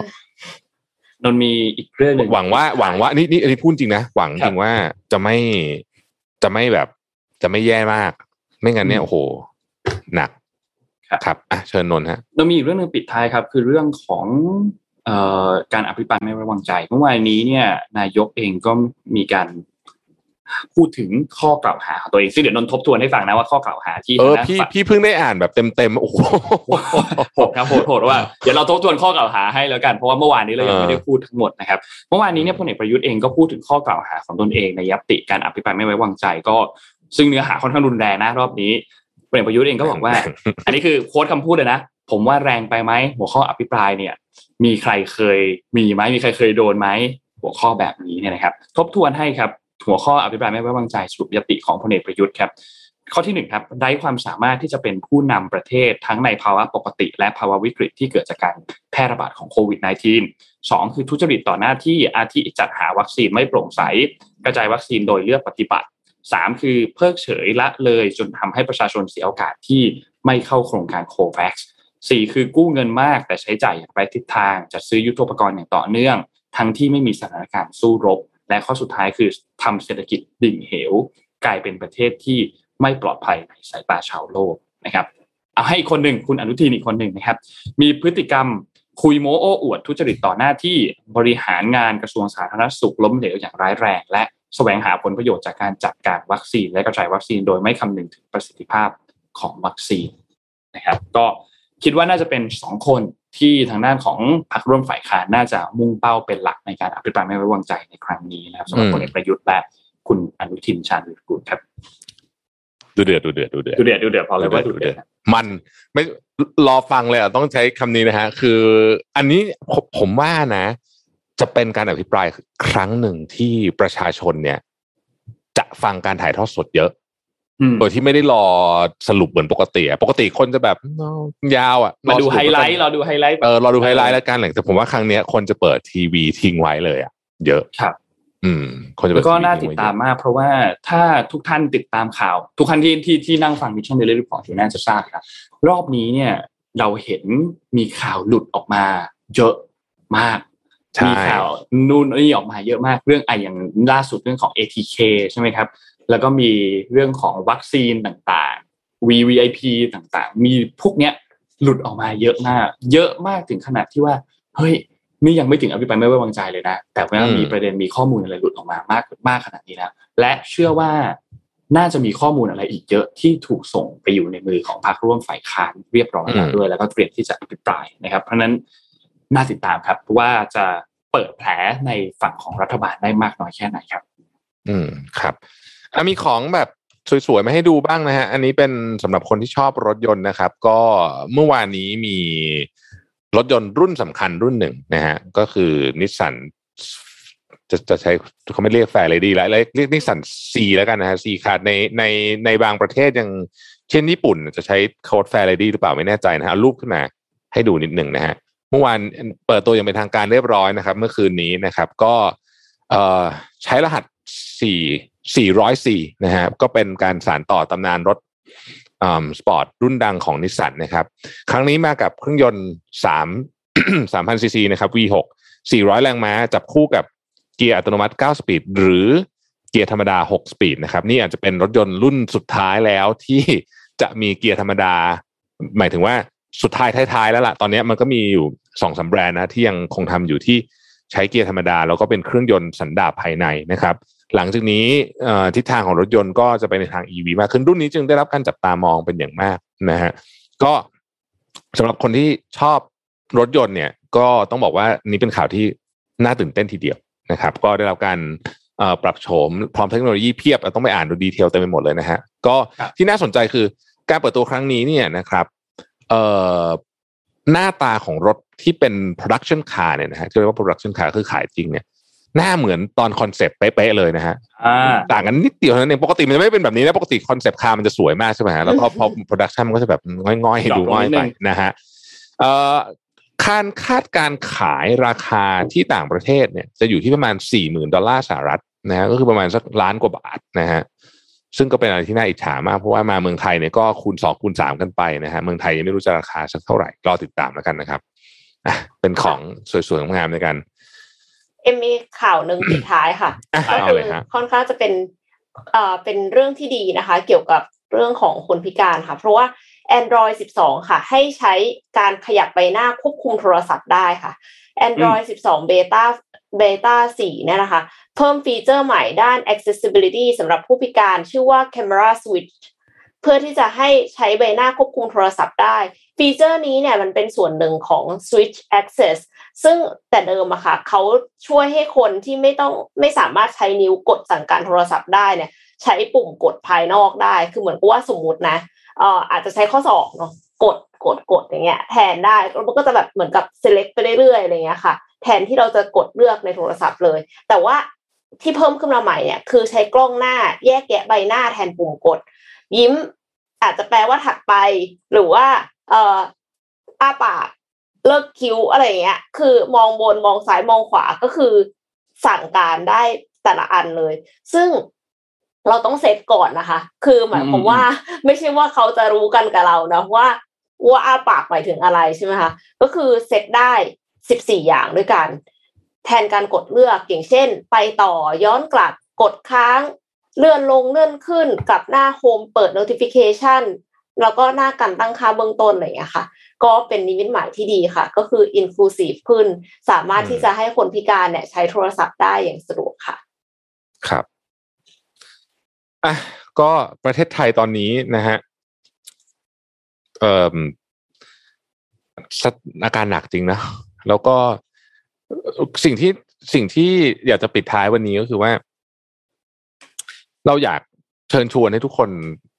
Speaker 2: นนท์มีอีกเรื่องหนึ่ง
Speaker 4: หวังว่าหวังว่านี่นี่อันนี้พูดจริงนะหวัง
Speaker 2: ครั
Speaker 4: จ
Speaker 2: บ
Speaker 4: ริงว่าจะไม่จะไม่แบบ จะไม่แย่มาก ไม่งั้นเนี่ย
Speaker 2: อืม
Speaker 4: โอ้โหหนัก
Speaker 2: ครับ
Speaker 4: ครับอะเชิญนนท์ฮะ
Speaker 2: เรามีอีกเรื่องหนึ่งปิดท้ายครับ คือเรื่องของเอ่อการอภิปรายไม่ไว้วางใจ เมื่อวานนี้เนี่ย นายกเองก็มีการ พูดถึงข้อกล่าวหาของตัวเองซึ่งเดี๋ยวนนท์ทบทวนให้ฟังนะว่าข้อกล่าวหาที่
Speaker 4: เออ
Speaker 2: ทางด้าน
Speaker 4: พี่
Speaker 2: ฝ่าย
Speaker 4: พี่เพิ่งได้อ่านแบบเต็มเต็มๆโอ้โห
Speaker 2: โหดครับโหดโหดว่าเดี๋ยวเราทบทวนข้อกล่าวหาให้แล้วกันเพราะว่าเมื่อวานนี้เรายังไม่ได้พูดทั้งหมดนะครับเมื่อวานนี้เนี่ยพลเอกประยุทธ์เองก็พูดถึงข้อกล่าวหาของตนเองในยัตติการอภิปรายไม่ไว้วางใจก็ ซึ่งเนื้อหาค่อนข้างรุนแรงนะรอบนี้พลเอกประยุทธ์เองก็บอกว่า อันนี้คือโค้ดคำพูดเลยนะผมว่าแรงไปไหมหัวข้ออภิปรายเนี่ย มีใครเคยมีไหมมีใครเคยโดนไหมหัวข้อแบบนี้เนี่ยนะครับ ทบทวนให้ครับ หัวข้ออภิปรายไม่ไว้วางใจสรุปยติของพลเอกประยุทธ์ครับข้อที่หนึ่งครับได้ความสามารถที่จะเป็นผู้นำประเทศทั้งในภาวะปกติ และภาวะวิกฤตที่เกิดจากการแพร่ระบาดของโควิด -19 สองคือทุจริตต่อหน้าที่อาทิจัดหาวัคซีนไม่โปร่งใส กระจายวัคซีนโดยเลือกปฏิบัติสามคือเพิกเฉยละเลยจนทำให้ประชาชนเสียโอกาสที่ไม่เข้าโครงการโควัคสี่คือกู้เงินมากแต่ใช้จ่ายอย่างไรทิศทางจัดซื้อยุทโธปกรณ์อย่างต่อเนื่อง ทั้งที่ไม่มีสถานการณ์สู้รบ และข้อสุดท้ายคือทำเศรษฐกิจดิ่งเหว กลายเป็นประเทศที่ไม่ปลอดภัยในสายตาชาวโลกนะครับ เอาให้อีกคนหนึ่งคุณอนุทินอีกคนหนึ่งนะครับ มีพฤติกรรมคุยโม้โอ้อวดทุจริตต่อหน้าที่บริหารงานกระทรวงสาธารณสุขล้มเหลวอย่างร้ายแรง และแสวงหาผลประโยชน์จากการจัดการวัคซีน และกระจายวัคซีนโดยไม่คำนึงถึงประสิทธิภาพของวัคซีนนะครับ ก็คิดว่าน่าจะเป็นสองคน ที่ทางด้านของพรรคร่วมฝ่ายค้านน่าจะมุ่งเป้าเป็นหลักในการอภิปรายไม่ไว้วางใจในครั้งนี้นะครับสำหรับพลเอกประยุทธ์และคุณอนุทินชาญวิรกูลครับ
Speaker 4: ดูเดือดดูเดือดดูเดือด
Speaker 2: ดูเดือดดูเดือดพอเลยว่าดูเดือด
Speaker 4: มันไม่รอฟังเลยอะต้องใช้คำนี้นะฮะคืออันนี้ผมผมว่านะ จะเป็นการอภิปรายครั้งหนึ่งที่ประชาชนเนี่ย จะฟังการถ่ายทอดสดเยอะ
Speaker 2: อืม
Speaker 4: โดยที่ไม่ได้รอสรุปเหมือนปกติอะปกติคนจะแบบยาวอะ
Speaker 2: มาดู
Speaker 4: รอสรุป
Speaker 2: ไฮไลท์เราดูไฮไลท์
Speaker 4: เออรอดูไฮไลท์แล้วกันแหละแต่ผมว่าครั้งเนี้ยคนจะเปิดทีวีทิ้งไว้เลยอะ เยอะ
Speaker 2: ครับ
Speaker 4: อืม คนจะเปิ
Speaker 2: แล้
Speaker 4: ด
Speaker 2: วก็
Speaker 4: ทีวี
Speaker 2: น่า
Speaker 4: ทิ้
Speaker 2: ติ
Speaker 4: ง
Speaker 2: ด
Speaker 4: ไว้เยอะ
Speaker 2: ตามมาก เพราะว่าถ้าทุกท่านติดตามข่าว ทุกท่านที่ที่ที่นั่งฟัง Mission Daily Report อยู่น่าจะทราบครับรอบนี้เนี่ย เราเห็นมีข่าวหลุดออกมา เยอะมาก
Speaker 4: ใช่
Speaker 2: มีข่าวนู่นนี่ออกมาเยอะมากเรื่องไอะอย่างล่าสุดเรื่องของ ATK ใช่ไหมครับแล้วก็มีเรื่องของวัคซีนต่างๆ VVIP ต่างๆ มีพวกเนี้ยหลุดออกมาเยอะมาก เยอะมากถึงขนาดที่ว่า เฮ้ย นี่ยังไม่ถึงอภิปรายไม่ไว้วางใจเลยนะ แต่ว่า
Speaker 4: อืม
Speaker 2: มีประเด็นมีข้อมูลอะไรหลุดออกมามากมากขนาดนี้แล้วและเชื่อว่าน่าจะมีข้อมูลอะไรอีกเยอะที่ถูกส่งไปอยู่ในมือของพรรคร่วมฝ่ายค้านเรียบร้อยแล้วด้วย แล้วก็เตรียมที่จะอภิปรายนะครับ เพราะฉะนั้นน่าติดตามครับว่าจะเปิดแผลในฝั่งของรัฐบาลได้มากน้อยแค่ไหนครับ
Speaker 4: อืมครับ อะมีของแบบสวยๆมาให้ดูบ้างนะฮะ อันนี้เป็นสำหรับคนที่ชอบรถยนต์นะครับ ก็เมื่อวานนี้มีรถยนต์รุ่นสำคัญรุ่นหนึ่งนะฮะ ก็คือนิสสันจะจะใช้เขาไม่เรียก Fairlady แล้วเรียกเรียกนิสสัน Z แล้วกันนะฮะ Z car ในในในบางประเทศยังเช่นญี่ปุ่นจะใช้code Fairlady หรือเปล่าไม่แน่ใจนะฮะรูปขึ้นมาให้ดูนิดหนึ่งนะฮะเมื่อวานเปิดตัวอย่างเป็นทางการเรียบร้อยนะครับ เมื่อคืนนี้นะครับ ก็เออใช้รหัส 4 404นะฮะก็เป็นการสานต่อตำนานรถสปอร์ตรุ่นดังของนิสสันนะครับ ครั้งนี้มากับเครื่องยนต์3 3,000ซีซีนะครับ V6 400 แรงม้าจับคู่กับเกียร์อัตโนมัติ 9 สปีด หรือเกียร์ธรรมดา 6 สปีดนะครับนี่อาจจะเป็นรถยนต์รุ่นสุดท้ายแล้วที่จะมีเกียร์ธรรมดา หมายถึงว่าสุดท้ายท้ายๆแล้วล่ะ ตอนนี้มันก็มีอยู่สองสามแบรนด์นะที่ยังคงทำอยู่ที่ใช้เกียร์ธรรมดา แล้วก็เป็นเครื่องยนต์สันดาปภายในนะครับ หลังจากนี้เอ่อทิศทางของรถยนต์ก็จะไปในทาง EV มากขึ้นรุ่นนี้จึงได้รับการจับตามองเป็นอย่างมากนะฮะก็สำหรับคนที่ชอบรถยนต์เนี่ยก็ต้องบอกว่านี่เป็นข่าวที่น่าตื่นเต้นทีเดียวนะครับ ก็ได้รับการเอ่อปรับโฉมพร้อมเทคโนโลยีเพียบต้องไปอ่านดู detail เต็มไปหมดเลยนะฮะก็
Speaker 2: ครับ
Speaker 4: ที่น่าสนใจคือการเปิดตัวครั้งนี้เนี่ยนะครับเอ่อหน้าตาของรถที่เป็น production car เนี่ยนะฮะที่เรียกว่า production car คือขายจริงเนี่ย หน้าเหมือนตอน concept เป๊ะๆเลยนะฮะ
Speaker 2: อ่า
Speaker 4: ต่างกันนิดเดียวเท่านั้นเองปกติมันจะไม่เป็นแบบนี้นะปกติ concept car มันจะสวยมากใช่ไหมฮะแล้วพอพอ production มันก็จะแบบง่อยๆ
Speaker 2: drop
Speaker 4: ดูง่อย
Speaker 2: ลงนิดนึ
Speaker 4: ไป
Speaker 2: ง
Speaker 4: นะฮะเอ่อคาดคาดการขายราคาที่ต่างประเทศเนี่ย จะอยู่ที่ประมาณสี่หมื่นดอลลาร์สหรัฐนะฮะก็คือประมาณสักล้านกว่าบาทนะฮะซึ่งก็เป็นอะไรที่น่าอิจฉามากเพราะว่ามาเมืองไทยเนี่ยก็คูณสองคูณสามกันไปนะฮะเมืองไทยยังไม่รู้จะราคาสักเท่าไหร่รอติดตามแล้วกันนะครับอะเป็นของสวยๆงามๆในกัน
Speaker 3: เอ็มมีข่าวหนึ่งปิดท้ายค่ะ
Speaker 4: อะ
Speaker 3: ก็
Speaker 4: เอา
Speaker 3: คือ
Speaker 4: เลยฮะ
Speaker 3: ค่อนข้างจะเป็นเอ่อเป็นเรื่องที่ดีนะคะ เกี่ยวกับเรื่องของคนพิการค่ะ เพราะว่า Android 12 ค่ะ ให้ใช้การขยับใบหน้าควบคุมโทรศัพท์ได้ค่ะ Android 12 Beta Beta 4 เนี่ยนะคะ เพิ่มฟีเจอร์ใหม่ด้าน accessibility สำหรับผู้พิการชื่อว่า Camera Switch เพื่อที่จะให้ใช้ใบหน้าควบคุมโทรศัพท์ได้ ฟีเจอร์นี้เนี่ยมันเป็นส่วนหนึ่งของ Switch Access ซึ่งแต่เดิมอะค่ะเขาช่วยให้คนที่ไม่ต้องไม่สามารถใช้นิ้วกดสั่งการโทรศัพท์ได้เนี่ยใช้ปุ่มกดภายนอกได้ คือเหมือนกับว่าสมมุตินะเอ่ออาจจะใช้ข้อศอกเนาะกดกดกดอย่างเงี้ยแทนได้แล้วมันก็จะแบบเหมือนกับ select ไปเรื่อยๆอะไรเงี้ยค่ะ แทนที่เราจะกดเลือกในโทรศัพท์เลย แต่ว่าที่เพิ่มขึ้นมาใหม่เนี่ยคือใช้กล้องหน้าแยกแยะใบหน้าแทนปุ่มกด ยิ้ม อาจจะแปลว่าถัดไป หรือว่า เอ่ออ้าปากเลิกคิ้วอะไรอย่างเงี้ย คือมองบนมองซ้ายมองขวาก็คือสั่งการได้แต่ละอันเลย ซึ่งเราต้องเซตก่อนนะคะ คือหมายความว่าไม่ใช่ว่าเขาจะรู้กันกับเรานะว่าว่าอ้าปากหมายถึงอะไรใช่ไหมคะ ก็คือเซตได้สิบสี่อย่างด้วยกัน แทนการกดเลือกอย่างเช่น ไปต่อย้อนกลับกดค้าง เลื่อนลงเลื่อนขึ้นกับหน้าโฮมเปิด notification แล้วก็หน้าการตั้งค่าเบื้องต้นอะไรอย่างเงี้ค่ะ ก็เป็นนิมิตหมายที่ดีค่ะ ก็คือ inclusive ขึ้น สามารถที่จะให้คนพิการเนี่ยใช้โทรศัพท์ได้อย่างสะดวกค่ะ
Speaker 4: ครับอะก็ประเทศไทยตอนนี้นะฮะเอ่ออาการหนักจริงนะ แล้วก็สิ่งที่สิ่งที่อยากจะปิดท้ายวันนี้ก็คือว่า เราอยากเชิญชวนให้ทุกคน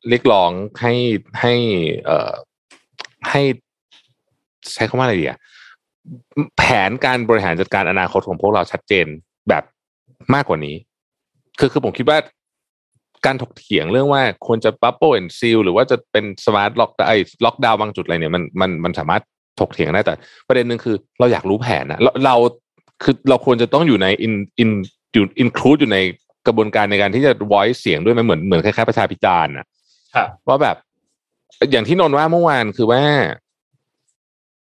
Speaker 4: เรียกร้องให้ให้เอ่อให้ใช้คำว่าอะไรดีอะแผนการบริหารจัดการอนาคตของพวกเราชัดเจนแบบมากกว่านี้ คือคือผมคิดว่าการถกเถียงเรื่องว่าควรจะ bubble and seal หรือว่าจะเป็น smart lock ไอ้ล็อกดาวน์บางจุดอะไรเนี่ยมันมันมันสามารถถกเถียงได้แต่ประเด็นหนึ่งคือ เราอยากรู้แผนนะเราเราคือเราควรจะต้องอยู่ใน in in อยู่ include อยู่ใน กระบวนการในการที่จะ voice เสียงด้วยมันเหมือนเหมือนคล้ายๆประชาพิจารณ์นะครับว่าแบบ อย่างที่นนท์ว่าเมื่อวานคือว่า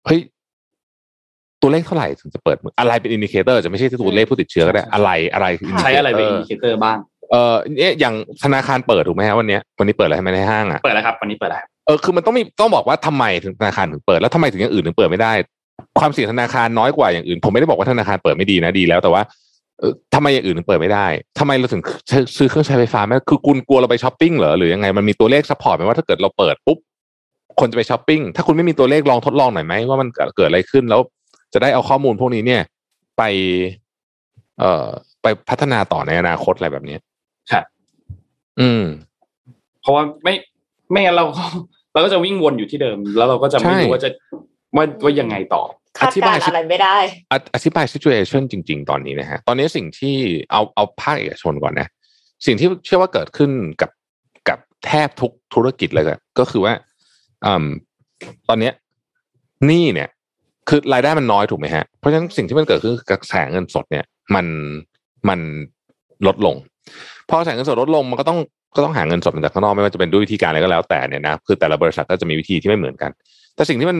Speaker 4: เฮ้ยตัวเลขเท่าไหร่ถึงจะเปิดเมืองอะไรเป็น indicator จะไม่ใช่ตัวเลขผู้ติดเชื้อก็ได้อะไรอะไรคือ
Speaker 2: ใช้อะไรเป็น
Speaker 4: indicator
Speaker 2: อินดิเคเตอร์บ้าง
Speaker 4: เออเนี่ยอย่างธนาคารเปิดถูกไหมฮะวันเนี้ยวันนี้เปิดอะไรให้ไหมในห้างอะ
Speaker 2: เปิดแล้วครับวันนี้เปิดแล้ว
Speaker 4: เออคือมันต้องมีต้องบอกว่าทำไมถึงธนาคารถึงเปิดแล้วทำไมถึงอย่างอื่นถึงเปิดไม่ได้ ความเสี่ยงธนาคารน้อยกว่าอย่างอื่น ผมไม่ได้บอกว่าธนาคารเปิดไม่ดีนะดีแล้วแต่ว่าเออ ทำไมอย่างอื่นถึงเปิดไม่ได้ทำไมเราถึงซื้อเครื่องใช้ไฟฟ้าไหมคือคุณกลัวเราไปช้อปปิ้งเหรอหรือยังไงมันมีตัวเลข support ไหมว่าถ้าเกิดเราเปิดปุ๊บคนจะไปช้อปปิ้งถ้าคุณไม่มีตัวเลขลองทดลองหน่อยไหมว่ามันเกิดอะไรขึ้นแล้ว จะได้เอาข้อมูลพวกนี้เนี่ย ไป เอ่อ ไปพัฒนาต่อในอนาคตอะไรแบบนี้
Speaker 2: ครับ
Speaker 4: อืม
Speaker 2: เพราะว่าไม่ไม่งั้นเราก็เราก็จะวิ่งวนอยู่ที่เดิม แล้วเราก็จะไม่
Speaker 4: ใช่
Speaker 2: รู้ว่าจะว่าว่ายังไงต่อ
Speaker 3: คาดการณ์อะไรไม่ได้
Speaker 4: ออธิบาย situation จริง ๆ ตอนนี้นะฮะ ตอนนี้สิ่งที่เอาเอาภาคเอกชนก่อนนะ สิ่งที่เชื่อว่าเกิดขึ้นกับกับแทบทุกธุรกิจเลยก็ก็คือว่าอืมตอนเนี้ยหนี้เนี่ย คือรายได้มันน้อยถูกไหมฮะ เพราะฉะนั้นสิ่งที่มันเกิดขึ้นคือกระแสเงินสดเนี่ย มันมันลดลง พอกระแสเงินสดลดลงมันก็ต้องก็ต้องหาเงินสดมาจากข้างนอกไม่ว่าจะเป็นด้วยวิธีการอะไรก็แล้วแต่เนี่ยนะคือแต่ละบริษัทก็จะมีวิธีที่ไม่เหมือนกัน แต่สิ่งที่มัน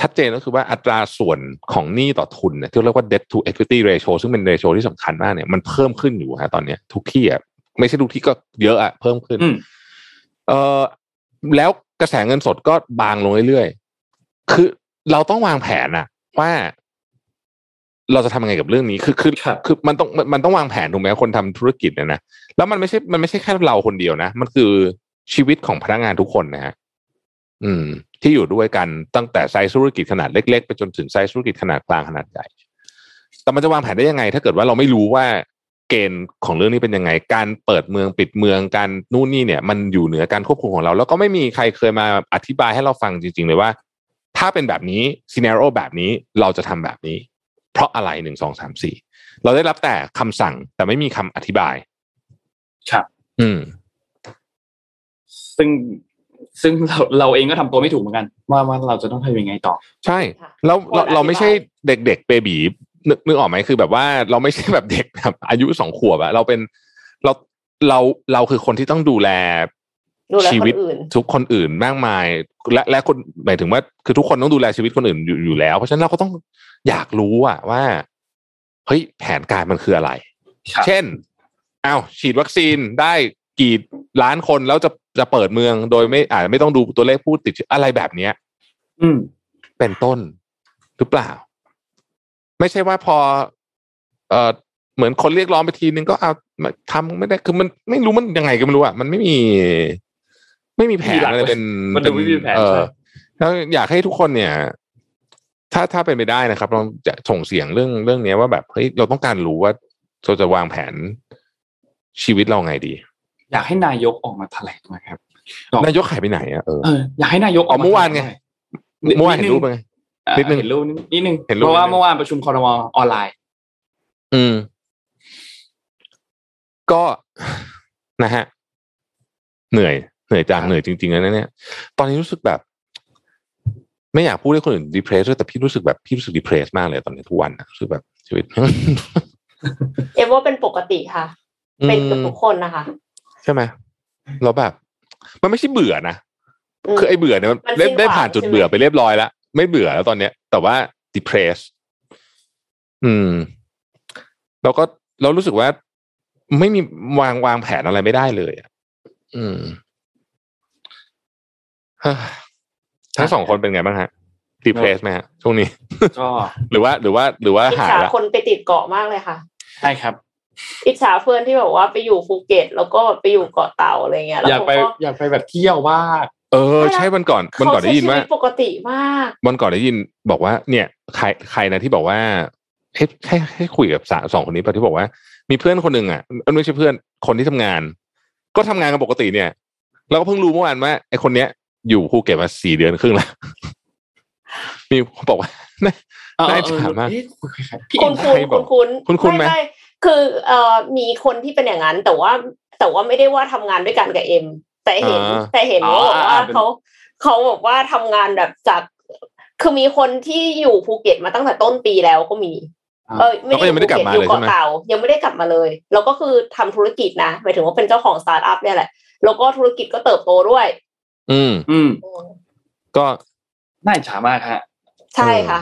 Speaker 4: ชัดเจนก็คือว่าอัตราส่วนของหนี้ต่อทุนเนี่ยที่เรียกว่า debt to equity ratio ซึ่งเป็น ratio ที่สำคัญมากเนี่ยมันเพิ่มขึ้นอยู่ฮะตอนเนี้ย ทุกที่อะไม่ใช่ทุกที่ก็เยอะอะเพิ่มขึ้น
Speaker 2: อืม
Speaker 4: เออแล้วกระแสเงินสดก็บางลงเรื่อยๆคือเราต้องวางแผนอะว่าเราจะทำยังไงกับเรื่องนี้ คือคือ
Speaker 2: ครับ
Speaker 4: คือมันต้องมันต้องวางแผนถูกไหมคนทำธุรกิจเนี่ยนะแล้วมันไม่ใช่มันไม่ใช่แค่เราคนเดียวนะ มันคือชีวิตของพนักงานทุกคนนะฮะ อืม ที่อยู่ด้วยกันตั้งแต่ไซส์ธุรกิจขนาดเล็กๆไปจนถึงไซส์ธุรกิจขนาดกลางขนาดใหญ่ แต่มันจะวางแผนได้ยังไง ถ้าเกิดว่าเราไม่รู้ว่าเกณฑ์ของเรื่องนี้เป็นยังไง การเปิดเมืองปิดเมืองการนู่นนี่เนี่ย มันอยู่เหนือการควบคุมของเรา แล้วก็ไม่มีใครเคยมาอธิบายให้เราฟังจริง ๆ เลยว่า ถ้าเป็นแบบนี้ซีเน r โอแบบนี้เราจะทำแบบนี้ เพราะอะไรหนึ่งสองสามสี่เราได้รับแต่คำสั่งแต่ไม่มีคำอธิบาย
Speaker 2: ครับ
Speaker 4: อืม
Speaker 2: ซึ่ง ซึ่งเราเราเองก็ทำตัวไม่ถูกเหมือนกัน ว่าว่าเราจะต้องทำยังไงต่อ
Speaker 4: ใช่
Speaker 3: ค่ะ
Speaker 4: แล้วเรา
Speaker 3: คนอธิบาย
Speaker 4: เราไม่ใช่เด็กๆเบบีนึกนึกออกไหมคือแบบว่าเราไม่ใช่แบบเด็กแบบอายุสองขวบอะเราเป็นเราเราเราคือคนที่ต้องดูแล
Speaker 3: ดูแล
Speaker 4: ชี
Speaker 3: ค
Speaker 4: วิต
Speaker 3: นอื่น
Speaker 4: ทุกคนอื่นมากมาย และและคนหมายถึงว่าคือทุกคนต้องดูแลชีวิตคนอื่นอยู่อยู่แล้ว เพราะฉะนั้นเราก็ต้องอยากรู้อะว่าเฮ้ยแผนการมันคืออะไร
Speaker 2: ครับ
Speaker 4: เช่นอ้าวฉีดวัคซีนได้กี่ล้านคนแล้วจะ จะเปิดเมืองโดยไม่อาจจะไม่ต้องดูตัวเลขผู้ติดเชื้ออะไรแบบเนี้ย
Speaker 2: อืม
Speaker 4: เป็นต้นหรือเปล่า ไม่ใช่ว่าพอ เออเหมือนคนเรียกร้องไปทีนึงก็เอามาทำไม่ได้คือมันไม่รู้มันยังไงก็ไม่รู้อะมันไม่มี ไม่มีแผนอะไรเป็น
Speaker 2: มันดูไม่มีแผน
Speaker 4: เออ
Speaker 2: ใช่
Speaker 4: แล้วอยากให้ทุกคนเนี่ย ถ้าถ้าเป็นไปได้นะครับ เราจะส่งเสียงเรื่องเรื่องเนี้ยว่าแบบเฮ้ยเราต้องการรู้ว่าเราจะวางแผนชีวิตเราไงดี
Speaker 2: อยากให้นายกออกมาแถลงหนะครับบอก
Speaker 4: นายกหายไปไหนอะเออ
Speaker 2: เอออยากให้นายกออก
Speaker 4: อ๋อเมื่อวานไง
Speaker 2: แถลหอย
Speaker 4: เมื่อวานเห็นรูปไหม
Speaker 2: อ่า
Speaker 4: นิดนึง
Speaker 2: เห็นรูปนิดนึง
Speaker 4: เห็นรูป
Speaker 2: เพราะว่า
Speaker 4: นิดนึง
Speaker 2: เมื่อวานประชุมคอรมอออนไลน์
Speaker 4: อืม ก็นะฮะเหนื่อยเหนื่อยจังเหนื่อยจริงๆแล้วนะเนี่ย ตอนนี้รู้สึกแบบ ไม่อยากพูดให้คนอื่นดีเพรสแต่พี่รู้สึกแบบพี่รู้สึกดีเพรสมากเลยตอนนี้ทุกวันนะรู้สึกแบบชีวิต
Speaker 3: เอ็มว่าเป็นปกติค่ะ เป็นกับทุกคนนะคะ
Speaker 4: ใช่ไหมเราแบบ มันไม่ใช่เบื่อนะ
Speaker 3: ม
Speaker 4: คือไอ้เบื่อเนี่ยมัน
Speaker 3: มัน
Speaker 4: ได้
Speaker 3: สิ้น
Speaker 4: ได้
Speaker 3: หวัง
Speaker 4: ผ่านจุด
Speaker 3: ใช่ไหม
Speaker 4: เบื่อไปเรียบร้อยแล้วไม่เบื่อแล้วตอนเนี้ย แต่ว่า depress อืมแล้วก็เรารู้สึกว่าไม่มีวางวางแผนอะไรไม่ได้เลยอะอืมเฮ้ยทั้งสองคนเป็นไงบ้างฮะดีเพรสไหมฮะช่วงนี้
Speaker 2: ก็
Speaker 4: หรือว่าหรือว่า หรือว่า
Speaker 3: อิจ
Speaker 4: หาย
Speaker 3: ฉา
Speaker 4: ละ
Speaker 3: คนไปติดเกาะมากเลยค่ะ
Speaker 2: ใช่ครับ
Speaker 3: อิจฉาเพื่อนที่แบบว่าไปอยู่ภูเก็ต แล้วก็ไปอยู่เกาะเต่าอะไรเงี้ยแล้ว
Speaker 2: อยากไป
Speaker 3: เขา
Speaker 2: อยากไปแบบเที่ยวว่าก
Speaker 4: เออใช่วันก่อนวันก่อนได้ยินว่า
Speaker 3: เขใช้ชีวิตปกติมาก
Speaker 4: วันก่อนได้ยินบอกว่า เนี่ยใครใครนะที่บอกว่าให้ให้ให้คุยกับสาสองคนนี้ป่ะที่บอกว่า มีเพื่อนคนหนึ่งอะเอ้ยไม่ใช่เพื่อนคนที่ทำงาน ก็ทำงานกันปกติเนี่ยเราก็เพิ่งรู้เมื่อวานว่าไอคนเนี้ย อยู่ภูเก็ตมาสี่เดือนครึ่งแล้วมีบอกว่า
Speaker 2: เออ
Speaker 4: น่า
Speaker 2: เอ
Speaker 4: อิจ
Speaker 2: อ
Speaker 4: ฉามาก
Speaker 2: เอ๊ะพี่
Speaker 3: คุ
Speaker 2: เอ็
Speaker 3: ณ
Speaker 2: ม
Speaker 3: คุณ
Speaker 4: ให้บ
Speaker 3: คุ
Speaker 4: อก
Speaker 3: ณคุณ
Speaker 4: คุ้นๆไหม
Speaker 3: ไม่ คือเอ่อมีคนที่เป็นอย่างนั้น แต่ว่าแต่ว่าไม่ได้ว่าทำงานด้วยกันกับเอ็มแต่เห็น
Speaker 4: อ่า
Speaker 3: แต่เห็นว่าบอกว่าเขาเขาบอกว่าทำงานแบบจากคือมีคนที่อยู่ภูเก็ตมาตั้งแต่ต้นปีแล้วก็มี เออไม่
Speaker 4: แล้วก็ยังไม่ได้กลับมา
Speaker 3: อยู่
Speaker 4: เลยใช่
Speaker 3: เกาะ
Speaker 4: ไหม
Speaker 3: เต่ายังไม่ได้กลับมาเลย แล้วก็คือทำธุรกิจนะหมายถึงว่าเป็นเจ้าของสตาร์ทอัพเนี่ยแหละ แล้วก็ธุรกิจก็เติบโตด้วย
Speaker 4: อืม
Speaker 2: อืม
Speaker 4: ก็
Speaker 2: น่าอิจฉามากฮะ
Speaker 3: ใช่ค่ะ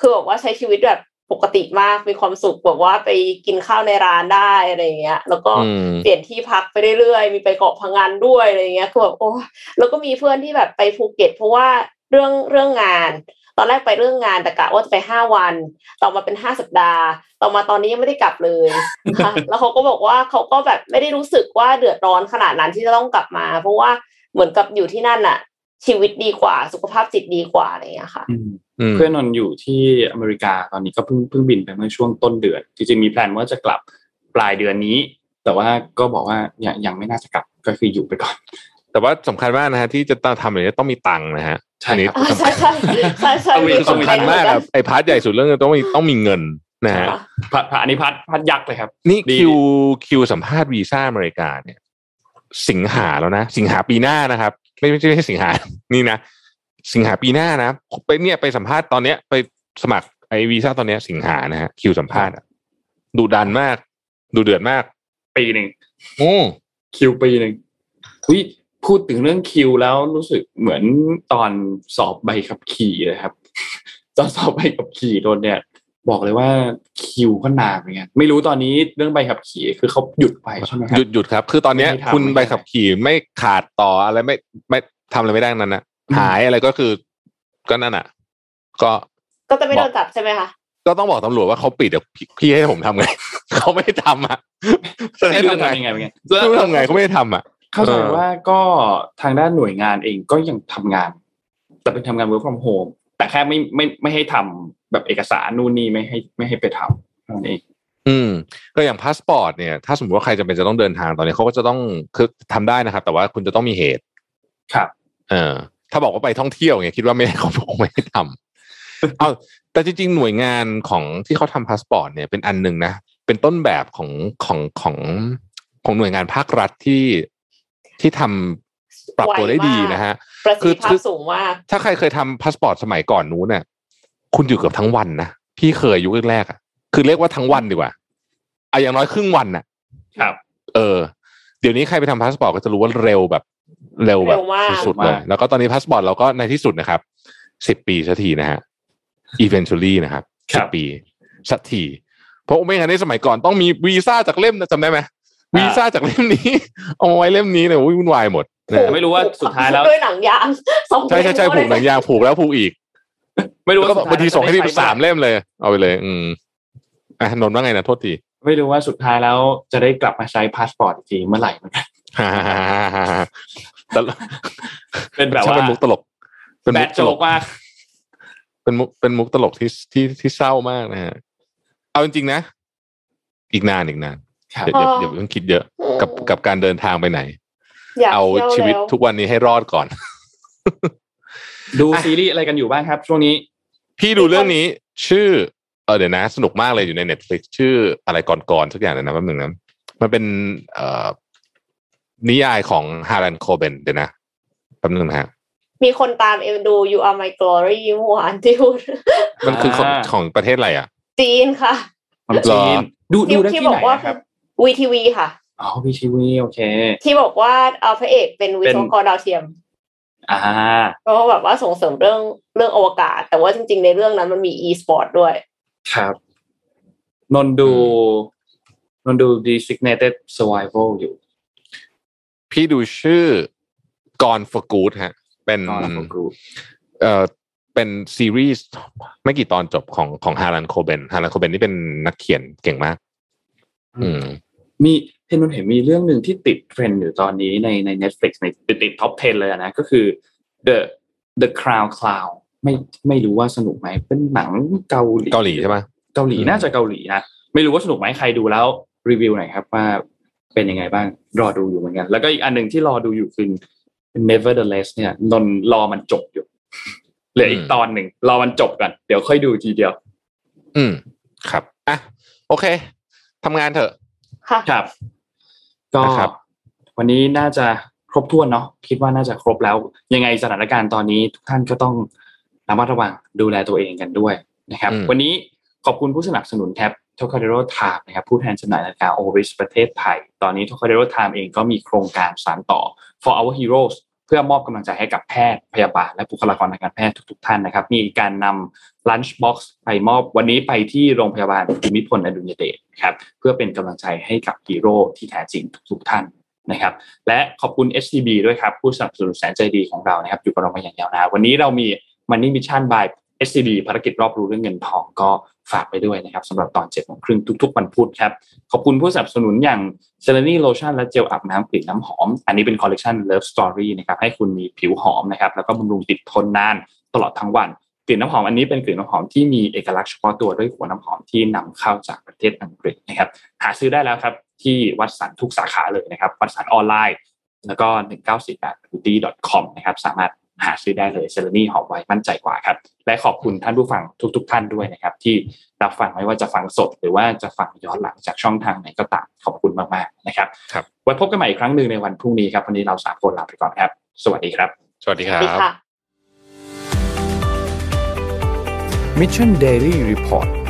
Speaker 3: คือบอกว่าใช้ชีวิตแบบ ปกติมากมีความสุขแบบว่าไปกินข้าวในร้านได้อะไรอย่างเงี้ย แล้วก็
Speaker 4: อืม
Speaker 3: เปลี่ยนที่พักไปเรื่อยๆมีไปเกาะพังงานด้วยอะไรอย่างเงี้ยคือแบบโอ้แล้วก็มีเพื่อนที่แบบไปภูเก็ต เพราะว่าเรื่องเรื่องงาน ตอนแรกไปเรื่องงานแต่กะว่าจะไปห้าวัน ต่อมาเป็นห้าสัปดาห์ ต่อมาตอนนี้ยังไม่ได้กลับเลยค่ะแล้วเขาก็บอกว่าเขาก็แบบไม่ได้รู้สึกว่าเดือดร้อนขนาดนั้นที่จะต้องกลับมา เพราะว่าเหมือนกับอยู่ที่นั่นน่ะ ชีวิตดีกว่า สุขภาพจิตดีกว่าอะไรอย่างเงี้ยค่ะ
Speaker 2: อืม
Speaker 4: อืม
Speaker 2: เพื่อนนนท์อยู่ที่อเมริกาตอนนี้ก็เพิ่งเพิ่งบินไปเมื่อช่วงต้นเดือนจริงๆมีแพลนว่าจะกลับปลายเดือนนี้ แต่ว่าก็บอกว่ายังยังไม่น่าจะกลับก็คืออยู่ไปก่อน
Speaker 4: แต่ว่าสำคัญมากนะฮะที่จะต้องทำอย่างนี้ต้องมีตังค์นะฮะ
Speaker 2: ใช่
Speaker 4: อันนี้
Speaker 2: ครับ
Speaker 3: อ่าใช่ใช่ใช่ใช่
Speaker 2: ต้องมี
Speaker 3: มี
Speaker 4: คือสำคัญมากครับไอ้ part ใหญ่สุดเรื่องต้องมีต้องมีเงินนะฮะ
Speaker 3: ค่ะ
Speaker 2: part part อันนี้ part part ยักษ์เลยครับ
Speaker 4: นี่
Speaker 2: ดี
Speaker 4: คิวคิวสัมภาษณ์วีซ่าอเมริกาเนี่ย สิงหาแล้วนะ สิงหาปีหน้านะครับ ไม่ไม่ใช่ไม่ใช่สิงหา นี่นะ สิงหาปีหน้านะไปเนี่ยไปสัมภาษณ์ตอนเนี้ย ไปสมัครไอวีซ่าตอนเนี้ย สิงหานะฮะคิวสัมภาษณ์อะดูดันมาก ดูเดือดมาก
Speaker 2: ปีหนึ่ง
Speaker 4: อืม
Speaker 2: คิวปีหนึ่งวิพูดถึงเรื่องคิวแล้วรู้สึกเหมือนตอนสอบใบขับขี่เลยครับ ตอนสอบใบขับขี่โดนเนี่ย บอกเลยว่าคิวก็นานเหมือนกันไม่รู้ตอนนี้เรื่องใบขับขี่คือเขาหยุดไปใช่ไหมครั
Speaker 4: หยุดหยุดครับ คือตอนเนี้ย
Speaker 2: ไม่ให้ทำ
Speaker 4: คุณ
Speaker 2: ไม่ให้
Speaker 4: ใบขับขี่ไม่ขาดต่ออะไรไม่ไม่ทำอะไรไม่ได้ทั้งนั้นนะ
Speaker 2: อืม
Speaker 4: หายอะไรก็คือ ก็นั่นอะ ก็
Speaker 3: ก็จะไม่โดนจับใช่ไหมคะ
Speaker 4: ก็ต้องบอกตำรวจว่าเขาปิดเดี๋ยวพี่พี่ให้ผมทำไงเขาไม่ทำอะจะให้
Speaker 2: ไม่รู้
Speaker 4: ทำ
Speaker 2: จะ
Speaker 4: ไง
Speaker 2: ทำยังไงเป็นไง
Speaker 4: ไม่รู้ทำไงเขาไม่ได้ทำอะ
Speaker 2: เข้าใจ
Speaker 4: เออ
Speaker 2: ว่าก็ทางด้านหน่วยงานเองก็ยังทำงาน แต่เป็นทำงาน work from home แต่แค่ไม่ไม่ไม่ให้ทำ แบบเอกสารนู่นนี่ไม่ให้ไม่ให้ไปทำเท่านั้นเอง
Speaker 4: อืมก็อย่างพาสปอร์ตเนี่ยถ้าสมมติว่าใครจะเป็นจะต้องเดินทางตอนนี้เขาก็จะต้องคือทำได้นะครับ แต่ว่าคุณจะต้องมีเหตุ
Speaker 2: ครับ
Speaker 4: เออ ถ้าบอกว่าไปท่องเที่ยวเนี่ยคิดว่าไม่ได้เขาคงไม่ให้ทำเอาแต่จริงๆหน่วยงานของที่เขาทำพาสปอร์ตเนี่ยเป็นอันหนึ่งนะเป็นต้นแบบของของของของหน่วยงานภาครัฐที่ที่ทำปรับตัวได้ดีนะฮะ
Speaker 3: ประสิทธิภา
Speaker 4: คื
Speaker 3: พ
Speaker 4: อ
Speaker 3: สูงมาก
Speaker 4: ถ้าใครเคยทำพาสปอร์ตสมัยก่อนนู้นเนี่ย คุณอยู่เกือบทั้งวันนะพี่เคยยุคแรกๆอะคือเรียกว่าทั้งวันดีกว่าเอาอย่างน้อยครึ่งวันน่ะ
Speaker 2: ครับ
Speaker 4: เออ เดี๋ยวนี้ใครไปทำพาสปอร์ตก็จะรู้ว่าเร็วแบบ เร็วแบบ
Speaker 3: เร็วมาก
Speaker 4: สุดๆเลยแล้วก็ตอนนี้พาสปอร์ตเราก็ในที่สุดนะครับสิบปีสักทีนะฮะ eventually นะครับ
Speaker 2: ครั
Speaker 4: สิบบปีสักทีเพราะไม่งั้นในสมัยก่อนต้องมีวีซ่าจากเล่มนะจำได้ไหมวีซ่าจากเล่มนี้เอามาไว้เล่มนี้เนี่ยโอ้ยวุ่นวายหมดนะ
Speaker 2: แต่ไม่รู้ว่าสุดท้ายแล้ว
Speaker 3: ด้วยหนังยางสอง
Speaker 4: ใช่ใช่ใช่ผูกหนังยางผูกแล้วผูกอีก
Speaker 2: ไม่รู้
Speaker 4: แล้ว
Speaker 2: ว่า
Speaker 4: ก็บางทีส่งให้พี่
Speaker 2: สุดท้ย
Speaker 4: สามเล่มเลย เอาไปเลย อืมอะนนท์ว่าไงนะโทษที
Speaker 2: ไม่รู้ว่าสุดท้ายแล้วจะได้กลับมาใช้พาสปอร์ตอีกทีเมื่อไหร่เหมือนกัน
Speaker 4: ฮ่าฮ่าฮ่าฮ่าฮ่าตลก
Speaker 2: เป็นแบบ
Speaker 4: ช่าง
Speaker 2: ว่า
Speaker 4: เป็นมุกตลก เป็น
Speaker 2: แบ
Speaker 4: มุ
Speaker 2: ด
Speaker 4: กต
Speaker 2: โจ
Speaker 4: ล
Speaker 2: ก
Speaker 4: ก
Speaker 2: มาก
Speaker 4: เป็นมุกเป็นมุกตลกที่ที่ที่เศร้ามากนะฮะเอาจริงๆนะ อีกนานอีกนาน
Speaker 2: ครับ
Speaker 4: อย่าอย่าอย่าเพิ่งคิดเยอะกับกับการเดินทางไปไหน
Speaker 3: อยาก
Speaker 4: เอา
Speaker 3: ที่ย
Speaker 4: ชีวิต
Speaker 3: แล้
Speaker 4: ทุกวันนี้ให้รอดก่อน
Speaker 2: ดูซีรีส์อะไรกันอยู่บ้างครับ ช่วงนี้
Speaker 4: พี่ดูเรื่องนี้ชื่อเออเดี๋ยวนะ สนุกมากเลยอยู่ใน Netflix ชื่ออะไรก่อนๆสักอย่างเลยนะแป๊บหนึ่งนะมันเป็นเอ่อนิยายของฮารันโคเบนเดี๋ยวนะแป๊บหนึงนะฮะ
Speaker 3: มีคนตามเอ็มดู You Are My Glory เมื่อวานที่พูด
Speaker 4: มันคือของ
Speaker 2: อ่า
Speaker 4: ของประเทศอะไรอะ
Speaker 3: จีนค่ะ
Speaker 2: ความจีน
Speaker 4: เหรอ
Speaker 2: ดูดูได้
Speaker 3: ที่
Speaker 2: ที่
Speaker 3: บ
Speaker 2: ไห
Speaker 3: อนกว่า
Speaker 2: นะครับ
Speaker 3: วีทีวีค่ะ
Speaker 2: อ๋อพีทีวีโอเค
Speaker 3: ที่บอกว่าเอาพระเอกเป็นวิศวกรดาวเทียม
Speaker 2: อ่า
Speaker 3: เพราะว่าแบบว่าส่งเสริมเรื่องเรื่องอวกาศ แต่ว่าจริง ๆ ในเรื่องนั้นมันมี e-sport ด้วย
Speaker 2: ครับ นนท์ดูนนท์ดู Designated Survival อยู่
Speaker 4: พี่ดูชื่อ Gone for Good ฮะ เป็น
Speaker 2: Gone for Good
Speaker 4: เอ่อเป็นซีรีส์ไม่กี่ตอนจบของของฮารันโคเบนฮารันโคเบนนี่เป็นนักเขียนเก่งมาก อืม
Speaker 2: มี เห็นมันเห็นมีเรื่องหนึ่งที่ติดเทรนด์อยู่ตอนนี้ในใน Netflix ในติดติดท็อป 10 เลยอะนะก็คือ The The Crown Clown ไม่ไม่รู้ว่าสนุกไหมเป็นหนังเกาหลี
Speaker 4: เกาหลีใช่ไหม
Speaker 2: เกาหลี
Speaker 4: อืม
Speaker 2: น่าจะเกาหลีนะไม่รู้ว่าสนุกไหมใครดูแล้วรีวิวหน่อยครับว่าเป็นยังไงบ้างรอดูอยู่เหมือนกัน แล้วก็อีกอันหนึ่งที่รอดูอยู่คือ Nevertheless เนี่ยนนรอมันจบอยู่เหลืออีกตอนหนึ่งรอมันจบก่อนเดี๋ยวค่อยดูทีเดียว
Speaker 4: อืมครับอะโอเคทำงานเถอะ
Speaker 3: ค่ะ
Speaker 2: ครับ ก็
Speaker 4: นะครับ
Speaker 2: วันนี้น่าจะครบถ้วนเนาะคิดว่าน่าจะครบแล้ว ยังไงสถานการณ์ตอนนี้ทุกท่านก็ต้องระมัดระวังดูแลตัวเองกันด้วยนะครับ
Speaker 4: อืม
Speaker 2: วันนี้ขอบคุณผู้สนับสนุนครับ t o k a d e r o Time นะครับผู้แทนจำหน่ายนาฬิกา o r i s ประเทศไทย ตอนนี้ t o k a d e r o Time เองก็มีโครงการสานต่อ for our heroes เพื่อมอบกำลังใจให้กับแพทย์พยาบาลและบุคลากรทางการแพทย์ทุก ๆ ท่านนะครับ มีการนำ lunch box ไปมอบวันนี้ไปที่โรงพยาบาลภูมิพลอดุลยเดชครับเพื่อเป็นกำลังใจให้กับฮีโร่ที่แท้จริงทุก ๆ ท่านนะครับ และขอบคุณ HCB ด้วยครับ ผู้สนับสนุนแสนใจดีของเรานะครับ อยู่กับเรามาอย่างยาวนานวันนี้เรามี Money Mission by SCB ภารกิจรอบรู้เรื่องเงินทองก็ ฝากไปด้วยนะครับสำหรับตอน7จ็ดโมงครึ่งทุกๆวันพุธครับ ขอบคุณผู้สนับสนุนอย่างเซเลนี่โลชั่นและเจลอาบน้ำกลิ่นน้ำหอม อันนี้เป็นคอลเลกชัน Love Story นะครับให้คุณมีผิวหอมนะครับแล้วก็บำรุงติดทนนานตลอดทั้งวันกลิ่นน้ำหอมอันนี้เป็นกลิ่นน้ำหอมที่มีเอกลักษณ์เฉพาะตัวด้วยหัวน้ำหอมที่นำเข้าจากประเทศอังกฤษนะครับหาซื้อได้แล้วครับที่วัตสันทุกสาขาเลยนะครับวัตสันออนไลน์ แล้วก็ 1948 beauty com นะครับสามารถ หาซื้อได้เลยเซเลนี่หอมไว้มั่นใจกว่าครับ และขอบคุณท่านผู้ฟังทุกๆท่านด้วยนะครับ ที่รับฟังไม่ว่าจะฟังสด หรือว่าจะฟังย้อนหลังจากช่องทางไหนก็ตามขอบคุณมากๆนะครับ
Speaker 4: ครับ
Speaker 2: ไว้พบกันใหม่อีกครั้งหนึ่งในวันพรุ่งนี้ครับวันนี้เราสามคนลาไปก่อนครับ สวัสดีครับ
Speaker 4: สวัสดีค
Speaker 3: ส
Speaker 4: รั
Speaker 3: วัสดี
Speaker 4: บ
Speaker 3: ค่ะ
Speaker 1: Mission Daily Report